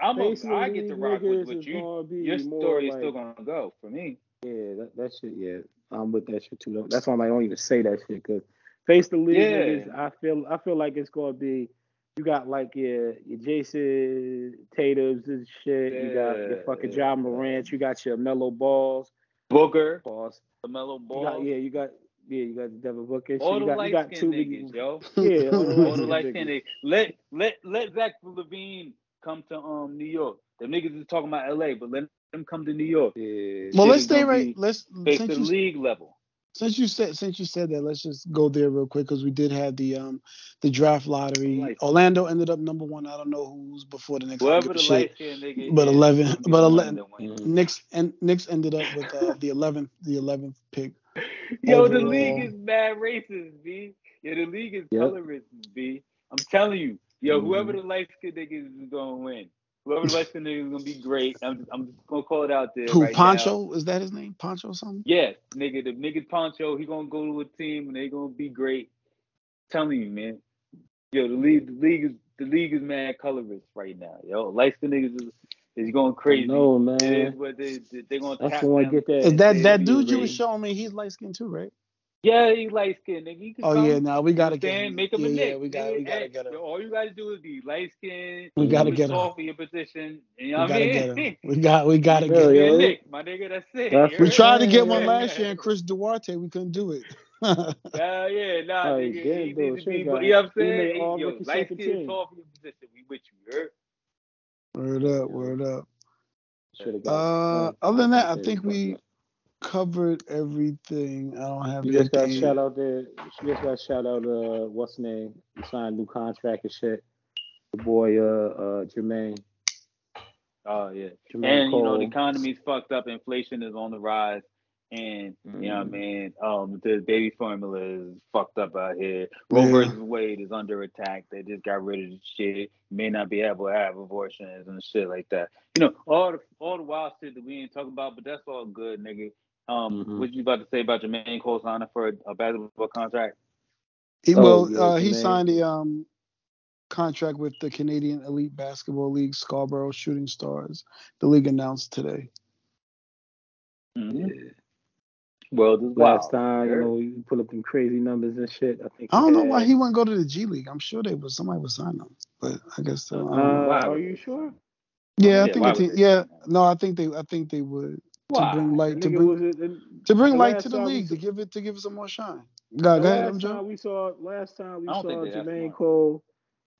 I'm a, Face the I get to rock with niggas what is you. gonna Your more story is still gonna go for me. Yeah, that, that shit. Yeah, I'm with that shit too. That's why I'm like, I don't even say that shit because face the league Yeah. niggas. I feel I feel like it's gonna be. You got like your your Jayson Tatum's and shit. You got your fucking. John Morant. You got your Mellow Balls. Booger, Balls. Lamelo You Ball, got, yeah, you got yeah, you got the Devin Booker. shit. all you the got light skinned two niggas, yo. Yeah, all the All the light light skinned skinned niggas. niggas. Let let let Zach LaVine come to um New York. The niggas is talking about LA, but let them come to New York. Yeah. Well, let's stay right. Let's Face the league level. Since you said since you said that, let's just go there real quick because we did have the um the draft lottery. Light- Orlando ended up number one. I don't know who's before the next. I Whoever the shit. light skinned nigga But is, 11 gonna but 11 one that wins. Mhm. Knicks and Knicks ended up with uh, the eleventh the eleventh pick. Yo, the league is mad racist, B. Yeah, the league is Yep. color racist, B. I'm telling you, yo, whoever Mhm. the light skinned nigga is gonna win. Whoever the light skinned nigga is gonna be great. I'm just, I'm gonna call it out there. Who right now. Is that his name? Poncho or something? Yes, nigga, the nigga Poncho, he gonna go to a team and they gonna be great. telling you, man. Yo, the league, the league is the league is mad colorist right now. Yo, light skinned niggas is, is going crazy. No man. It is what they they gonna That's the one get that. Is that that dude you great. was showing me? He's light skinned too, right? Yeah, he light skinned nigga. He can Oh come. yeah, now we gotta You know what I'm get him. Make him yeah, a yeah, Nick. we got nigga. we gotta get him. all you gotta do is be light skinned. We gotta get tall him. for your position. You We know what I gotta mean? get him. We got we gotta get him. Yeah. Nick, my nigga. That's it. That's We tried to get one last year and Chris Duarte, we couldn't do it. Hell yeah, nah, Oh, nigga. he He did need do to it. be, Shit, but guy. you know what I'm He saying? made Hey, all yo, rookie light second skin team. tall for your position. We with you, you heard? word up, word up. Should have Uh, got. other than that, I think we covered everything. I don't have You just got anything. shout out there. You just got shout out. Uh, what's his name? He signed a new contract and shit. The boy, uh, uh, Jermaine. Oh yeah. Jermaine And you know the economy's fucked up. Inflation is on the rise. And you know what I Mhm. mean? Um, the baby formula is fucked up out here. Roe Yeah. versus Wade is under attack. They just got rid of the shit. May not be able to have abortions and shit like that. You know, all the all the wild shit that we ain't talking about, but that's all good, nigga. Um, Mhm. what you about to say about Jermaine Cole signing for a, a basketball contract? He, Oh, well, yeah, uh, he signed a um contract with the Canadian Elite Basketball League Scarborough Shooting Stars. The league announced today. Mhm. Yeah. World is Last wild. time, you know, you put up them crazy numbers and shit. I think. I don't know had- why he wouldn't go to the G League. I'm sure they was somebody would sign him, but I guess uh, I Uh, don't know. Why are you sure? yeah, I yeah, think why team, yeah, no, I think they, I think they would to bring light to bring was it. The, to bring light to the league saw- to give it to give it some more shine. the Go, go ahead, I'm last we saw, last time we saw think Jermaine. Cole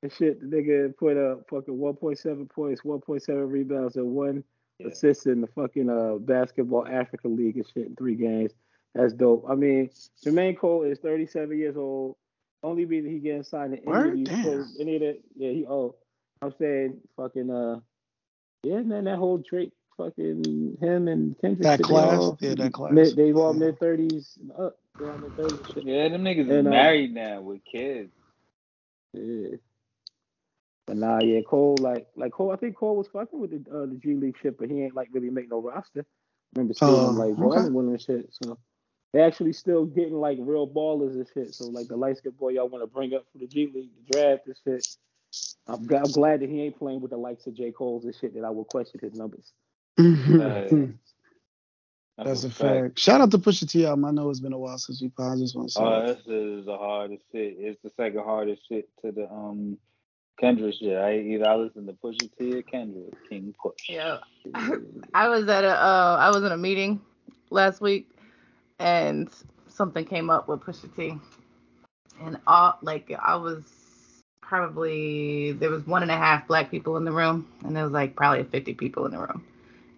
and shit, the nigga put up fucking 1.7 points, 1.7 rebounds, and one Yeah. assist in the fucking uh basketball Africa League and shit in three games. That's dope. I mean, Jermaine Cole is 37 years old. Only reason he getting signed to any Word? of these Damn. pro, any of that, yeah, he old. I'm saying fucking uh, yeah, man, that whole Drake, fucking him and Kendrick, That shit, class? all Yeah, that class. Mid, they all Yeah. mid 30s and up. around the third and. Yeah, them niggas And, uh, married now with kids. Yeah. But nah, yeah, Cole like like Cole. I think Cole was fucking with the uh, the G League shit, but he ain't like really make no roster. remember seeing him Oh, like okay. balling with him and shit. So they actually still getting like real ballers and shit. So like the light skinned boy y'all want to bring up for the G League the draft and shit. I'm, g- I'm glad that he ain't playing with the likes of J Cole's and shit that I would question his numbers. That's a fact. Shout out to Pusha T album. I know it's been a while since we played. I just want to Oh, that. this is the hardest shit. It's the second hardest shit to the um Kendrick shit. I either I listen to Pusha T or Kendrick. King Push. Yeah. I was at a uh, I was in a meeting last week and something came up with Pusha T. And all like I was probably there was one and a half black people in the room and there was like probably 50 people in the room.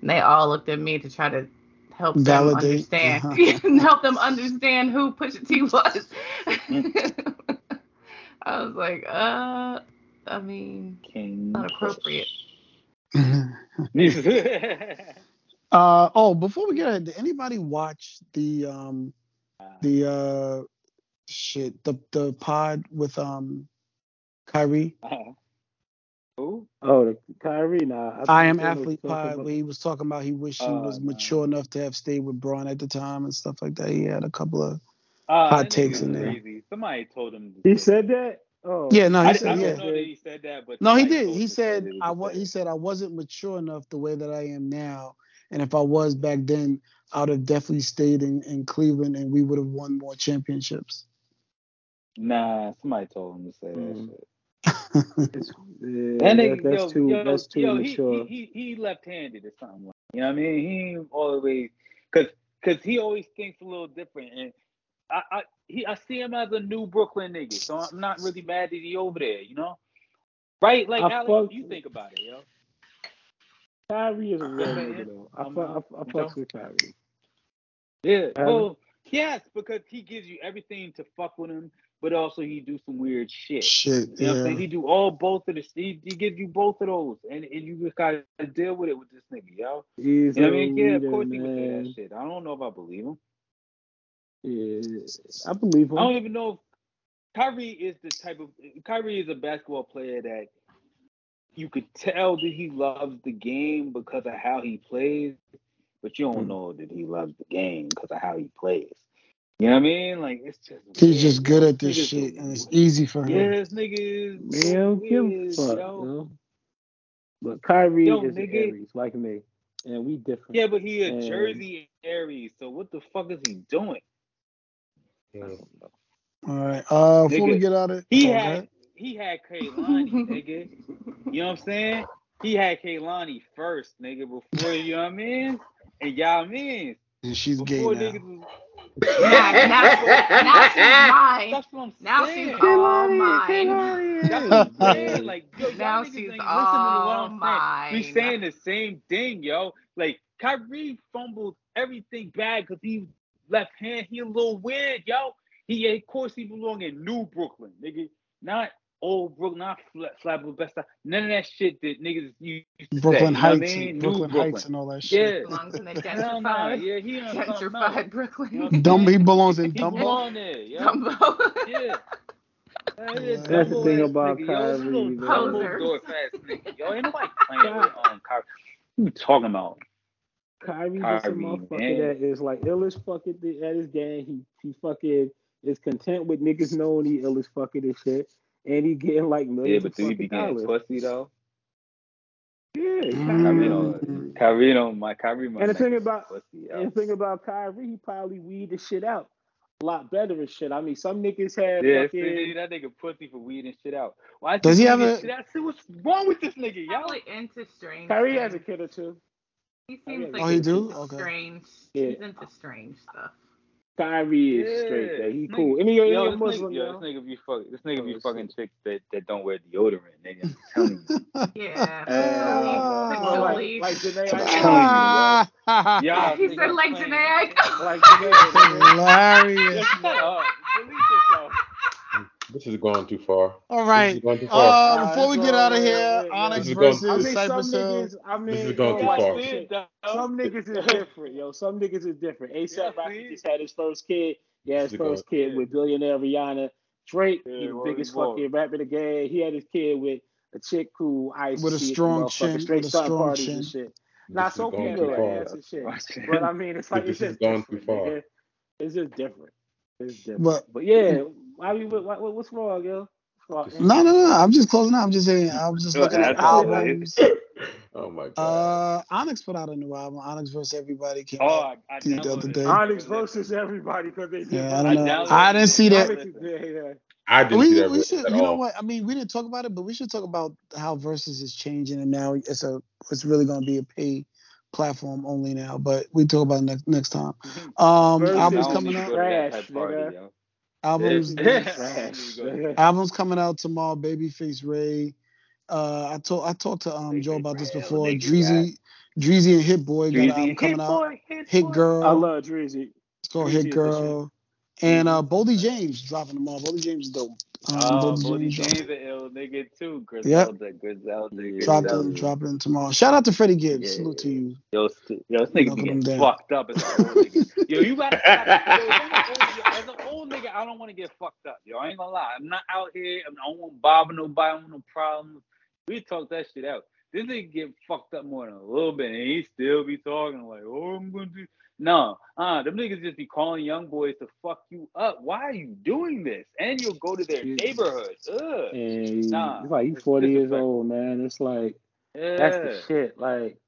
And they all looked at me to try to help them Validate. understand help them understand who Pusha T was. I was like, uh I mean, King not appropriate. uh oh, before we get ahead, did anybody watch the um the uh shit the the pod with um Kyrie? Who? Oh, the Kyrie. Nah, I am think they was athlete talking pod about- where he was talking about he wished he Oh, was no. mature enough to have stayed with Bron at the time and stuff like that. He had a couple of Uh, Hot takes in there. Crazy. Somebody told him. He said that. Oh, yeah, no, he I, said I yeah. don't know that he said that, but No, he did. He him said I was was. He said I wasn't mature enough the way that I am now, and if I was back then, I would have definitely stayed in, in Cleveland, and we would have won more championships. Nah, somebody told him to say that Mm. shit. It's, yeah, That that- that's yo, too. yo, that's too yo, he, mature. he, he, he left-handed or something. Like, you know what I mean? He ain't always because because he always thinks a little different, and I I he I see him as a new Brooklyn nigga, so I'm not really mad that he over there. You know, right? Like I Alex, fuck- you think about it, yo. Kyrie is a real Yeah, nigga though. I Um, fuck. I, I you fucks know? with Kyrie. Yeah. Alex? Well, yes, because he gives you everything to fuck with him, but also he do some weird shit. Shit, You know what I'm yeah. saying? He do all both of the He, he gives you both of those, and, and you just gotta deal with it with this nigga, yo. He's You know what I mean? Yeah, of course he would say man. that shit. I don't know if I believe him. Yeah, I believe him. I don't even know if Kyrie is the type of Kyrie is a basketball player that you could tell that he loves the game because of how he plays, but you don't Hmm. know that he loves the game because of how he plays. You know what I mean? Like it's just He's weird, just good at this Niggas shit, and it's easy for Yeah, him. this nigga is Man, so don't give a fuck, yo. yo. But Kyrie Yo, is an nigga. Aries, like me, and we different. Yeah, but he a And- Jersey Aries, so what the fuck is he doing? All right. Uh, before we get out of He oh, had ahead. he had Kehlani, nigga. You know what I'm saying? He had Kaylani first, nigga, before you know what I mean? And y'all mean and she's gay before now. niggas was Now, now, now she's mine. That's what I'm Now saying. she's all mine. That's what I'm saying. Like, yo, Now niggas she's ain't listening to what all I'm saying. mine. We saying the same thing, yo. Like, Kyrie fumbled everything bad because he left hand. He a little weird, yo. He, of course, he belong in New Brooklyn, nigga. Not old Brooklyn, not flat, flat best. None of that shit that niggas used to Brooklyn say. You know Heights, I mean? and Brooklyn, Heights, and all that shit. Yeah. belongs in the Hell nah, gentrified, yeah, he on something else. gentrified Brooklyn. You know what Dumb, he belongs in He Dumbo. belong there, yo. Dumbo. Yeah. That is That's the thing about nigga, yo. This Kyrie, little man. Dumbo door fast nigga. Yo, ain't nobody playing with um, Kyrie. What you talking about? Kyrie's just a motherfucker man. that is like ill as fuck at, the, at his game. He he fucking is content with niggas knowing he ill as fuck at his shit, and he getting like millions. Yeah, but of do you fucking be getting dollars. pussy though? Yeah, mm. Kyrie Kyrie. don't. Kyrie don't. My Kyrie might And the thing about pussy, and the thing about Kyrie, he probably weed the shit out a lot better and shit. I mean, some niggas have Yeah, fucking. see, that nigga pussy for weeding shit out. Why Does he weed have this a- shit out? See what's wrong with this nigga, yo? Probably into strange. Kyrie has a kid or two. He Oh, seems like Oh, he do? into Okay. strange. Yeah. He's into strange stuff. Kyrie is Yeah, straight. That he cool. nigga- And he, he Yo, a this Muslim, nigga, yo, yo. this nigga be fuck, this nigga be Oh, fucking shit. chicks that, that don't wear deodorant, nigga. I'm telling you. Yeah. Ah. Well, like, like Jhené I'm telling Y'all he said like playing- Jhené Aiko. Like Jhené. Hilarious. Shut up. Delete yourself. This is going too far. All This right. is going too far. Uh, before we get out of here, Onyx This is going- versus I mean, some Cypress Hill. niggas. I mean, This is going yo, too like, far. shit, Some niggas is different, yo. Some niggas is different. Yeah, ASAP Rocky just had his first kid. Yeah, his He's a god. first kid with billionaire Rihanna. Drake, Yeah, he the biggest he's fucking rapper in the game. He had his kid with a chick who I used With a see at the strong motherfucking chin, straight with a strong parties chin. and shit. Not so is going female too ass and shit. But I mean, it's like This it's is just going too far. nigga. It's just different. It's different. But But yeah, why you what, what, what's wrong, yo? What's wrong? no, no, no. I'm just closing out. I'm just saying. I was just looking at albums. Oh my god. Uh, Onyx put out a new album. Onyx versus Everybody came Oh, out. I, I the other downloaded day. it. Onyx versus everybody because they did. Yeah, I don't I know. downloaded I didn't see that. Onyx is yeah, yeah. I didn't see that we should. at You know what? I mean, we didn't talk about it, but we should talk about how Verzuz is changing, and now it's a it's really going to be a pay platform only now. But we talk about it next next time. Um, Versus albums is coming out. Trash, party, nigga. yo. Albums Trash. Go to nigga. albums coming out tomorrow. Babyface Ray. Uh, I told I talked to um Joe about this before. nigga, Dreezy, Dreezy and Hit Boy got an album coming hit out. boy, hit, Hit. Girl. I love Drizzy. It's called Dreezy Hit is Girl. And uh, Boldy James dropping them all. Boldy James is dope. Um, Oh, Boldy Bodie James James an ill nigga too. Yep. Griselda, Griselda, dropping Griselda. dropping tomorrow. Shout out to Freddie Gibbs. Yeah. Salute to you. Yo, yo, this nigga be him getting down. fucked up as an old nigga. Yo, you gotta stop. Yo, as an old, as an old nigga, I don't want to get fucked up. Yo, I ain't gonna lie. I'm not out here. I'm, I don't want to bother nobody. I don't want no problems. We talk that shit out. This nigga get fucked up more than a little bit, and he still be talking like, "Oh, I'm gonna do." No, uh, them niggas just be calling young boys to fuck you up. Why are you doing this? And you'll go to their Yeah. neighborhoods. Ugh. And Nah, it's like you it's 40 years disrespectful. old, man. It's like Yeah. that's the shit. Like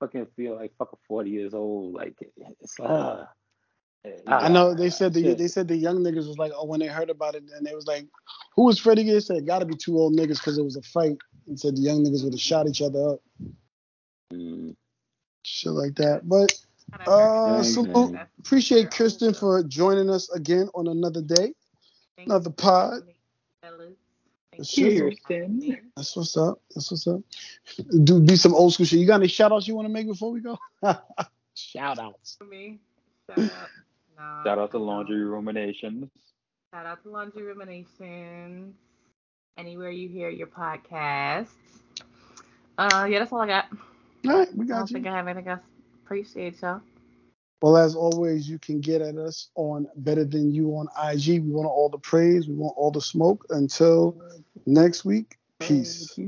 fucking feel like fucking 40 years old. Like it's like uh, Yeah, I know they said the Shit. they said the young niggas was like, oh, when they heard about it, and they was like, who was Freddie Gibbs? Said, got to be two old niggas because it was a fight. And said the young niggas would have shot each other up, mm, shit like that. But Kind uh, salute, man. appreciate Kristen for joining us again on another day, another pod. Cheers. That's what's up. That's what's up. Do be some old school shit. You got any shout outs you want to make before we go? shout outs. Me. Shout out. No, Shout out to no. Laundry Ruminations. Shout out to Laundry Ruminations. Anywhere you hear your podcasts. Uh, yeah, that's all I got. All right, we got I don't you. think I have anything else. Appreciate y'all. Well, as always, you can get at us on Better Than You on IG. We want all the praise. We want all the smoke. Until next week, peace.